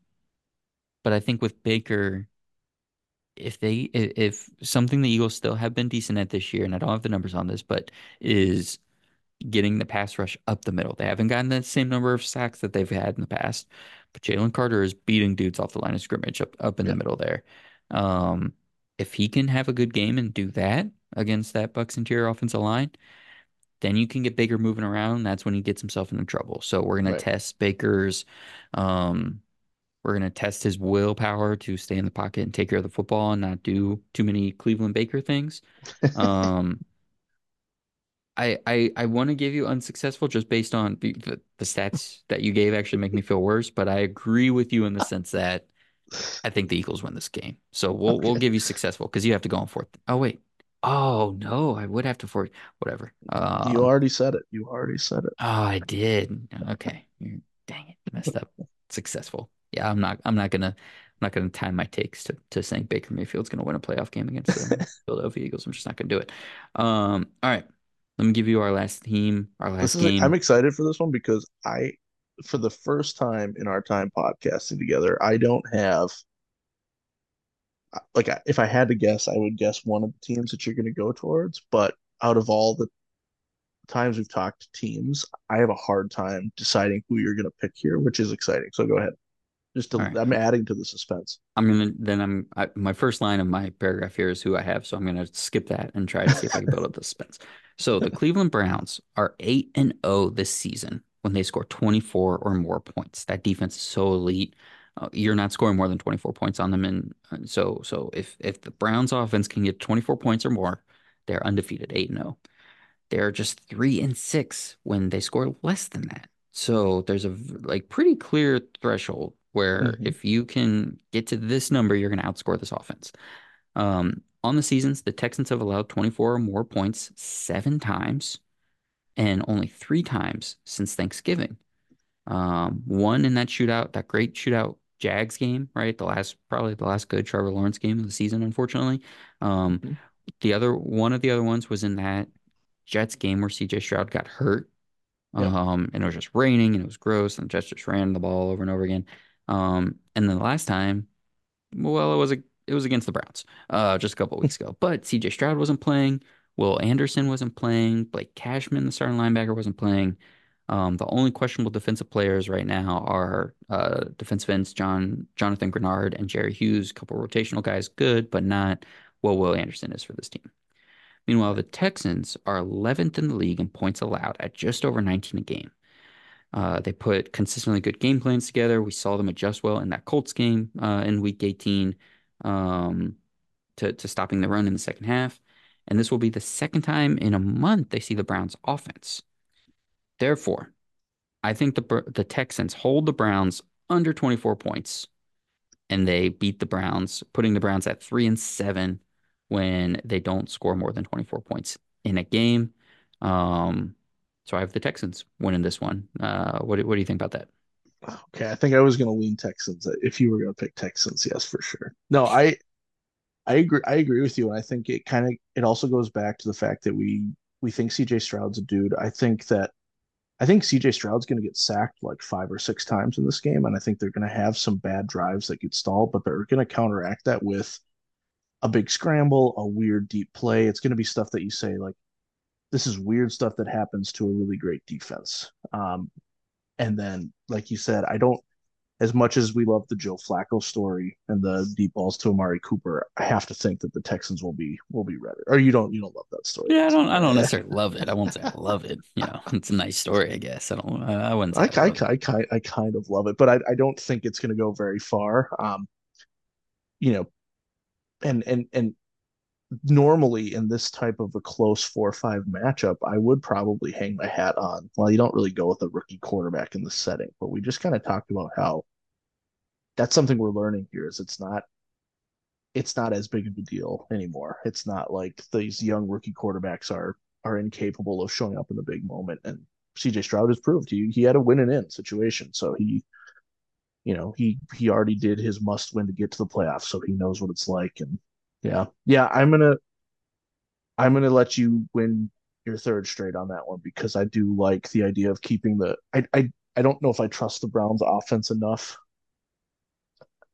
but I think with Baker, if they if something the Eagles still have been decent at this year, and I don't have the numbers on this, but is getting the pass rush up the middle. They haven't gotten the same number of sacks that they've had in the past, but Jalen Carter is beating dudes off the line of scrimmage up up in Yeah. the middle there. Um, if he can have a good game and do that against that Bucks interior offensive line, then you can get Baker moving around. That's when he gets himself into trouble. So we're gonna Right. test Baker's um we're gonna test his willpower to stay in the pocket and take care of the football and not do too many Cleveland Baker things. Um I I I want to give you unsuccessful just based on the, the the stats that you gave actually make me feel worse, but I agree with you in the sense that I think the Eagles win this game. So we'll we'll give you successful because you have to go on fourth. Oh wait. Oh no, I would have to for Whatever. You Um already said it. You already said it. Oh, I did. Okay. Dang it. Messed up. Successful. Yeah, I'm not I'm not gonna I'm not gonna time my takes to, to saying Baker Mayfield's gonna win a playoff game against the Philadelphia Eagles. I'm just not gonna do it. Um, all right. Let me give you our last team, our last is I'm game. excited for this one because I, for the first time in our time podcasting together, I don't have like if I had to guess, I would guess one of the teams that you're going to go towards. But out of all the times we've talked to teams, I have a hard time deciding who you're going to pick here, which is exciting. So go ahead. Just to, right. I'm adding to the suspense. I'm gonna then I'm I, my first line of my paragraph here is who I have, so I'm gonna skip that and try to see if I can build up the suspense. So the Cleveland Browns are eight and zero this season when they score 24 or more points. That defense is so elite. Uh, you're not scoring more than 24 points on them, and uh, so so if if the Browns offense can get 24 points or more, they're undefeated, eight and zero. They're just three and six when they score less than that. So there's a like pretty clear threshold where Mhm. if you can get to this number, you're going to outscore this offense. Um, on the seasons, the Texans have allowed 24 or more points seven times and only three times since Thanksgiving. Um, one in that shootout, that great shootout Jags game, right? The last, probably the last good Trevor Lawrence game of the season, unfortunately. Um, Mhm. the other one of the other ones was in that Jets game where CJ Stroud got hurt. Yep. Um, and it was just raining and it was gross, and the Jets just ran the ball over and over again. Um, and then the last time, well, it was a it was against the Browns, uh, just a couple weeks ago. But CJ Stroud wasn't playing. Will Anderson wasn't playing. Blake Cashman, the starting linebacker, wasn't playing. Um, the only questionable defensive players right now are uh, defensive ends John Jonathan Greenard and Jerry Hughes, a couple rotational guys, good, but not what Will Anderson is for this team. Meanwhile, the Texans are 11th in the league in points allowed at just over 19 a game. Uh, they put consistently good game plans together. We saw them adjust well in that Colts game uh, in Week 18 um, to to stopping the run in the second half. And this will be the second time in a month they see the Browns' offense. Therefore, I think the the Texans hold the Browns under 24 points, and they beat the Browns, putting the Browns at three and seven when they don't score more than 24 points in a game. Um, so I have the Texans winning this one. Uh, what what do you think about that? Okay, I think I was going to lean Texans. If you were going to pick Texans, yes, for sure. No, I I agree. I agree with you, and I think it kind of it also goes back to the fact that we we think CJ Stroud's a dude. I think that I think CJ Stroud's going to get sacked like five or six times in this game, and I think they're going to have some bad drives that get stalled, but they're going to counteract that with a big scramble, a weird deep play. It's going to be stuff that you say like this is weird stuff that happens to a really great defense. Um, and then, like you said, I don't as much as we love the Joe Flacco story and the deep balls to Amari Cooper, I have to think that the Texans will be will be ready. Or you don't you don't love that story? Yeah, I don't I don't necessarily love it. I won't say I love it. You know, it's a nice story, I guess. I don't I wouldn't say I, I I. I, kind I kind of love it, but I, I don't think it's going to go very far. Um, you know, and and and normally in this type of a close four or five matchup, I would probably hang my hat on. Well, you don't really go with a rookie quarterback in this setting, but we just kind of talked about how that's something we're learning here. Is it's not it's not as big of a deal anymore. It's not like these young rookie quarterbacks are are incapable of showing up in the big moment. And CJ Stroud has proved he he had a win and in situation, so he you know he he already did his must win to get to the playoffs, so he knows what it's like. And yeah, yeah, I'm gonna I'm gonna let you win your third straight on that one because I do like the idea of keeping the I I I don't know if I trust the Browns offense enough,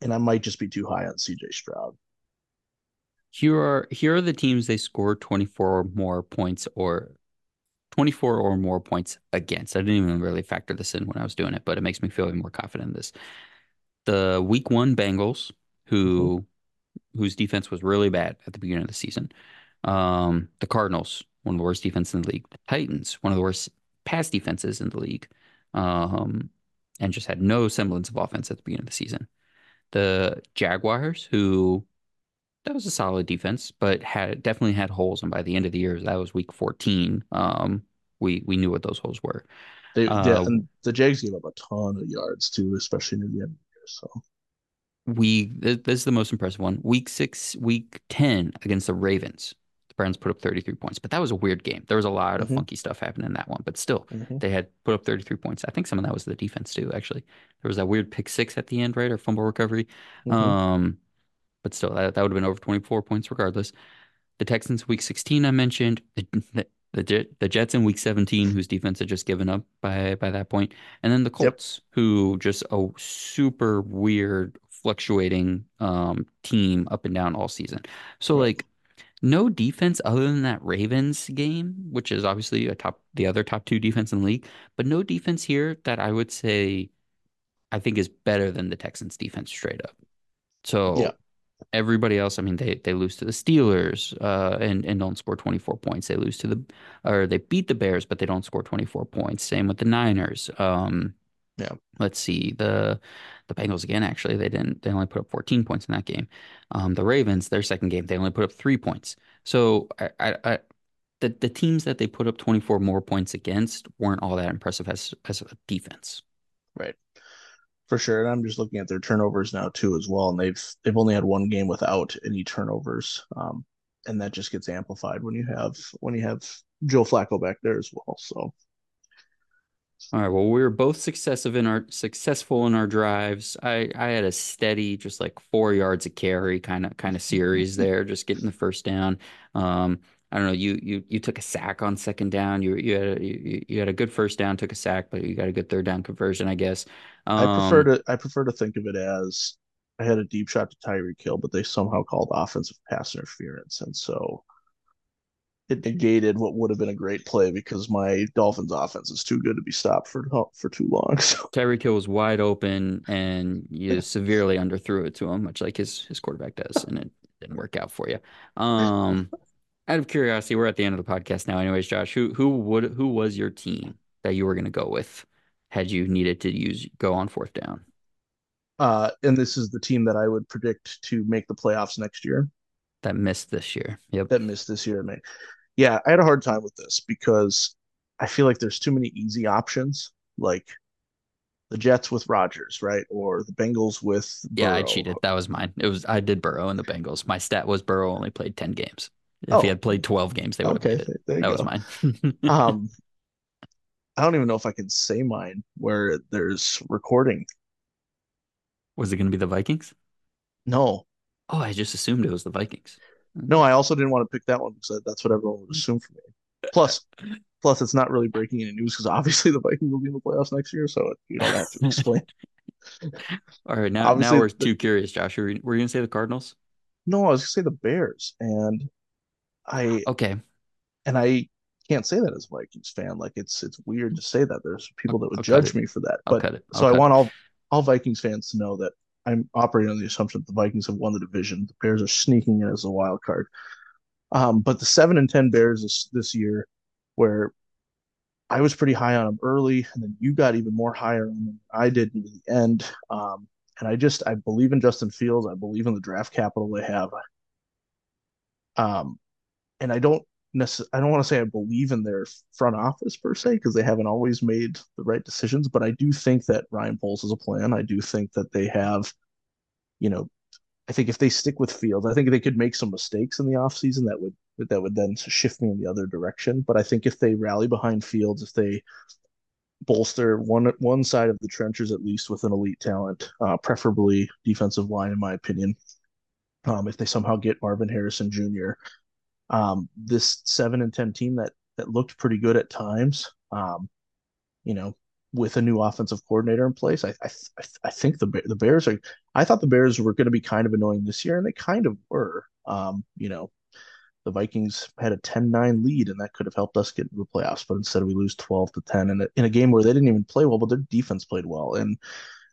and I might just be too high on CJ Stroud. Here are here are the teams they scored 24 or more points or 24 or more points against. I didn't even really factor this in when I was doing it, but it makes me feel even more confident in this. The week one Bengals, who mm-hmm. whose defense was really bad at the beginning of the season. Um, the Cardinals, one of the worst defenses in the league. The Titans, one of the worst pass defenses in the league. Um, and just had no semblance of offense at the beginning of the season. The Jaguars, who that was a solid defense, but had definitely had holes. And by the end of the year, that was week 14. Um, we we knew what those holes were. They, uh, yeah, and the Jags gave up a ton of yards too, especially near the end of the year. So we this is the most impressive one. Week six, week 10 against the Ravens. Browns put up 33 points, but that was a weird game. There was a lot of mm-hmm. funky stuff happening in that one, but still, mm-hmm. they had put up 33 points. I think some of that was the defense too, actually. There was that weird pick six at the end, right? Or fumble recovery. Mm-hmm. Um, but still, that, that would have been over 24 points regardless. The Texans, week 16, I mentioned. The, the, the, the Jets in week 17, whose defense had just given up by, by that. And then the Colts, yep. who just a super weird, fluctuating um, team up and down all season. So, like, no defense other than that Ravens game, which is obviously a top, the other top two defense in the league, but no defense here that I would say I think is better than the Texans defense straight up. So yeah everybody else, I mean, they they lose to the Steelers uh, and and don't score 24 points. They lose to the or they beat the Bears, but they don't score 24 points. Same with the Niners. Um, yeah. Let's see the the Bengals again. Actually, they didn't. They only put up 14 points in that game. Um, the Ravens, their second game, they only put up three points. So I, I, I the the teams that they put up 24 more points against weren't all that impressive as as a defense. Right for sure. And I'm just looking at their turnovers now too as well, and they've they've only had one game without any turnovers, um, and that just gets amplified when you have when you have Joe Flacco back there as well. So. All right. Well, we were both successive in our successful in our drives. I I had a steady, just like four yards of carry kind of kind of series there, just getting the first down. Um, I don't know. You you you took a sack on second down. You you had a, you, you had a good first down, took a sack, but you got a good third down conversion, I guess. Um, I prefer to I prefer to think of it as I had a deep shot to Tyreek Hill, but they somehow called offensive pass interference, and so it negated what would have been a great play because my Dolphins offense is too good to be stopped for for too long. So Tyreek Hill was wide open, and you severely underthrew it to him, much like his his quarterback does, and it didn't work out for you. Um, out of curiosity, we're at the end of the podcast now. Anyways, Josh, who who would who was your team that you were going to go with had you needed to use go on fourth down? Uh, and this is the team that I would predict to make the playoffs next year. That missed this year. Yep. That missed this year, man. Yeah, I had a hard time with this because I feel like there's too many easy options, like the Jets with Rodgers, right, or the Bengals with. Burrow. Yeah, I cheated. That was mine. It was I did Burrow and the Bengals. My stat was Burrow only played ten games. If oh. he had played 12 games, they would have okay, That go. was mine. um, I don't even know if I can say mine where there's recording. Was it going to be the Vikings? No. Oh, I just assumed it was the Vikings. No, I also didn't want to pick that one because that's what everyone would assume for me. Plus, plus, it's not really breaking any news because obviously the Vikings will be in the playoffs next year, so you don't have to explain. All right, now obviously, now we're the, too curious, Josh. Were you, were you going to say the Cardinals? No, I was going to say the Bears, and I okay, and I can't say that as a Vikings fan. Like it's it's weird to say that. There's people that would judge me for that. But so I want all all Vikings fans to know that I'm operating on the assumption that the Vikings have won the division. The Bears are sneaking in as a wild card. Um, but the seven and ten Bears this, this year, where I was pretty high on them early, and then you got even more higher on them I did in the end. Um, and I just I believe in Justin Fields. I believe in the draft capital they have. Um, and I don't necessarily, I don't want to say I believe in their front office per se because they haven't always made the right decisions, but I do think that Ryan Poles is a plan. I do think that they have, you know, I think if they stick with Fields, I think they could make some mistakes in the offseason that would that would then shift me in the other direction. But I think if they rally behind Fields, if they bolster one one side of the trenches at least with an elite talent, uh, preferably defensive line, in my opinion. Um, if they somehow get Marvin Harrison Jr., um, this seven and ten team that that looked pretty good at times. Um, you know, with a new offensive coordinator in place, I I, I think the the Bears are. I thought the Bears were going to be kind of annoying this year, and they kind of were. Um, you know, the Vikings had a 10-9 lead, and that could have helped us get into the playoffs. But instead, we lose 12 to 10 in a, in a game where they didn't even play well, but their defense played well. And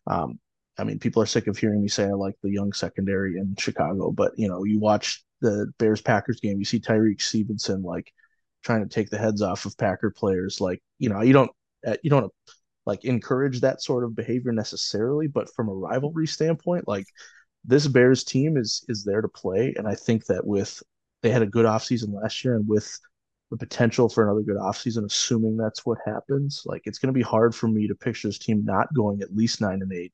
um, I mean, people are sick of hearing me say I like the young secondary in Chicago, but you know, you watch the Bears Packers game, you see Tyrique Stevenson like trying to take the heads off of Packer players. Like, you know, you don't uh, you don't like encourage that sort of behavior necessarily, but from a rivalry standpoint, like this Bears team is is there to play, and I think that with they had a good offseason last year, and with the potential for another good offseason, assuming that's what happens, like it's going to be hard for me to picture this team not going at least nine and eight,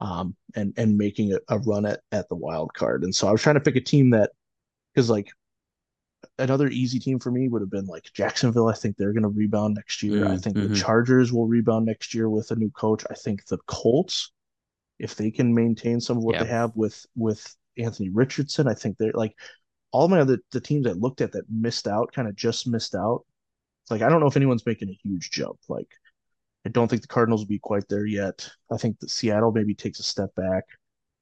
um, and and making a, a run at at the wild card. And so I was trying to pick a team that because like another easy team for me would have been like Jacksonville. I think they're going to rebound next year. Mm, I think mm-hmm. the Chargers will rebound next year with a new coach. I think the Colts, if they can maintain some of what they have with with Anthony Richardson, I think they're like all my other the teams I looked at that missed out, kind of just missed out. Like I don't know if anyone's making a huge jump. Like I don't think the Cardinals will be quite there yet. I think that Seattle maybe takes a step back.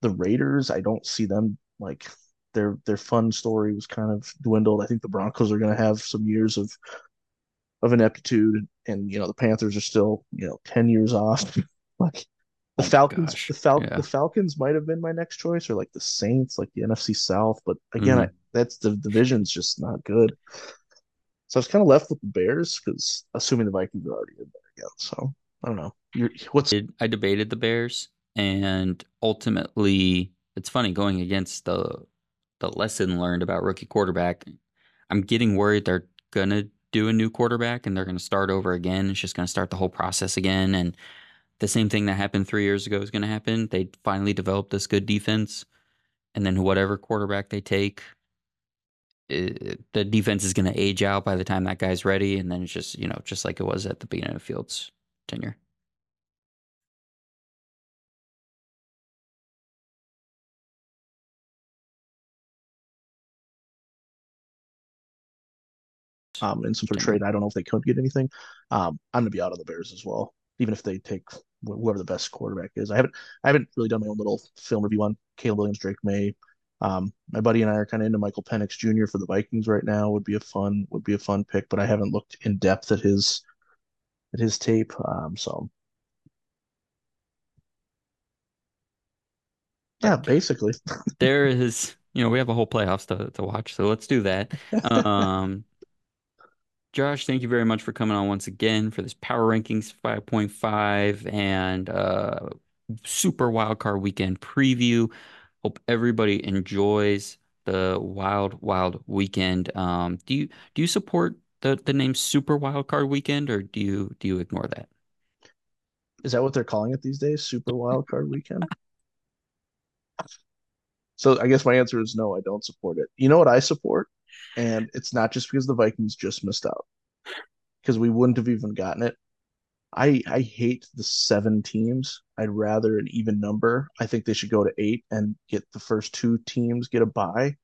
The Raiders, I don't see them like their their fun story was kind of dwindled. I think the Broncos are going to have some years of of ineptitude, and you know the Panthers are still you know ten years off. like the oh Falcons, the Fal- yeah. the Falcons might have been my next choice, or like the Saints, like the NFC South. But again, mm-hmm. I, that's the division's just not good. So I was kind of left with the Bears because assuming the Vikings are already in there again. So I don't know. You're, what's I debated the Bears, and ultimately, it's funny going against the the lesson learned about rookie quarterback. I'm getting worried they're gonna do a new quarterback and they're gonna start over again. It's just gonna start the whole process again. And the same thing that happened three years ago is gonna happen. They finally developed this good defense, and then whatever quarterback they take, it, the defense is gonna age out by the time that guy's ready, and then it's just you know just like it was at the beginning of Fields' tenure. Um, in some sort of trade. I don't know if they could get anything. Um, I'm gonna be out of the Bears as well, even if they take whoever the best quarterback is. I haven't I haven't really done my own little film review on Caleb Williams, Drake Maye. Um, my buddy and I are kind of into Michael Penix Jr. for the Vikings right now. Would be a fun would be a fun pick, but I haven't looked in depth at his at his tape. Um, so yeah, basically. there is, you know, we have a whole playoffs to, to watch, so let's do that. Um, Josh, thank you very much for coming on once again for this Power Rankings 5.5 and uh, Super Wildcard Weekend preview. Hope everybody enjoys the Wild Wild Weekend. Um, do you do you support the the name Super Wildcard Weekend, or do you do you ignore that? Is that what they're calling it these days? Super Wildcard Weekend. so I guess my answer is no. I don't support it. You know what I support? And it's not just because the Vikings just missed out, because we wouldn't have even gotten it. I I hate the seven teams. I'd rather an even number. I think they should go to eight and get the first two teams get a bye.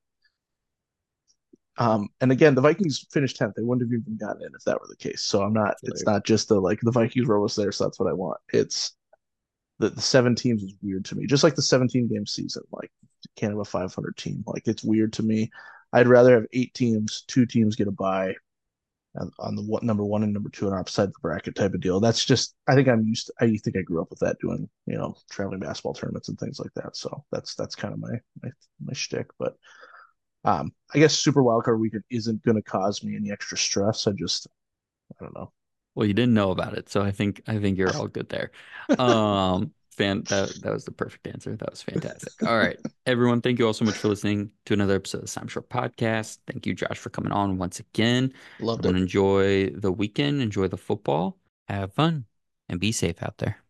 Um, and again, the Vikings finished tenth. They wouldn't have even gotten in if that were the case. So I'm not. It's not just the like the Vikings were almost there, so that's what I want. It's the, the seven teams is weird to me. Just like the 17 game season, like can't have a 500 team. Like it's weird to me. I'd rather have eight teams, two teams get a bye on the one, number one and number two and upside the bracket type of deal. That's just I think I'm used. To, I think I grew up with that doing you know traveling basketball tournaments and things like that. So that's that's kind of my my my shtick. But um, I guess Super Wildcard Weekend isn't going to cause me any extra stress. I just I don't know. Well, you didn't know about it, so I think I think you're all good there. Um, fan that that was the perfect answer. That was fantastic. All right, everyone, thank you all so much for listening to another episode of the Sam Short Podcast. Thank you, Josh, for coming on once again. Everyone it. Enjoy the weekend. Enjoy the football. Have fun and be safe out there.